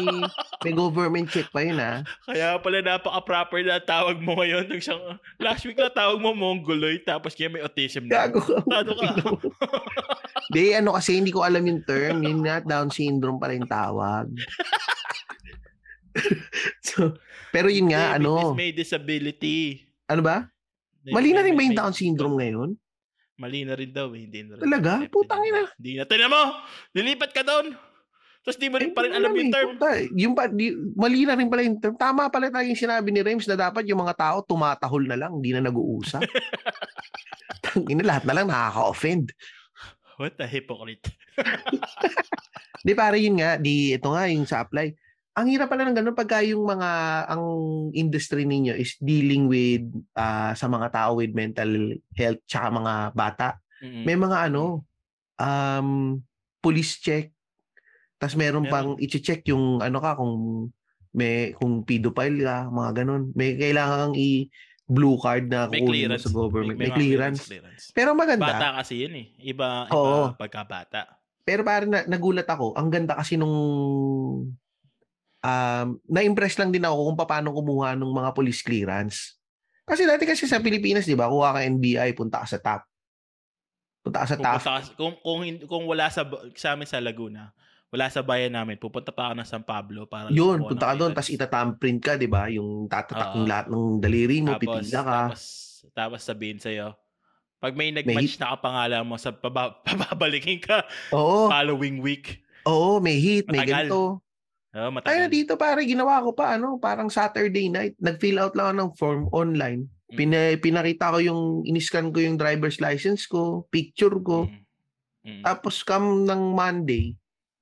[SPEAKER 2] may government check pa yun ah.
[SPEAKER 1] Kaya pala napaka-proper na tawag mo ngayon. Nung isang, last week na tawag mo mongoloid tapos kaya may autism na.
[SPEAKER 2] Gago ka.
[SPEAKER 1] Ano ka?
[SPEAKER 2] Hindi, ano kasi hindi ko alam yung term. Yun nga, Down syndrome pala yung tawag. so, pero yun nga,
[SPEAKER 1] Hindi,
[SPEAKER 2] ano,
[SPEAKER 1] May disability.
[SPEAKER 2] ano ba?
[SPEAKER 1] May-
[SPEAKER 2] Mali na rin ba yung Down syndrome ngayon?
[SPEAKER 1] Mali na rin daw eh. Hindi na rin.
[SPEAKER 2] Talaga? Putang
[SPEAKER 1] na.
[SPEAKER 2] ina.
[SPEAKER 1] Hindi na. Tignan mo! Lilipat ka doon! Tapos di mo rin pa rin alam yung
[SPEAKER 2] eh,
[SPEAKER 1] term.
[SPEAKER 2] puta, yung pa, di, mali na rin pala yung term. Tama pala tayo yung sinabi ni Rems na dapat yung mga tao tumatahol na lang, hindi na nag-uusap. Tangina, lahat na lang nakaka-offend.
[SPEAKER 1] What a hypocrite.
[SPEAKER 2] Di pare yun nga, di ito nga yung sa apply. Ang hirap pala ng ganun pagka yung mga ang industry ninyo is dealing with ah, sa mga tao with mental health tsaka mga bata.
[SPEAKER 1] Mm-mm.
[SPEAKER 2] May mga ano um police check. Tapos meron
[SPEAKER 1] Meron.
[SPEAKER 2] pang i-check yung ano ka kung may kung pedophile ka, mga ganun. May kailangan kang i blue card na
[SPEAKER 1] May
[SPEAKER 2] kukunin mo sa government. May,
[SPEAKER 1] mga
[SPEAKER 2] clearance.
[SPEAKER 1] clearance.
[SPEAKER 2] Pero maganda.
[SPEAKER 1] Bata kasi yun eh. Iba, iba
[SPEAKER 2] Oo.
[SPEAKER 1] pagkabata.
[SPEAKER 2] Pero parang na, nagulat ako, ang ganda kasi nung um, na-impress lang din ako kung paano kumuha ng mga police clearance. Kasi dati kasi sa Pilipinas, di ba, kuha ka NBI, punta ka sa top. Punta ka sa top.
[SPEAKER 1] Pupunta ka- kung, kung, kung wala sa, sa amin sa Laguna, wala sa bayan namin, pupunta pa ako ng San Pablo para
[SPEAKER 2] Yun, punta
[SPEAKER 1] ng
[SPEAKER 2] ka doon, tapos itatamprint ka, di ba? Yung tatatak
[SPEAKER 1] Oo.
[SPEAKER 2] yung lahat ng daliri mo,
[SPEAKER 1] tapos,
[SPEAKER 2] pipila ka.
[SPEAKER 1] Tapos, tapos sabihin sa'yo, pag may nag-match na kapangalan mo sa paba, pababalikin ka
[SPEAKER 2] Oo,
[SPEAKER 1] following week.
[SPEAKER 2] oo, may hit, may
[SPEAKER 1] Matagal.
[SPEAKER 2] ganito.
[SPEAKER 1] Oh,
[SPEAKER 2] Tayo
[SPEAKER 1] matagal.
[SPEAKER 2] na dito pare, ginawa ko pa ano, parang Saturday night, nag-fill out lang ako ng form online.
[SPEAKER 1] Mm.
[SPEAKER 2] Pina, pinakita ko yung, iniscan ko yung driver's license ko, picture ko.
[SPEAKER 1] Mm. Mm.
[SPEAKER 2] Tapos come ng Monday,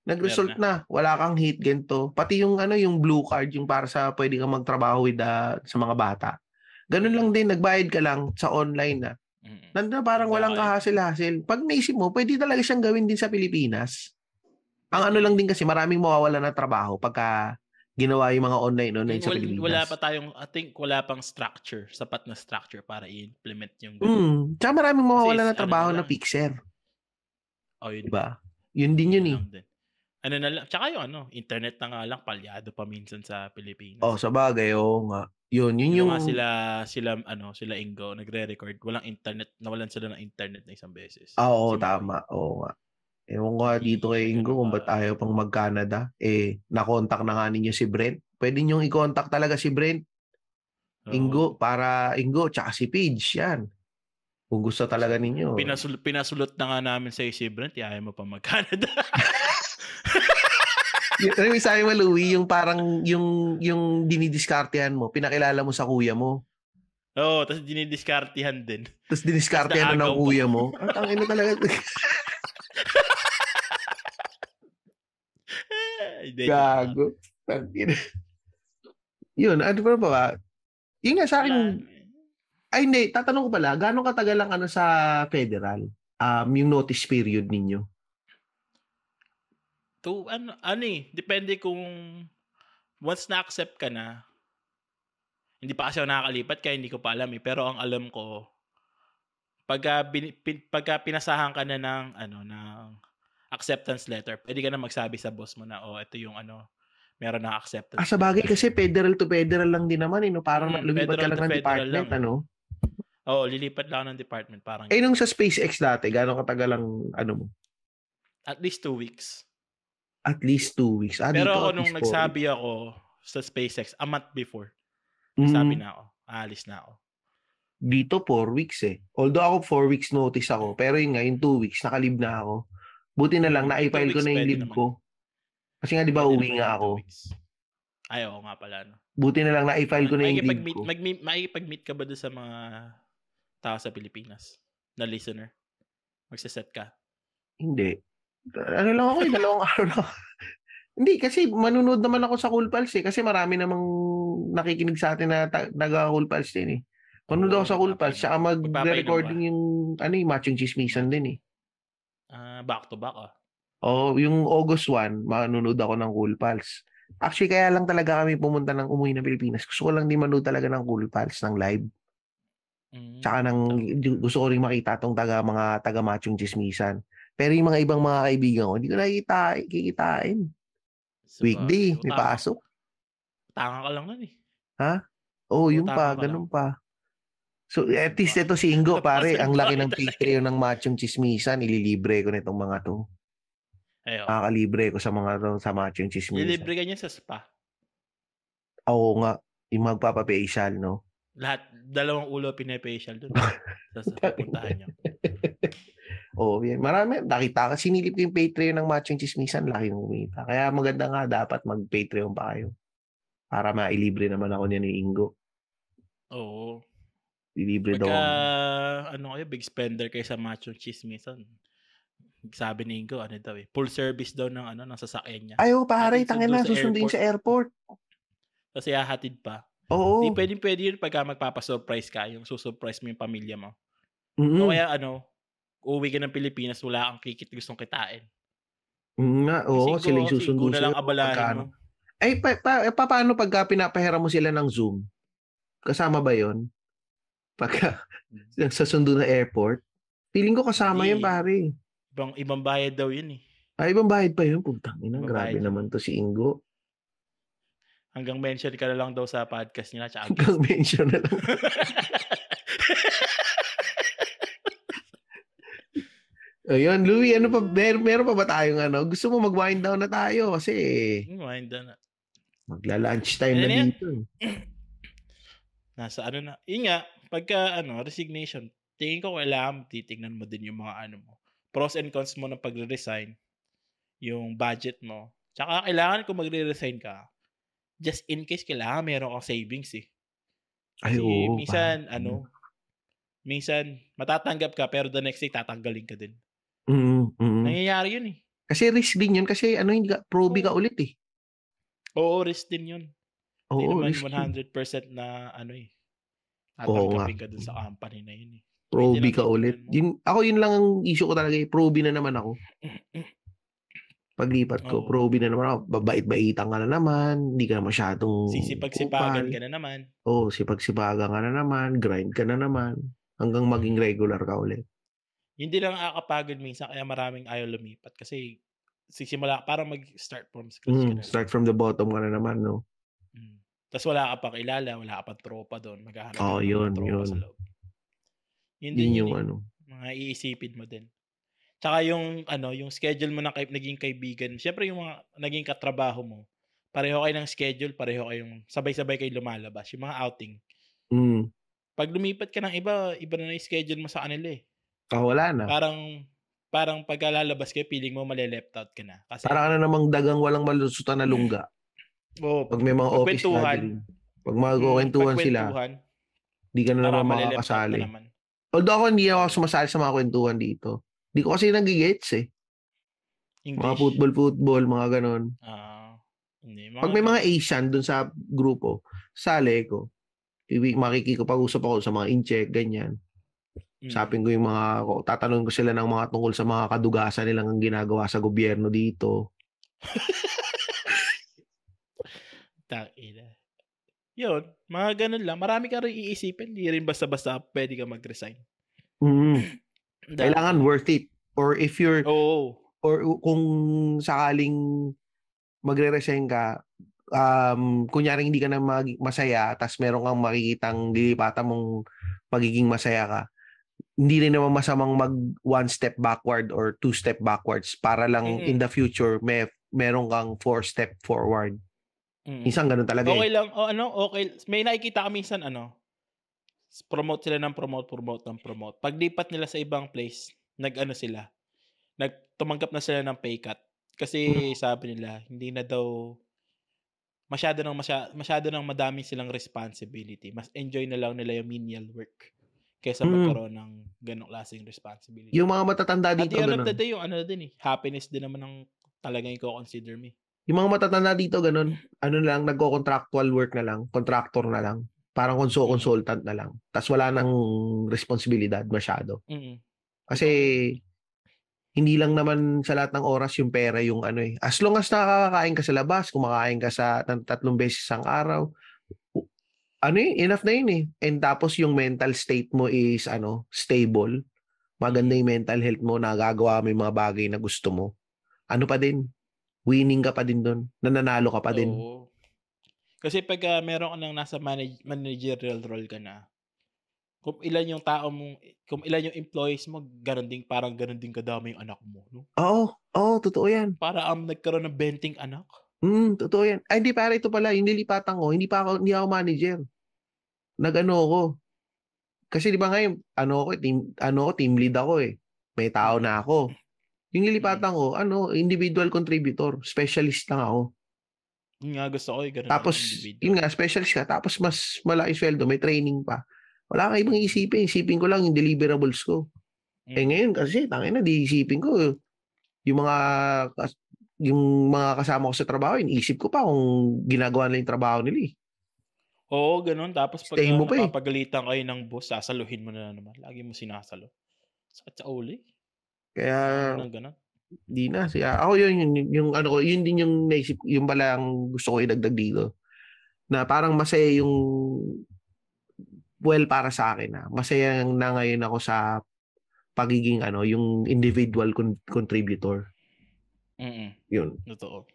[SPEAKER 2] nag-result na. Wala kang hit ganito. Pati yung ano yung blue card yung para sa pwede kang magtrabaho with the, sa mga bata. Ganun lang din nagbayad ka lang sa online na.
[SPEAKER 1] Mm.
[SPEAKER 2] Nanda parang walang kahasil-hasil. Pag naisip mo, pwede talaga siyang gawin din sa Pilipinas. Ang ano lang din kasi maraming mawawala ng trabaho pagka ginawa yung mga online online sa Pilipinas.
[SPEAKER 1] wala pa tayong, I think wala pang structure, sapat na structure para i-implement yung
[SPEAKER 2] Mm. Tsaka maraming mawawala ng
[SPEAKER 1] ano
[SPEAKER 2] trabaho
[SPEAKER 1] na
[SPEAKER 2] na
[SPEAKER 1] lang.
[SPEAKER 2] fixer.
[SPEAKER 1] Oh, yun.
[SPEAKER 2] Diba? Yun din yun eh.
[SPEAKER 1] lang din. Ano na lang, tsaka yung ano, internet na nga lang, palyado pa minsan sa Pilipinas.
[SPEAKER 2] Oh, sa bagay, oo nga. Yun, yun
[SPEAKER 1] Yung
[SPEAKER 2] yung...
[SPEAKER 1] sila, sila, ano, sila Ingo, nagre-record, walang internet, nawalan sila ng internet na isang beses.
[SPEAKER 2] Ah, oo,
[SPEAKER 1] Si
[SPEAKER 2] tama. Oo nga. Ewan ko dito kay Ingo kung
[SPEAKER 1] ba?
[SPEAKER 2] ba't ayaw pang mag-Canada. Eh, nakontak na nga ninyo si Brent. Pwede nyo i-contact talaga si Brent,
[SPEAKER 1] Oo.
[SPEAKER 2] Ingo, para Ingo, tsaka si Page, yan. Kung gusto talaga ninyo.
[SPEAKER 1] Pinasul, pinasulot na nga namin sa si Brent, ayaw mo pa mag-Canada.
[SPEAKER 2] Yung- Ano yung sabi mo, Louie, yung parang, yung, yung dinidiskartehan mo, pinakilala mo sa kuya mo,
[SPEAKER 1] Oo, tapos dinidiskartihan din.
[SPEAKER 2] tapos diniskartehan na ng kuya mo. Ang tangin na talaga. Gago. Yun, ano pa ba? Yun nga sa akin, ay hindi, tatanong ko pala, gaano katagal ang ano sa federal? Um, yung notice period ninyo?
[SPEAKER 1] To, ano, ano eh, depende kung once na-accept ka na, hindi pa kasi ako nakakalipat kaya hindi ko pa alam eh. Pero ang alam ko, pagka, bin, pin, pagka pinasahan ka na ng, ano, ng acceptance letter, pwede ka na magsabi sa boss mo na, oh, ito yung ano, meron na acceptance.
[SPEAKER 2] Ah, sa bagay kasi federal to federal lang din naman, eh, no? Parang
[SPEAKER 1] Mm,
[SPEAKER 2] lumipat ka lang ng department,
[SPEAKER 1] lang,
[SPEAKER 2] ano?
[SPEAKER 1] Oo, lilipat lang ng department. Parang,
[SPEAKER 2] Eh, nung sa SpaceX dati, gaano katagal ang, ano mo?
[SPEAKER 1] at least two weeks.
[SPEAKER 2] At least two weeks. Ah,
[SPEAKER 1] Pero
[SPEAKER 2] dito,
[SPEAKER 1] ako nung nagsabi ako sa SpaceX, a month before, sabi
[SPEAKER 2] Mm,
[SPEAKER 1] na ako, aalis na ako.
[SPEAKER 2] Dito, four weeks eh. Although ako four weeks notice ako, pero yun nga, yung two weeks, nakalib na ako. Buti na lang,
[SPEAKER 1] Mm,
[SPEAKER 2] na-file ko na yung leave
[SPEAKER 1] naman.
[SPEAKER 2] ko. Kasi nga, di ba, uwi nga ako.
[SPEAKER 1] Ay, oo nga pala. No?
[SPEAKER 2] Buti na lang, na-file ko na yung leave ko.
[SPEAKER 1] mag- makikipag-meet ka ba doon sa mga tao sa Pilipinas na listener? Magsaset ka?
[SPEAKER 2] Hindi. Ano lang ako eh, dalawang araw lang. Hindi, kasi manunood naman ako sa Cool Pals eh. Kasi marami namang nakikinig sa atin na ta- taga-Cool Pals din eh. Manood
[SPEAKER 1] Oo,
[SPEAKER 2] ako sa Cool Pals,
[SPEAKER 1] Magpapainom
[SPEAKER 2] mag-recording yung, ano yung matching chismisan din eh.
[SPEAKER 1] Ah, back to back ah.
[SPEAKER 2] O, yung August 1, manonood ako ng Cool Pals. Actually, kaya lang talaga kami pumunta ng umuwi ng Pilipinas. Gusto ko lang din manood talaga ng Cool Pals, ng live.
[SPEAKER 1] Mm.
[SPEAKER 2] Tsaka ng, gusto ko rin makita tong taga, mga taga-matching chismisan. Pero yung mga ibang mga kaibigan ko, hindi ko nakikita, kikitain.
[SPEAKER 1] Sabagay,
[SPEAKER 2] Weekday, may
[SPEAKER 1] utang-
[SPEAKER 2] pasok.
[SPEAKER 1] Tanga ka lang nun eh.
[SPEAKER 2] Oh, yung pa,
[SPEAKER 1] lang.
[SPEAKER 2] ganun pa. So, at least ito si Ingo, pare, ang laki ng. Patreon ng Machong Chismisan, ililibre ko nitong mga to.
[SPEAKER 1] Ayun.
[SPEAKER 2] Makakalibre ko sa mga to, sa Machong Chismisan.
[SPEAKER 1] Lilibre ka niya sa spa.
[SPEAKER 2] Oo nga, yung magpapapacial, no?
[SPEAKER 1] Lahat, dalawang ulo pinapacial doon. sa sa pupuntahan niyo.
[SPEAKER 2] Oo, yan. Marami, nakita ka, sinilip ko yung Patreon ng Machong Chismisan, laki ng kumita. Kaya maganda nga, dapat mag-Patreon pa kayo. Para mailibre naman ako niya ni Ingo.
[SPEAKER 1] Oo.
[SPEAKER 2] Ilibre daw.
[SPEAKER 1] Pagka, ano kayo, big spender kayo sa macho chismisan. Sabi ni Ingo, ano daw eh, full service daw ng ano ng sasakyan niya.
[SPEAKER 2] Ay, oh, pare, tangin na,
[SPEAKER 1] sa
[SPEAKER 2] susunduin sa airport.
[SPEAKER 1] Kasi hahatid pa.
[SPEAKER 2] Oo.
[SPEAKER 1] Di pwedeng pwede yun pagka magpapasurprise ka, yung susurprise mo yung pamilya mo.
[SPEAKER 2] Mm-mm.
[SPEAKER 1] O kaya ano, uwi ka ng Pilipinas, wala kang kikit gustong kitain.
[SPEAKER 2] Mm, nga, oo,
[SPEAKER 1] Kasi
[SPEAKER 2] sila yung susundo
[SPEAKER 1] na lang abalahin mo.
[SPEAKER 2] Ay, pa, pa, eh, pa- paano pagka pinapahiram mo sila ng Zoom? Kasama ba yon? Pagka sa sundo na airport? Feeling ko kasama
[SPEAKER 1] Hindi.
[SPEAKER 2] yun, pare.
[SPEAKER 1] Ibang, ibang bayad daw yun eh.
[SPEAKER 2] Ay, ibang bayad pa yun. Putang ina, grabe
[SPEAKER 1] bayad
[SPEAKER 2] naman to si Ingo.
[SPEAKER 1] Hanggang mention ka na lang daw sa podcast nila.
[SPEAKER 2] Hanggang mention na lang. Ayun, Louie, ano pa, mer meron pa ba tayong ano? Gusto mo mag-wind down na tayo kasi
[SPEAKER 1] Mind na.
[SPEAKER 2] magla-lunch time
[SPEAKER 1] Ano
[SPEAKER 2] na
[SPEAKER 1] yan?
[SPEAKER 2] dito.
[SPEAKER 1] Nasa ano na. Yun nga, pagka ano, resignation, tingin ko kailangan titignan mo din yung mga ano mo. Pros and cons mo ng pagre-resign. Yung budget mo. Tsaka kailangan kung magre-resign ka, just in case kailangan meron kang savings eh.
[SPEAKER 2] Ay,
[SPEAKER 1] Kasi
[SPEAKER 2] oo.
[SPEAKER 1] minsan,
[SPEAKER 2] pare.
[SPEAKER 1] ano, minsan, matatanggap ka pero the next day tatanggalin ka din.
[SPEAKER 2] Mm, mm.
[SPEAKER 1] Nangyayari yun eh.
[SPEAKER 2] Kasi risk din yun kasi ano hindi ka, proby ka ulit eh.
[SPEAKER 1] Oo, risk din yun. Hindi
[SPEAKER 2] Oo,
[SPEAKER 1] naman
[SPEAKER 2] risk yun.
[SPEAKER 1] 100% na ano eh. Tatanggapin ka dun sa company na yun eh.
[SPEAKER 2] Proby ka ulit. Yun, ako yun lang ang issue ko talaga. eh. Proby na naman ako. Paglipat ko,
[SPEAKER 1] Oo.
[SPEAKER 2] proby na naman ako. Babait-baitan ka na naman. Hindi ka na masyadong
[SPEAKER 1] Sisipag-sipagan
[SPEAKER 2] kupal.
[SPEAKER 1] ka na naman.
[SPEAKER 2] Oo, sipag-sipagan ka na naman. Grind ka na naman. Hanggang maging regular ka ulit.
[SPEAKER 1] Hindi lang nakakapagod minsan kaya maraming ayaw lumipat kasi sisimula parang mag-start from scratch
[SPEAKER 2] Mm,
[SPEAKER 1] na.
[SPEAKER 2] start from the bottom ka na naman, no?
[SPEAKER 1] Mm. Tapos wala ka pang kilala, wala ka pang tropa doon. Maghahanap mga
[SPEAKER 2] yun,
[SPEAKER 1] tropa
[SPEAKER 2] yun.
[SPEAKER 1] sa loob. Yun, din
[SPEAKER 2] yung
[SPEAKER 1] yun eh.
[SPEAKER 2] ano.
[SPEAKER 1] Mga iisipin mo din. Tsaka yung ano, yung schedule mo ng kay, naging kaibigan. Syempre yung mga naging katrabaho mo. Pareho kayo ng schedule, pareho kayong sabay-sabay kayo lumalabas. Yung mga outing.
[SPEAKER 2] Mm.
[SPEAKER 1] Pag lumipat ka ng iba, iba na yung schedule mo sa kanila eh.
[SPEAKER 2] Ah, wala na.
[SPEAKER 1] Parang parang pag lalabas kayo, feeling mo mali-left out ka na. Kasi,
[SPEAKER 2] Para ka na namang dagang walang malusutan na lungga.
[SPEAKER 1] oh,
[SPEAKER 2] Pag may mga office gathering. Pag magkukwentuhan sila, di ka na naman makakasali.
[SPEAKER 1] ka naman.
[SPEAKER 2] Although ako hindi ako sumasali sa mga kwentuhan dito. Hindi ko kasi nagigets eh.
[SPEAKER 1] English.
[SPEAKER 2] Mga football-football, mga ganon.
[SPEAKER 1] Ah, Hindi,
[SPEAKER 2] Pag may mga Asian dun sa grupo, sali ko. Makikipag-usap ako sa mga incheck, ganyan.
[SPEAKER 1] Mm.
[SPEAKER 2] Sapin ko yung mga, tatanungin ko sila ng mga tungkol sa mga kadugasan nilang ang ginagawa sa gobyerno dito.
[SPEAKER 1] Takina. Yun, mga ganun lang. Marami ka rin iisipin. Hindi rin basta-basta pwede ka mag-resign.
[SPEAKER 2] Mm. Kailangan worth it. Or if you're,
[SPEAKER 1] Oo.
[SPEAKER 2] or kung sakaling magre-resign ka, um, kunyari hindi ka na mag- masaya, tas meron kang makikitang dilipatan mong pagiging masaya ka, hindi rin naman masamang mag one step backward or two step backwards para lang
[SPEAKER 1] Mm-mm.
[SPEAKER 2] in the future may meron kang four step forward.
[SPEAKER 1] Mm.
[SPEAKER 2] Minsan ganun talaga
[SPEAKER 1] Okay
[SPEAKER 2] eh.
[SPEAKER 1] lang. O ano, okay. May nakikita ka minsan ano, promote sila ng promote, promote ng promote. Paglipat nila sa ibang place, nag-ano sila, nagtumanggap na sila ng pay cut. Kasi
[SPEAKER 2] Mm.
[SPEAKER 1] sabi nila, hindi na daw masyado nang masya, masyado nang madami silang responsibility. Mas enjoy na lang nila yung menial work kaysa
[SPEAKER 2] Mm.
[SPEAKER 1] magkaroon ng ganong klaseng responsibility.
[SPEAKER 2] Yung mga matatanda
[SPEAKER 1] At
[SPEAKER 2] dito
[SPEAKER 1] of
[SPEAKER 2] ganun.
[SPEAKER 1] the day, yung ano din eh, happiness din naman ng talagang i-consider me.
[SPEAKER 2] Yung mga matatanda dito ganun, ano na lang nagko-contractual work na lang, contractor na lang, parang
[SPEAKER 1] Mm.
[SPEAKER 2] consultant na lang. Tapos wala nang responsibilidad masyado.
[SPEAKER 1] Mm.
[SPEAKER 2] Kasi hindi lang naman sa lahat ng oras yung pera yung ano eh. As long as nakakakain ka sa labas, kumakain ka sa tat- tatlong beses ang araw, ano eh, enough na yun eh. And tapos yung mental state mo is ano, stable. Maganda yung mental health mo, nagagawa mo yung mga bagay na gusto mo. Ano pa din? Winning ka pa din doon. Nananalo ka pa din.
[SPEAKER 1] Oo. Kasi pag ah, meron ka nang nasa manage, managerial role ka na, kung ilan yung tao mong, kung ilan yung employees mo, ganun din, parang ganun din kadami yung anak mo. No?
[SPEAKER 2] Oo, oo, totoo yan.
[SPEAKER 1] Para am nagkaroon ng benting anak.
[SPEAKER 2] Hmm, totoo yan. Ay, hindi para ito pala, yung nilipatan ko, hindi pa ako, hindi ako manager. Nag-ano ako. Kasi di ba ngayon, ano ako, team, ano ako, team lead ako eh. May tao na ako. Yung nilipatan ko, ano, individual contributor, specialist lang ako.
[SPEAKER 1] Yun nga gusto ko, eh, ganun
[SPEAKER 2] Tapos, yun nga, specialist ka, tapos mas malaki sweldo, may training pa. Wala kang ibang isipin. Isipin ko lang yung deliverables ko.
[SPEAKER 1] Mm.
[SPEAKER 2] Eh ngayon kasi, tangin na, di isipin ko. Yung mga, yung mga kasama ko sa trabaho, iniisip ko pa kung ginagawa nila yung trabaho nila eh.
[SPEAKER 1] Oo, ganun. Tapos pag
[SPEAKER 2] Stay
[SPEAKER 1] ah,
[SPEAKER 2] mo pa eh.
[SPEAKER 1] napapagalitan kayo ng boss, sasaluhin mo na naman. Lagi mo sinasalo. Sakit sa uli.
[SPEAKER 2] Kaya,
[SPEAKER 1] Ganun, ganun.
[SPEAKER 2] di na. Siya, ako yun, yung, yung, ano ko, yun din yung naisip, yung pala ang gusto ko idagdag dito. Na parang masaya yung, well, para sa akin na, masaya na ngayon ako sa pagiging, ano, yung individual con- contributor.
[SPEAKER 1] Mm
[SPEAKER 2] Yun.
[SPEAKER 1] Totoo.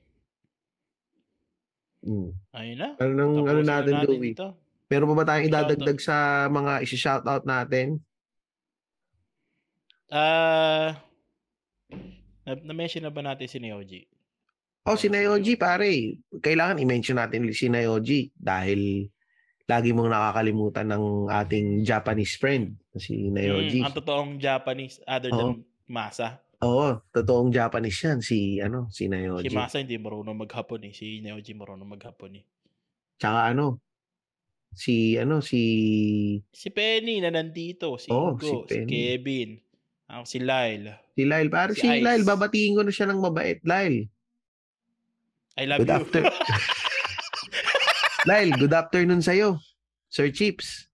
[SPEAKER 2] Mm.
[SPEAKER 1] Ayun na.
[SPEAKER 2] Ano, nang, ano
[SPEAKER 1] Tapusin na
[SPEAKER 2] natin,
[SPEAKER 1] natin
[SPEAKER 2] Louie?
[SPEAKER 1] ito.
[SPEAKER 2] Meron pa ba tayong idadagdag sa mga isi-shoutout natin?
[SPEAKER 1] Ah, na, na-mention na ba natin si Neoji?
[SPEAKER 2] Oh, si Nayoji. pare. Kailangan i-mention natin si Nayoji dahil lagi mong nakakalimutan ng ating Japanese friend, si Nayoji.
[SPEAKER 1] Mm, ang totoong Japanese other than Masa.
[SPEAKER 2] Oo, totoong Japanese yan, si, ano, si
[SPEAKER 1] Si
[SPEAKER 2] Nayoji.
[SPEAKER 1] Masa hindi marunong maghapon eh. Si Neoji marunong maghapon eh.
[SPEAKER 2] Tsaka ano, si, ano, si,
[SPEAKER 1] Si Penny na nandito. Si
[SPEAKER 2] si
[SPEAKER 1] Ingo, si,
[SPEAKER 2] Penny.
[SPEAKER 1] Kevin. Ang si Lyle.
[SPEAKER 2] si Lyle. Pare, si,
[SPEAKER 1] Si Ice.
[SPEAKER 2] Lyle, babatiin ko na siya ng mabait. Lyle,
[SPEAKER 1] I love
[SPEAKER 2] good
[SPEAKER 1] you.
[SPEAKER 2] after. Lyle, good afternoon sa'yo. Sir Chips,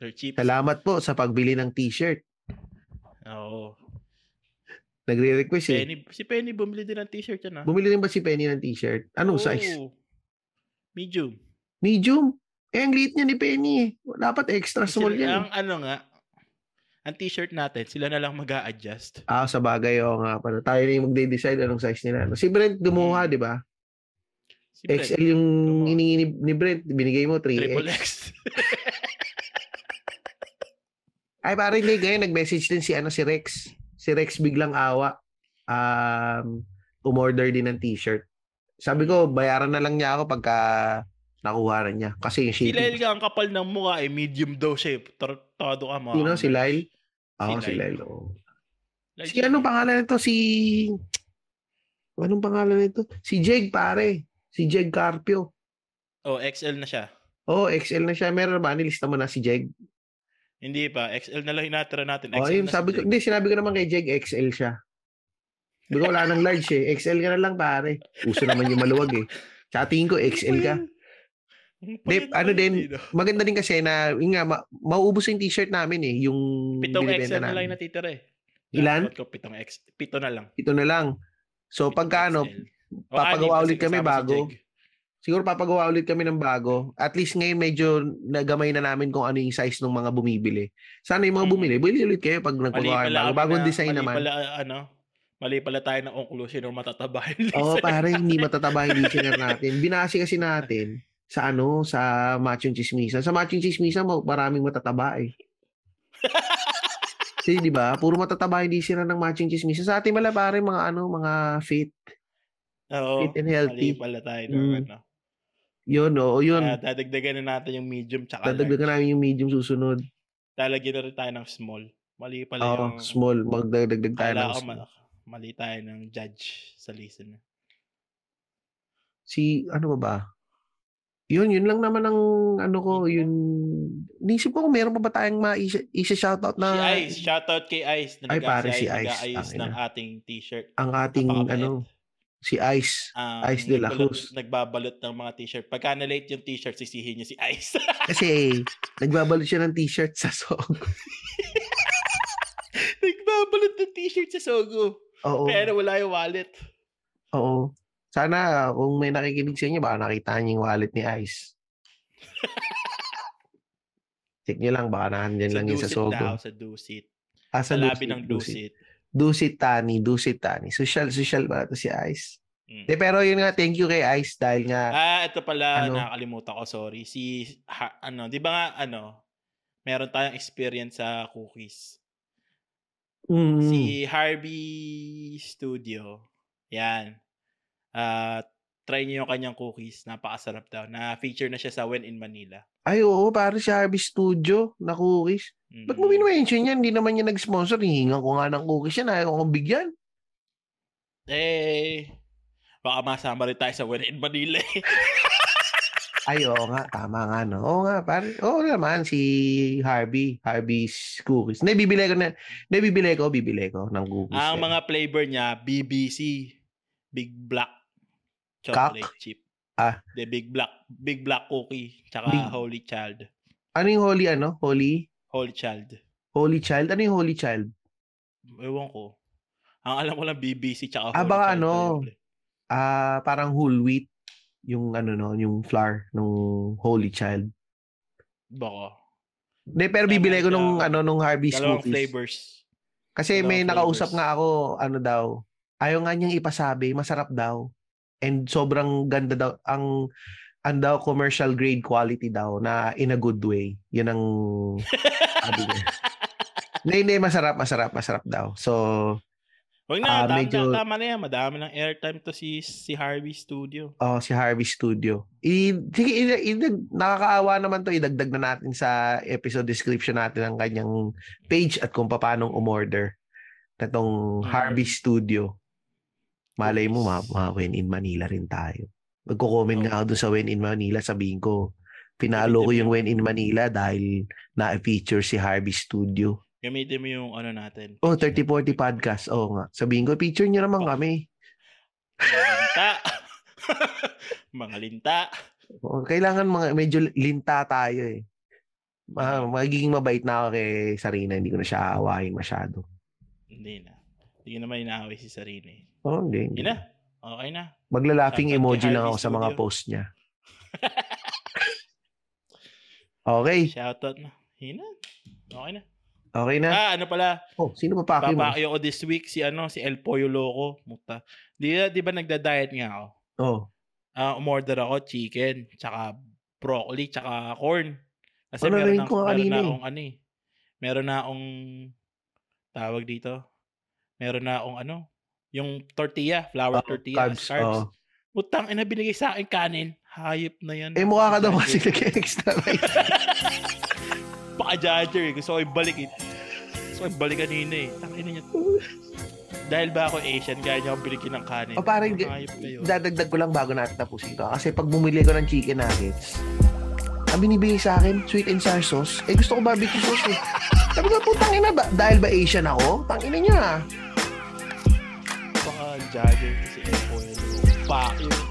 [SPEAKER 1] Sir Chips.
[SPEAKER 2] salamat po sa pagbili ng t-shirt.
[SPEAKER 1] Oo.
[SPEAKER 2] Nagre-request eh.
[SPEAKER 1] Penny, si Penny bumili din ng t-shirt yan ah.
[SPEAKER 2] Bumili rin ba si Penny ng t-shirt? Anong size?
[SPEAKER 1] Oo. Medium.
[SPEAKER 2] Medium. Eh, ang liit niya ni Penny eh. Dapat extra small
[SPEAKER 1] Sila-
[SPEAKER 2] yan.
[SPEAKER 1] Ang ano nga, ang t-shirt natin, sila na lang mag adjust
[SPEAKER 2] Ah, sa bagay o nga pala. Tayo na yung magde-decide anong size nila. Si Brent gumuha,
[SPEAKER 1] Mm.
[SPEAKER 2] di ba?
[SPEAKER 1] Si Brent,
[SPEAKER 2] XL yung
[SPEAKER 1] Gumawa.
[SPEAKER 2] hiningi ni, ni Brent. Binigay mo 3X.
[SPEAKER 1] triple X.
[SPEAKER 2] Ay, parang hindi. Ngayon, nag-message din si, ano, si Rex. Si Rex biglang awa. Um, umorder din ng t-shirt. Sabi ko, bayaran na lang niya ako pagka nakuha na niya. Kasi yung
[SPEAKER 1] si Lyle
[SPEAKER 2] shipping.
[SPEAKER 1] nga, ang kapal ng mukha eh, medium daw siya eh. Tar- Todo ka mga.
[SPEAKER 2] Sino? Si Lyle? Oo, si
[SPEAKER 1] Lyle.
[SPEAKER 2] Lyle Si ano pangalan nito? Si... Anong pangalan nito? Si Jeg, pare. Si Jeg Carpio.
[SPEAKER 1] Oh, XL na siya.
[SPEAKER 2] Oh, XL na siya. Meron ba? Nilista mo na si Jeg.
[SPEAKER 1] Hindi pa. XL na lang hinatira natin.
[SPEAKER 2] Oh,
[SPEAKER 1] XL
[SPEAKER 2] yun,
[SPEAKER 1] na
[SPEAKER 2] sabi
[SPEAKER 1] si
[SPEAKER 2] ko, hindi, sinabi ko naman kay Jeg, XL siya. Hindi ko wala nang large eh. XL ka na lang, pare. Uso naman yung maluwag eh. Tsaka tingin ko XL ka. Dip, ano din, maganda din kasi na, yun nga, ma- mauubos yung t-shirt namin eh, yung
[SPEAKER 1] Pitong XL na lang yung natitira eh.
[SPEAKER 2] Ilan?
[SPEAKER 1] Ko pitong X. Pito na lang.
[SPEAKER 2] Ito na lang. So, pagka ano, papagawa ulit kami
[SPEAKER 1] si
[SPEAKER 2] bago.
[SPEAKER 1] Jeg.
[SPEAKER 2] Siguro papagawa ulit kami ng bago. At least ngayon medyo nagamay na namin kung ano yung size ng mga bumibili. Sana yung mga
[SPEAKER 1] Mm.
[SPEAKER 2] bumili, bili ulit kayo pag nagpagawa ng bago. Bagong
[SPEAKER 1] na-
[SPEAKER 2] design
[SPEAKER 1] mali
[SPEAKER 2] naman.
[SPEAKER 1] Pala, ano, mali pala tayo ng conclusion ng matataba yung
[SPEAKER 2] Oo,
[SPEAKER 1] listener.
[SPEAKER 2] pare, hindi matataba yung listener natin. Binasi kasi natin sa ano, sa Machong Chismisa. Sa Machong Chismisa, maraming matataba eh. Kasi di ba, puro matataba yung listener ng Machong Chismisa. Sa atin pala pare, mga ano, mga fit,
[SPEAKER 1] Oo,
[SPEAKER 2] fit and healthy.
[SPEAKER 1] mali pala tayo.
[SPEAKER 2] Mm.
[SPEAKER 1] ano.
[SPEAKER 2] Yun, oo, yun.
[SPEAKER 1] Kaya dadagdagan na natin yung medium tsaka large.
[SPEAKER 2] Dadagdagan namin yung medium susunod.
[SPEAKER 1] Lalagyan na rin tayo ng small. Mali pala
[SPEAKER 2] Oo,
[SPEAKER 1] yung...
[SPEAKER 2] small. Magdagdag tayo ng small.
[SPEAKER 1] ma- mali tayo ng judge sa listener.
[SPEAKER 2] Si, ano ba ba? Yun, yun lang naman ang ano ko, yun. Nisip ko kung meron pa ba tayong ma-isa-shoutout na
[SPEAKER 1] si Ice, shoutout kay Ice. Na
[SPEAKER 2] Ay, pare, si Ice. Tangina.
[SPEAKER 1] ng ating t-shirt.
[SPEAKER 2] ang ating
[SPEAKER 1] Napakabait.
[SPEAKER 2] ano, si Ice.
[SPEAKER 1] Um,
[SPEAKER 2] Ice de la Cruz.
[SPEAKER 1] Nagbabalot ng mga t-shirt. Pagka na-late yung t-shirt, sisihin niya si Ice.
[SPEAKER 2] Kasi nagbabalot siya ng t-shirt sa song.
[SPEAKER 1] nagbabalot ng t-shirt sa Sogo.
[SPEAKER 2] Oo.
[SPEAKER 1] Pero wala yung wallet.
[SPEAKER 2] Oo. Sana kung may nakikinig sa inyo, baka nakita niyo yung wallet ni Ice. Check niyo lang, baka nandyan
[SPEAKER 1] Sa
[SPEAKER 2] lang yun sa
[SPEAKER 1] Dusit
[SPEAKER 2] Sogo.
[SPEAKER 1] daw, sa Dusit.
[SPEAKER 2] Ah,
[SPEAKER 1] Sa labi ng
[SPEAKER 2] Dusit.
[SPEAKER 1] Dusit.
[SPEAKER 2] Dusit Tani, Dusit Tani. Social, social ba ito si Ice?
[SPEAKER 1] Mm.
[SPEAKER 2] De, pero yun nga, thank you kay Ice dahil nga,
[SPEAKER 1] Ah, ito pala,
[SPEAKER 2] Ano?
[SPEAKER 1] nakakalimutan ko, sorry. Si, ha, ano, di ba nga, ano, meron tayong experience sa cookies.
[SPEAKER 2] mm,
[SPEAKER 1] Si Harvey Studio, yan. Ah, try niyo yung kanyang cookies. Napakasarap daw. Na-feature na siya sa When in Manila.
[SPEAKER 2] ay oo, para si Harvey Studio na cookies. Ba't mo
[SPEAKER 1] Mm.
[SPEAKER 2] binumention yan? Hindi naman yan nag-sponsor. Hihingan ko nga ng cookies yan. Ayaw kong bigyan.
[SPEAKER 1] Eh, baka masama rin tayo sa When in Manila. eh.
[SPEAKER 2] Ay, oo nga. Tama nga, no? Oo nga, pare. Oo naman, si Harvey. Harvey's cookies. Hindi, bibili ko na. Hindi, bibili ko, bibili ko ng cookies.
[SPEAKER 1] Ang
[SPEAKER 2] eh.
[SPEAKER 1] mga flavor niya, BBC, Big Black, chocolate chip.
[SPEAKER 2] Ah.
[SPEAKER 1] The Big Black, Big Black cookie, tsaka
[SPEAKER 2] Big-
[SPEAKER 1] Holy Child.
[SPEAKER 2] Ano yung holy, ano? Holy?
[SPEAKER 1] Holy Child.
[SPEAKER 2] Holy child? Ano yung holy child?
[SPEAKER 1] Ewan ko. Ang alam ko lang BBC tsaka
[SPEAKER 2] Ah,
[SPEAKER 1] Holy
[SPEAKER 2] baka
[SPEAKER 1] Child.
[SPEAKER 2] ano. Ah, parang whole wheat. Yung ano no, yung flour ng holy child.
[SPEAKER 1] Baka.
[SPEAKER 2] Hindi, pero
[SPEAKER 1] Tama
[SPEAKER 2] bibili ko nung ano nung Harvey's
[SPEAKER 1] Dalawang
[SPEAKER 2] cookies.
[SPEAKER 1] flavors.
[SPEAKER 2] Kasi may
[SPEAKER 1] Dalawang
[SPEAKER 2] nakausap
[SPEAKER 1] flavors.
[SPEAKER 2] nga ako, ano daw, ayaw nga niyang ipasabi, masarap daw. And sobrang ganda daw, ang, ang daw commercial grade quality daw na in a good way. Yun ang. Hindi, hindi, masarap, masarap, masarap daw. So,
[SPEAKER 1] Huwag
[SPEAKER 2] Ah,
[SPEAKER 1] na, tama,
[SPEAKER 2] medyo-
[SPEAKER 1] tama na yan. Madami ng airtime to si si Harvey Studio.
[SPEAKER 2] oh, si Harvey Studio. I, sige, i, i- nakakaawa naman to, idagdag na natin sa episode description natin ang kanyang page at kung paano umorder na tong
[SPEAKER 1] Mm.
[SPEAKER 2] Harvey Studio. Malay mo, ma, ma when in Manila rin tayo. Magko-comment
[SPEAKER 1] Oo.
[SPEAKER 2] nga ako doon sa when in Manila, sabihin ko, pinalo ko yung when in Manila dahil na-feature si Harvey Studio.
[SPEAKER 1] Gamitin mo yung ano natin.
[SPEAKER 2] Oh, 3040 podcast. Oo nga. Sabihin ko, picture nyo naman
[SPEAKER 1] Oh.
[SPEAKER 2] kami.
[SPEAKER 1] Mga linta. mga linta.
[SPEAKER 2] Kailangan mga medyo linta tayo eh. Ma- magiging mabait na ako kay Sarina. Hindi ko na siya aawahin masyado.
[SPEAKER 1] Hindi na. Hindi ko naman inaaway si Sarina eh.
[SPEAKER 2] Oh, hindi. hindi.
[SPEAKER 1] Na. Okay na. Kay
[SPEAKER 2] emoji lang ako sa mga post niya. okay.
[SPEAKER 1] Shoutout na. Yun na. Okay na.
[SPEAKER 2] Okay na.
[SPEAKER 1] Ah, ano pala?
[SPEAKER 2] Oh, sino pa paki mo?
[SPEAKER 1] Papakyo ko this week si ano, si El Pollo Loco. Muta. Di, di ba nagda-diet nga ako?
[SPEAKER 2] Oh.
[SPEAKER 1] Ah, umorder ako chicken, tsaka broccoli, tsaka corn. Kasi
[SPEAKER 2] Ano,
[SPEAKER 1] meron, na,
[SPEAKER 2] ko
[SPEAKER 1] meron na akong ano eh. Meron na akong tawag dito. Meron na akong ano, yung tortilla, flour
[SPEAKER 2] Oh,
[SPEAKER 1] tortilla,
[SPEAKER 2] carbs.
[SPEAKER 1] carbs.
[SPEAKER 2] oh.
[SPEAKER 1] Utang, ina binigay sa akin kanin. Hayop na yan.
[SPEAKER 2] Eh, mukha ka daw kasi nag-extra right?
[SPEAKER 1] Paka-judger eh. Gusto ko ibalik eh. Gusto ko ibalik kanina eh. Tangina niya. Dahil ba ako Asian, kaya niya ako binigyan ng kanin.
[SPEAKER 2] O, parang. Dadagdag ko lang bago natin tapusin to. Kasi pag bumili ko ng chicken nuggets, ang binibigay sa akin, sweet and sour sauce. Eh, gusto ko barbecue sauce eh. Sabi ko, putang ina ba? Dahil ba Asian ako? Tangina niya.
[SPEAKER 1] Paka-judger kasi El Pollo Loco. Pakyo.